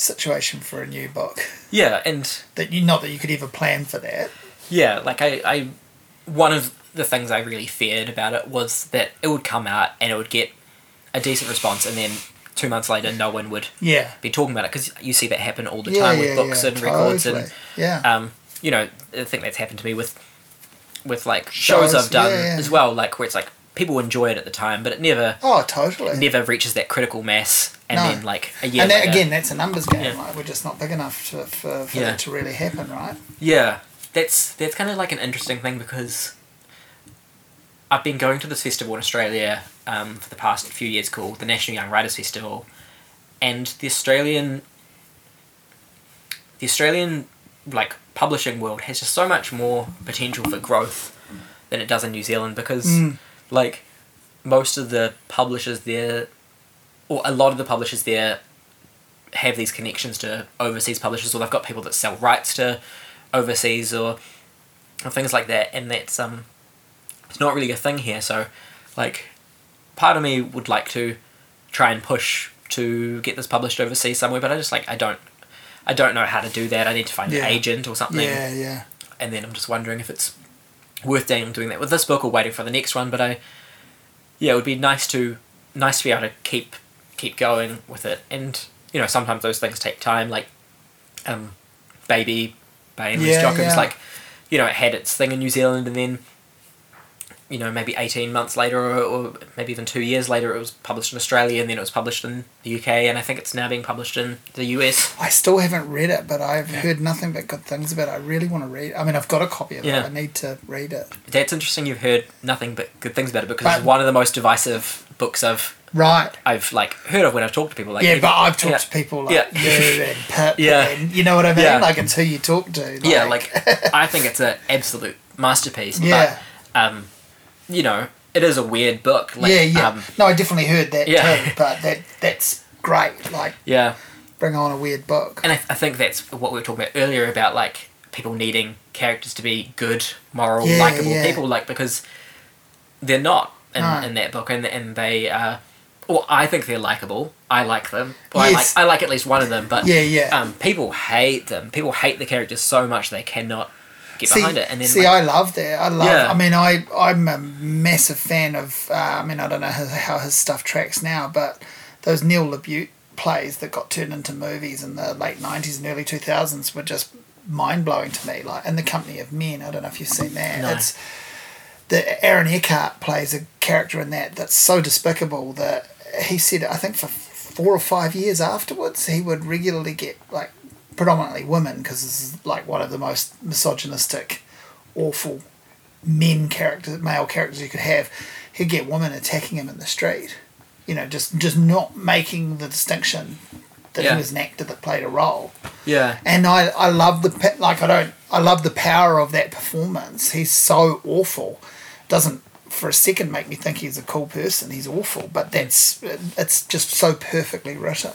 situation for a new book. Yeah, and That you not that you could ever plan for that. yeah, like I, I, one of the things I really feared about it was that it would come out and it would get a decent response, and then two months later, no one would Yeah. be talking about it because you see that happen all the yeah, time yeah, with books and records and yeah. um, you know, I think that's happened to me with with like shows, Shows, I've done as well, like where it's like people enjoy it at the time, but it never oh, totally. never reaches that critical mass, and No. then like a year and that, later, again, that's a numbers game. Yeah. Like we're just not big enough to, for, for Yeah. that to really happen, right? yeah, that's that's kind of like an interesting thing because I've been going to this festival in Australia um, for the past few years called the National Young Writers Festival, and the Australian the Australian like publishing world has just so much more potential for growth than it does in New Zealand because Mm. Like most of the publishers there or a lot of the publishers there have these connections to overseas publishers or they've got people that sell rights to overseas or, or things like that and that's um it's not really a thing here so like part of me would like to try and push to get this published overseas somewhere but I just like I don't I don't know how to do that I need to find Yeah. an agent or something Yeah, yeah. and then I'm just wondering if it's worth doing doing that with this book or waiting for the next one. But I, yeah, it would be nice to nice to be able to keep keep going with it. And you know, sometimes those things take time. Like, um, Baby by Emily Yeah, yeah. like, you know, it had its thing in New Zealand, and then. You know, maybe eighteen months later, or, or maybe even two years later, it was published in Australia, and then it was published in the UK, and I think it's now being published in the US. I still haven't read it, but I've heard nothing but good things about it. I really want to read. it. I mean, I've got a copy of Yeah. it. I need to read it. That's interesting. You've heard nothing but good things about it because But- it's one of the most divisive books I've Right. I've like heard of when I've talked to people. Like yeah, but I've talked yeah. to people like Yeah. you and Pip, Yeah. and you know what I mean. Yeah. Like it's who you talk to. yeah, like I think it's an absolute masterpiece. Yeah. But, um, you know, it is a weird book. Like, yeah, yeah. Um, no, I definitely heard that Yeah. too. But that that's great. Like yeah, bring on a weird book. and I, I think that's what we were talking about earlier about like people needing characters to be good, moral, Yeah, likable yeah. people. Like because they're not in, No. in that book, and and they. Uh, well, I think they're likable. I like them. Well, Yes. I like I like at least one of them. But Yeah, yeah. um, people hate them. People hate the characters so much they cannot get see, behind it. And then see, like, I love that. I love. Yeah. I mean, I I'm a massive fan of. Uh, I mean, I don't know how, how his stuff tracks now, but those Neil LaBute plays that got turned into movies in the late '90s and early 2000s were just mind blowing to me. Like in the Company of Men. I don't know if you've seen that. No. It's the Aaron Eckhart plays a character in that that's so despicable that he said I think for four or five years afterwards he would regularly get like predominantly women because this is like one of the most misogynistic, awful men characters, male characters you could have. He'd get women attacking him in the street, you know, just just not making the distinction that Yeah. he was an actor that played a role yeah, and I, I love the like I don't I love the power of that performance. He's so awful, doesn't for a second make me think he's a cool person. He's awful, but that's it's just so perfectly written.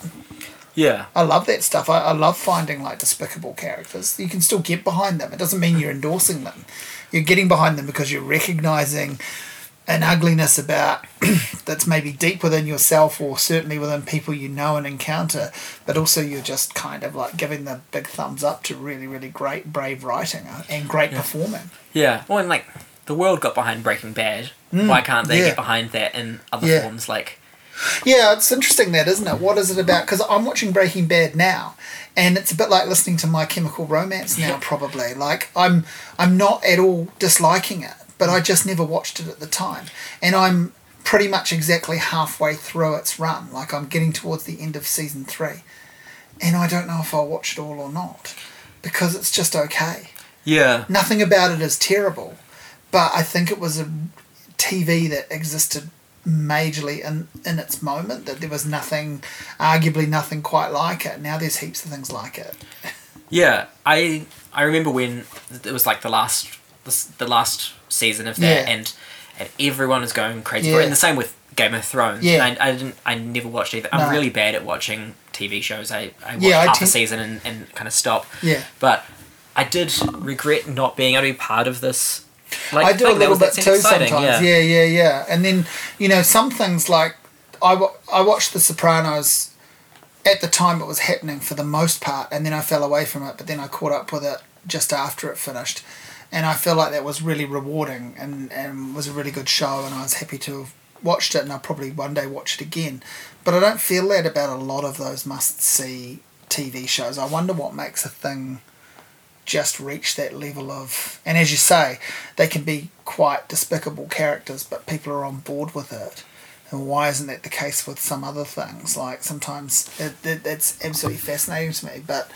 Yeah, I love that stuff. I, I love finding like despicable characters. You can still get behind them. It doesn't mean you're endorsing them. You're getting behind them because you're recognizing an ugliness about that's maybe deep within yourself or certainly within people you know and encounter, but also you're just kind of like giving the big thumbs up to really, really great, brave writing uh, and great performing. yeah. Well, and like the world got behind Breaking Bad. Why can't they Mm, yeah. get behind that in other Yeah. forms? Like, Yeah, it's interesting that, isn't it? What is it about? Because I'm watching Breaking Bad now, and it's a bit like listening to My Chemical Romance now. Probably like I'm I'm not at all disliking it, but I just never watched it at the time, and I'm pretty much exactly halfway through its run. Like I'm getting towards the end of season three, and I don't know if I'll watch it all or not because it's just okay. yeah, Nothing about it is terrible, but I think it was a TV that existed majorly in, in its moment, that there was nothing, arguably nothing quite like it. Now there's heaps of things like it. yeah. I I remember when it was like the last the, the last season of that, Yeah. and and everyone was going crazy for it. And the same with Game of Thrones. Yeah. And I, I didn't. I never watched either. I'm really bad at watching TV shows. I I watch Yeah, I half a season and, and kind of stop. Yeah. But I did regret not being able to be part of this Like, I do a little bit too exciting, sometimes. yeah. Yeah. yeah, yeah, And then you know some things like I I watched The Sopranos. At the time, it was happening for the most part, and then I fell away from it. But then I caught up with it just after it finished, and I feel like that was really rewarding and and was a really good show. And I was happy to have watched it, and I'll probably one day watch it again. But I don't feel that about a lot of those must see TV shows. I wonder what makes a thing just reach that level of and as you say they can be quite despicable characters but people are on board with it. And why isn't that the case with some other things? Like sometimes it, it, it's absolutely fascinating to me but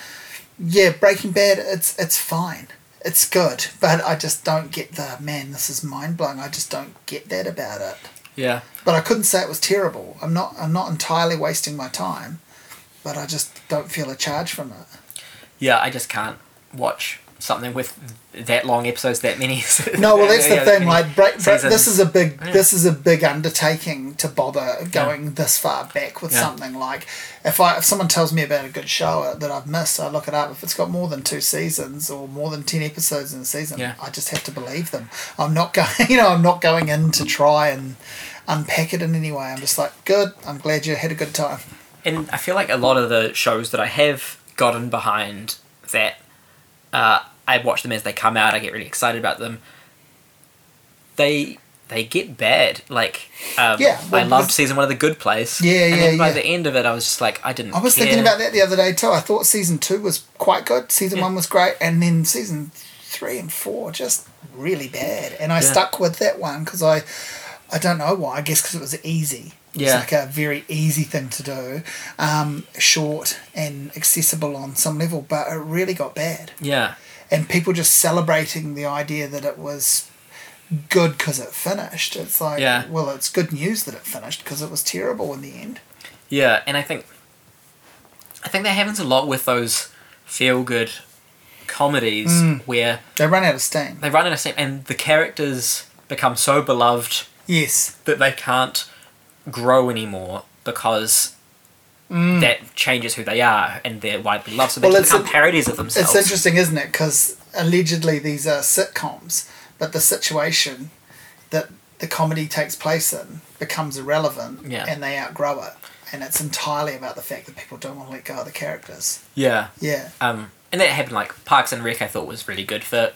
yeah breaking bad it's it's fine. It's good but i just don't get the man this is mind-blowing. I just don't get that about it. Yeah. but i couldn't say it was terrible. I'm not i'm not entirely wasting my time but i just don't feel a charge from it. Yeah, I just can't watch something with that long episodes, that many. No, well, that's the yeah, thing. Like, break, break, this is a big, Yeah. this is a big undertaking to bother going this far back with Yeah. something. Like, if I if someone tells me about a good show that I've missed, I look it up. If it's got more than two seasons or more than ten episodes in a season, Yeah. I just have to believe them. I'm not going, you know, I'm not going in to try and unpack it in any way. I'm just like, good. I'm glad you had a good time. and I feel like a lot of the shows that I have gotten behind that uh, I watch them as they come out. I get really excited about them. They they get bad. Like um, Yeah, I well, loved because- season one of The Good Place. Yeah, and yeah, then by yeah. the end of it, I was just like, I didn't. I was care. thinking about that the other day too. I thought season two was quite good. Season Yeah. one was great, and then season three and four just really bad. And I Yeah. stuck with that one because I, I don't know why. I guess because it was easy. Yeah. like a very easy thing to do, um, short and accessible on some level. But it really got bad, Yeah, and people just celebrating the idea that it was good because it finished. It's like, Yeah. well, it's good news that it finished because it was terrible in the end. yeah, and I think I think that happens a lot with those feel good comedies Mm. where They run out of steam. they run in a steam and the characters become so beloved Yes. that they can't grow anymore because Mm. that changes who they are and they're widely loved. So they Well, it's become a- parodies of themselves. It's interesting, isn't it? Because allegedly these are sitcoms, but the situation that the comedy takes place in becomes irrelevant Yeah. and they outgrow it. And it's entirely about the fact that people don't want to let go of the characters. Yeah. Yeah. Um, and that happened like Parks and Rec. I thought was really good for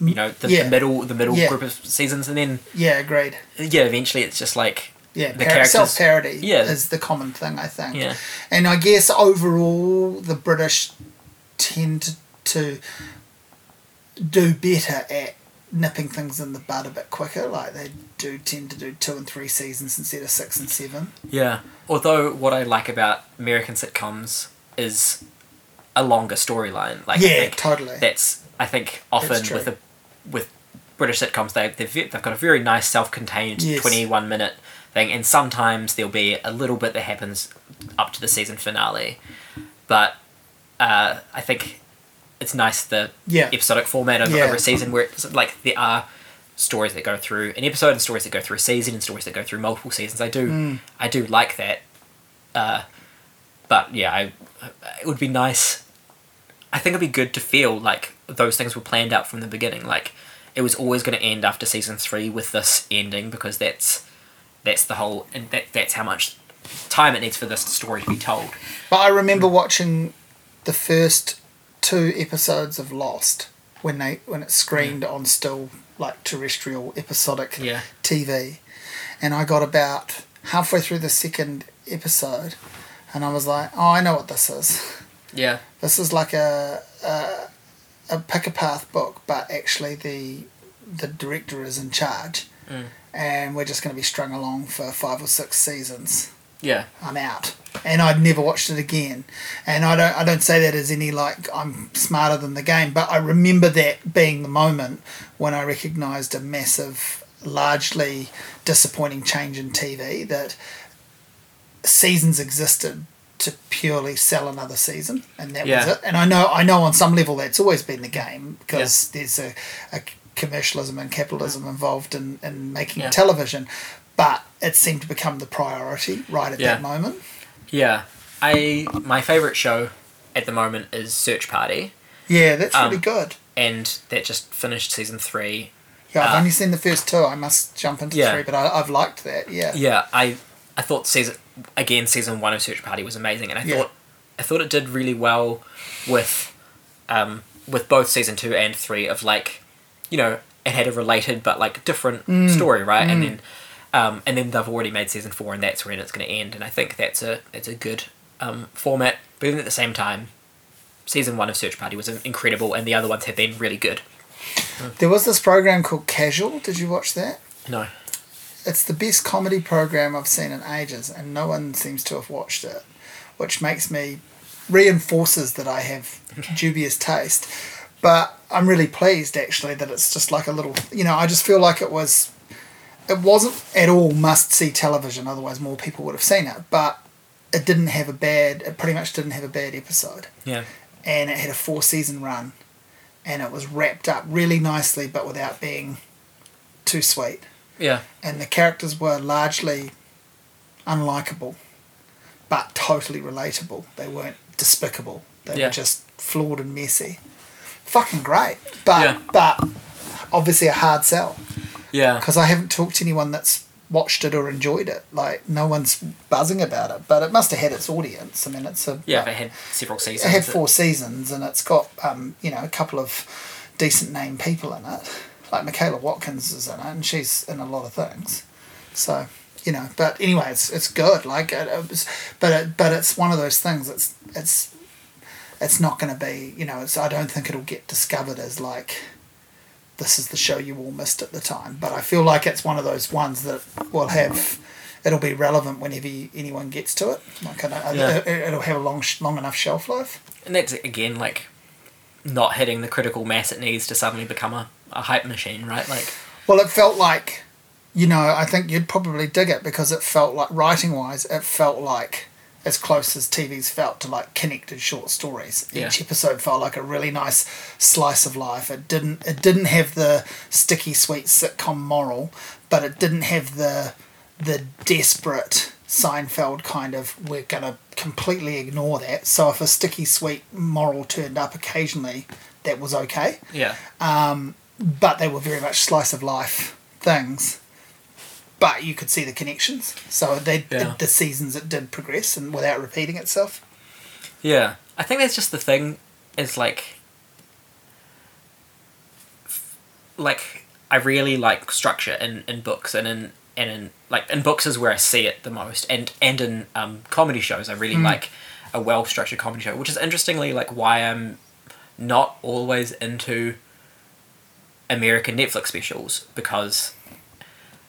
you know the, Yeah. the middle the middle Yeah. group of seasons, and then Yeah, agreed. yeah, eventually it's just like Yeah, The par- characters- self parody Yeah. is the common thing, I think. Yeah. And I guess overall, the British tend to, do better at nipping things in the bud a bit quicker. Like they do tend to do two and three seasons instead of six and seven. yeah. Although what I like about American sitcoms is a longer storyline. Like yeah, totally. that's I think often with a with British sitcoms they they've, they've got a very nice self-contained Yes. 21 minute thing and sometimes there'll be a little bit that happens up to the season finale but uh, I think it's nice the Yeah. episodic format of, Yeah. over a season where it's like there are stories that go through an episode and stories that go through a season and stories that go through multiple seasons I do Mm. I do like that uh, but yeah I it would be nice I think it'd be good to feel like those things were planned out from the beginning. Like it was always going to end after season three with this ending because that's that's the whole and that that's how much time it needs for this story to be told. But I remember watching the first two episodes of Lost when they when it screened on still like terrestrial episodic Yeah. TV, and I got about halfway through the second episode, and I was like, "Oh, I know what this is. Yeah. This is like a a, a pick a path book, but actually the the director is in charge, Mm. And we're just going to be strung along for five or six seasons." Yeah. I'm out. And I'd never watched it again. And I don't I don't say that as any like I'm smarter than the game, but I remember that being the moment when I recognised a massive, largely disappointing change in TV that seasons existed to purely sell another season and that Yeah. was it. And I know I know on some level that's always been the game because there's a, a commercialism and capitalism involved in, in making Yeah. television. But it seemed to become the priority right at Yeah. that moment. Yeah. I my favorite show at the moment is Search Party, Yeah, that's Um, really good. and that just finished season three. Yeah, I've Uh, only seen the first two. I must jump into Yeah. three, but I, I've liked that. Yeah. Yeah, I I thought season again season one of Search Party was amazing, and I Yeah. thought I thought it did really well with um with both season two and three of like you know it had a related but like different Mm. story, right? And then um and then they've already made season four, and that's when it's going to end. And I think that's a it's a good um format, but then at the same time. Season one of Search Party was incredible, and the other ones have been really good. There was this program called Casual. Did you watch that? No, It's the best comedy program I've seen in ages, and no one seems to have watched it, which makes me reinforces that I have dubious taste. But I'm really pleased actually that it's just like a little, you know, I just feel like it was, it wasn't at all must see television, otherwise more people would have seen it. But it didn't have a bad, it pretty much didn't have a bad episode, yeah, and it had a four season run, and it was wrapped up really nicely, but without being too sweet yeah, and the characters were largely unlikable, but totally relatable. They weren't despicable. They Yeah. were just flawed and messy. Fucking great, but Yeah. but obviously a hard sell yeah. because I haven't talked to anyone that's watched it or enjoyed it. Like no one's buzzing about it, but it must have had its audience. I mean, it's a Yeah, they had several seasons. it had four seasons and it's got um, you know a couple of decent name people in it like michaela watkins is in it and she's in a lot of things so you know but anyway it's, it's good like it, it was but it, but it's one of those things it's it's it's not going to be you know it's i don't think it'll get discovered as like this is the show you all missed at the time but i feel like it's one of those ones that will have it'll be relevant whenever anyone gets to it like I don't, Yeah. it, it'll have a long long enough shelf life And that's again like not hitting the critical mass it needs to suddenly become a, a hype machine, right? Like Well, it felt like, you know, I think you'd probably dig it because it felt like, writing wise, it felt like as close as TV's felt to like connected short stories. Yeah. Each episode felt like a really nice slice of life. It didn't it didn't have the sticky sweet sitcom moral, but it didn't have the the desperate Seinfeld kind of we're gonna completely ignore that. So if a sticky sweet moral turned up occasionally, that was okay yeah, Um, but they were very much slice of life things. But you could see the connections, so they Yeah. the seasons it did progress and without repeating itself. yeah. I think that's just the thing. Is like, like I really like structure in, in books and in and in like in books is where I see it the most, and and in um, comedy shows I really like a well structured comedy show, which is interestingly like why I'm not always into American Netflix specials because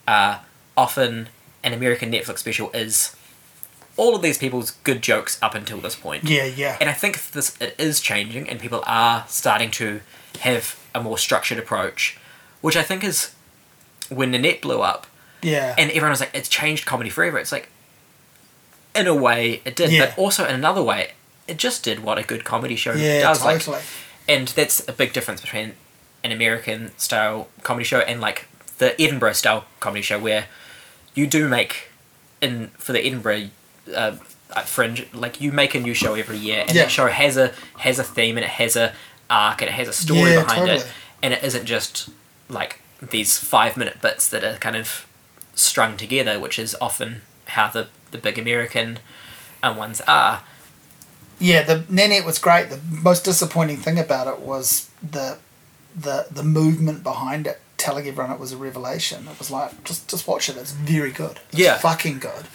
uh, often an American Netflix special is all of these people's good jokes up until this point. Yeah, yeah, And I think this it is changing, and people are starting to have a more structured approach, which I think is when Nanette blew up, yeah, and everyone was like, "It's changed comedy forever." It's like, in a way, it did, Yeah. but also in another way, it just did what a good comedy show yeah, does. Like, totally. and that's a big difference between an American style comedy show and like the Edinburgh style comedy show where you do make in for the Edinburgh uh, fringe like you make a new show every year and Yeah. that show has a has a theme and it has a arc and it has a story Yeah, behind it and it isn't just like these five minute bits that are kind of strung together which is often how the the big American uh, ones are Yeah, the Nanette was great. The most disappointing thing about it was the the the movement behind it, telling everyone it was a revelation. It was like just just watch it. It's very good. It's Yeah. fucking good.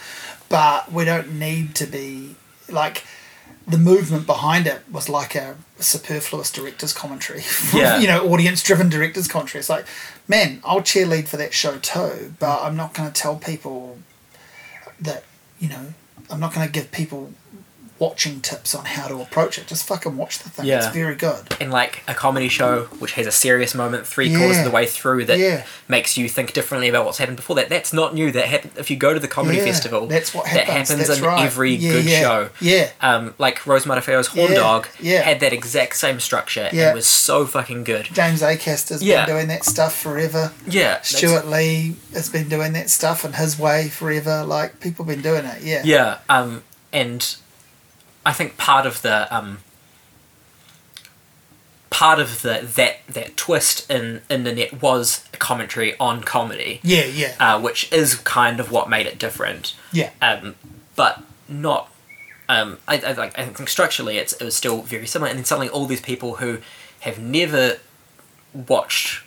But we don't need to be like the movement behind it was like a superfluous director's commentary. Yeah. you know, audience driven director's commentary. It's like, man, I'll cheerlead for that show too, but I'm not going to tell people that you know I'm not going to give people watching tips on how to approach it. Just fucking watch the thing. It's very good. in like a comedy show which has a serious moment three quarters Yeah. of the way through that Yeah. makes you think differently about what's happened before that. That's not new. That happened if you go to the comedy Yeah, festival. That's what that happens. happens That's in right. every Yeah, good yeah, show. Yeah. Um, like Rose Matafeo's Horn Yeah, Dog yeah. had that exact same structure Yeah. and was so fucking good. James Acaster's Yeah. been doing that stuff forever. Yeah, Stewart Lee has been doing that stuff in his way forever. Like people have been doing it. Yeah. Yeah, um, and I think part of the um, part of the that that twist in in Nanette was a commentary on comedy, Yeah, yeah, uh, which is kind of what made it different. yeah. Um, but not. Um, I, I like. I think structurally, it's it was still very similar. And then suddenly, all these people who have never watched.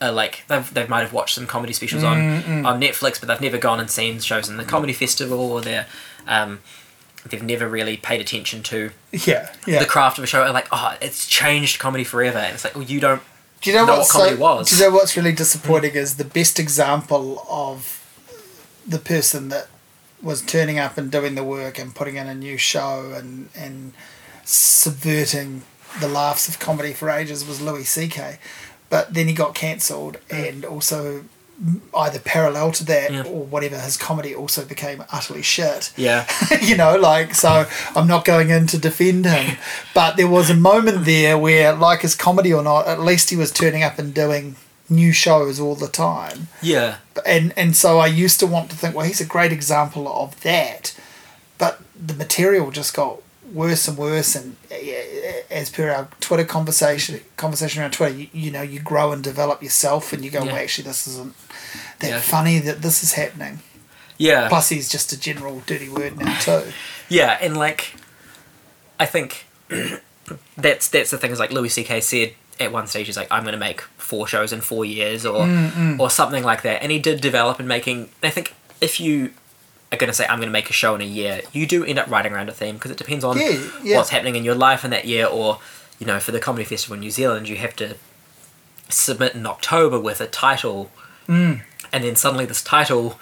Uh, like they've, they might have watched some comedy specials on, on Netflix, but they've never gone and seen shows in the comedy festival, or they're um, they've never really paid attention to yeah, yeah. the craft of a show. Like, oh, it's changed comedy forever, and it's like, well, you don't. Do you know, know what comedy was. Do you know what's really disappointing is the best example of the person that was turning up and doing the work and putting in a new show and and subverting the laughs of comedy for ages was Louis C.K. But then he got cancelled, mm. and also either parallel to that Yeah. or whatever, his comedy also became utterly shit Yeah, you know, like, so I'm not going in to defend him. But there was a moment there where, like his comedy or not, at least he was turning up and doing new shows all the time. yeah, And, and so I used to want to think, well, he's a great example of that. But the material just got worse and worse. And as per our Twitter conversation, conversation around Twitter, you, you know, you grow and develop yourself and you go, Yeah. well, actually, this isn't that Yeah. funny that this is happening. yeah. Plus, he's just a general dirty word now, too. Yeah, and like, I think that's that's the thing. Is like Louis C.K. said at one stage, he's like, "I'm going to make four shows in four years," or or something like that. And he did develop in making. I think if you are going to say, "I'm going to make a show in a year," you do end up writing around a theme because it depends on Yeah, yeah. what's happening in your life in that year, or you know, for the comedy festival in New Zealand, you have to submit in October with a title, Mm. And then suddenly this title.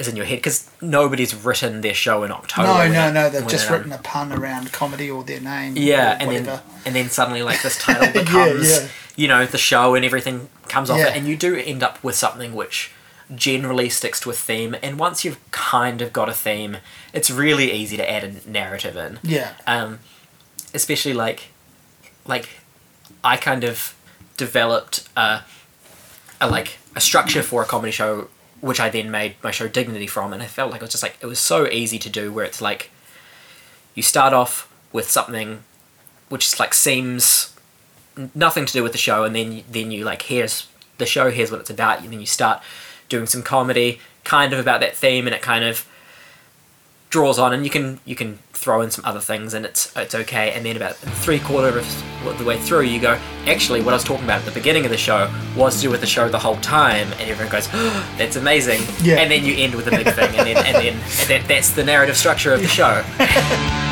Is in your head because nobody's written their show in October. No, no, it- no. They've just it, um, written a pun around comedy or their name. yeah, or and then and then suddenly like this title Yeah, becomes yeah. you know the show and everything comes off Yeah. it, and you do end up with something which generally sticks to a theme. And once you've kind of got a theme, it's really easy to add a narrative in. Yeah, Um, especially like like I kind of developed a, a like a structure for a comedy show which I then made my show Dignity from and I felt like it was just like it was so easy to do where it's like you start off with something which like seems nothing to do with the show and then then you like here's the show here's what it's about and then you start doing some comedy kind of about that theme and it kind of draws on and you can you can throw in some other things and it's it's okay. And then about three quarter of the way through you go actually what I was talking about at the beginning of the show was to do with the show the whole time. And everyone goes oh, that's amazing. Yeah. and then you end with a big thing and then and then and that, that's the narrative structure of the show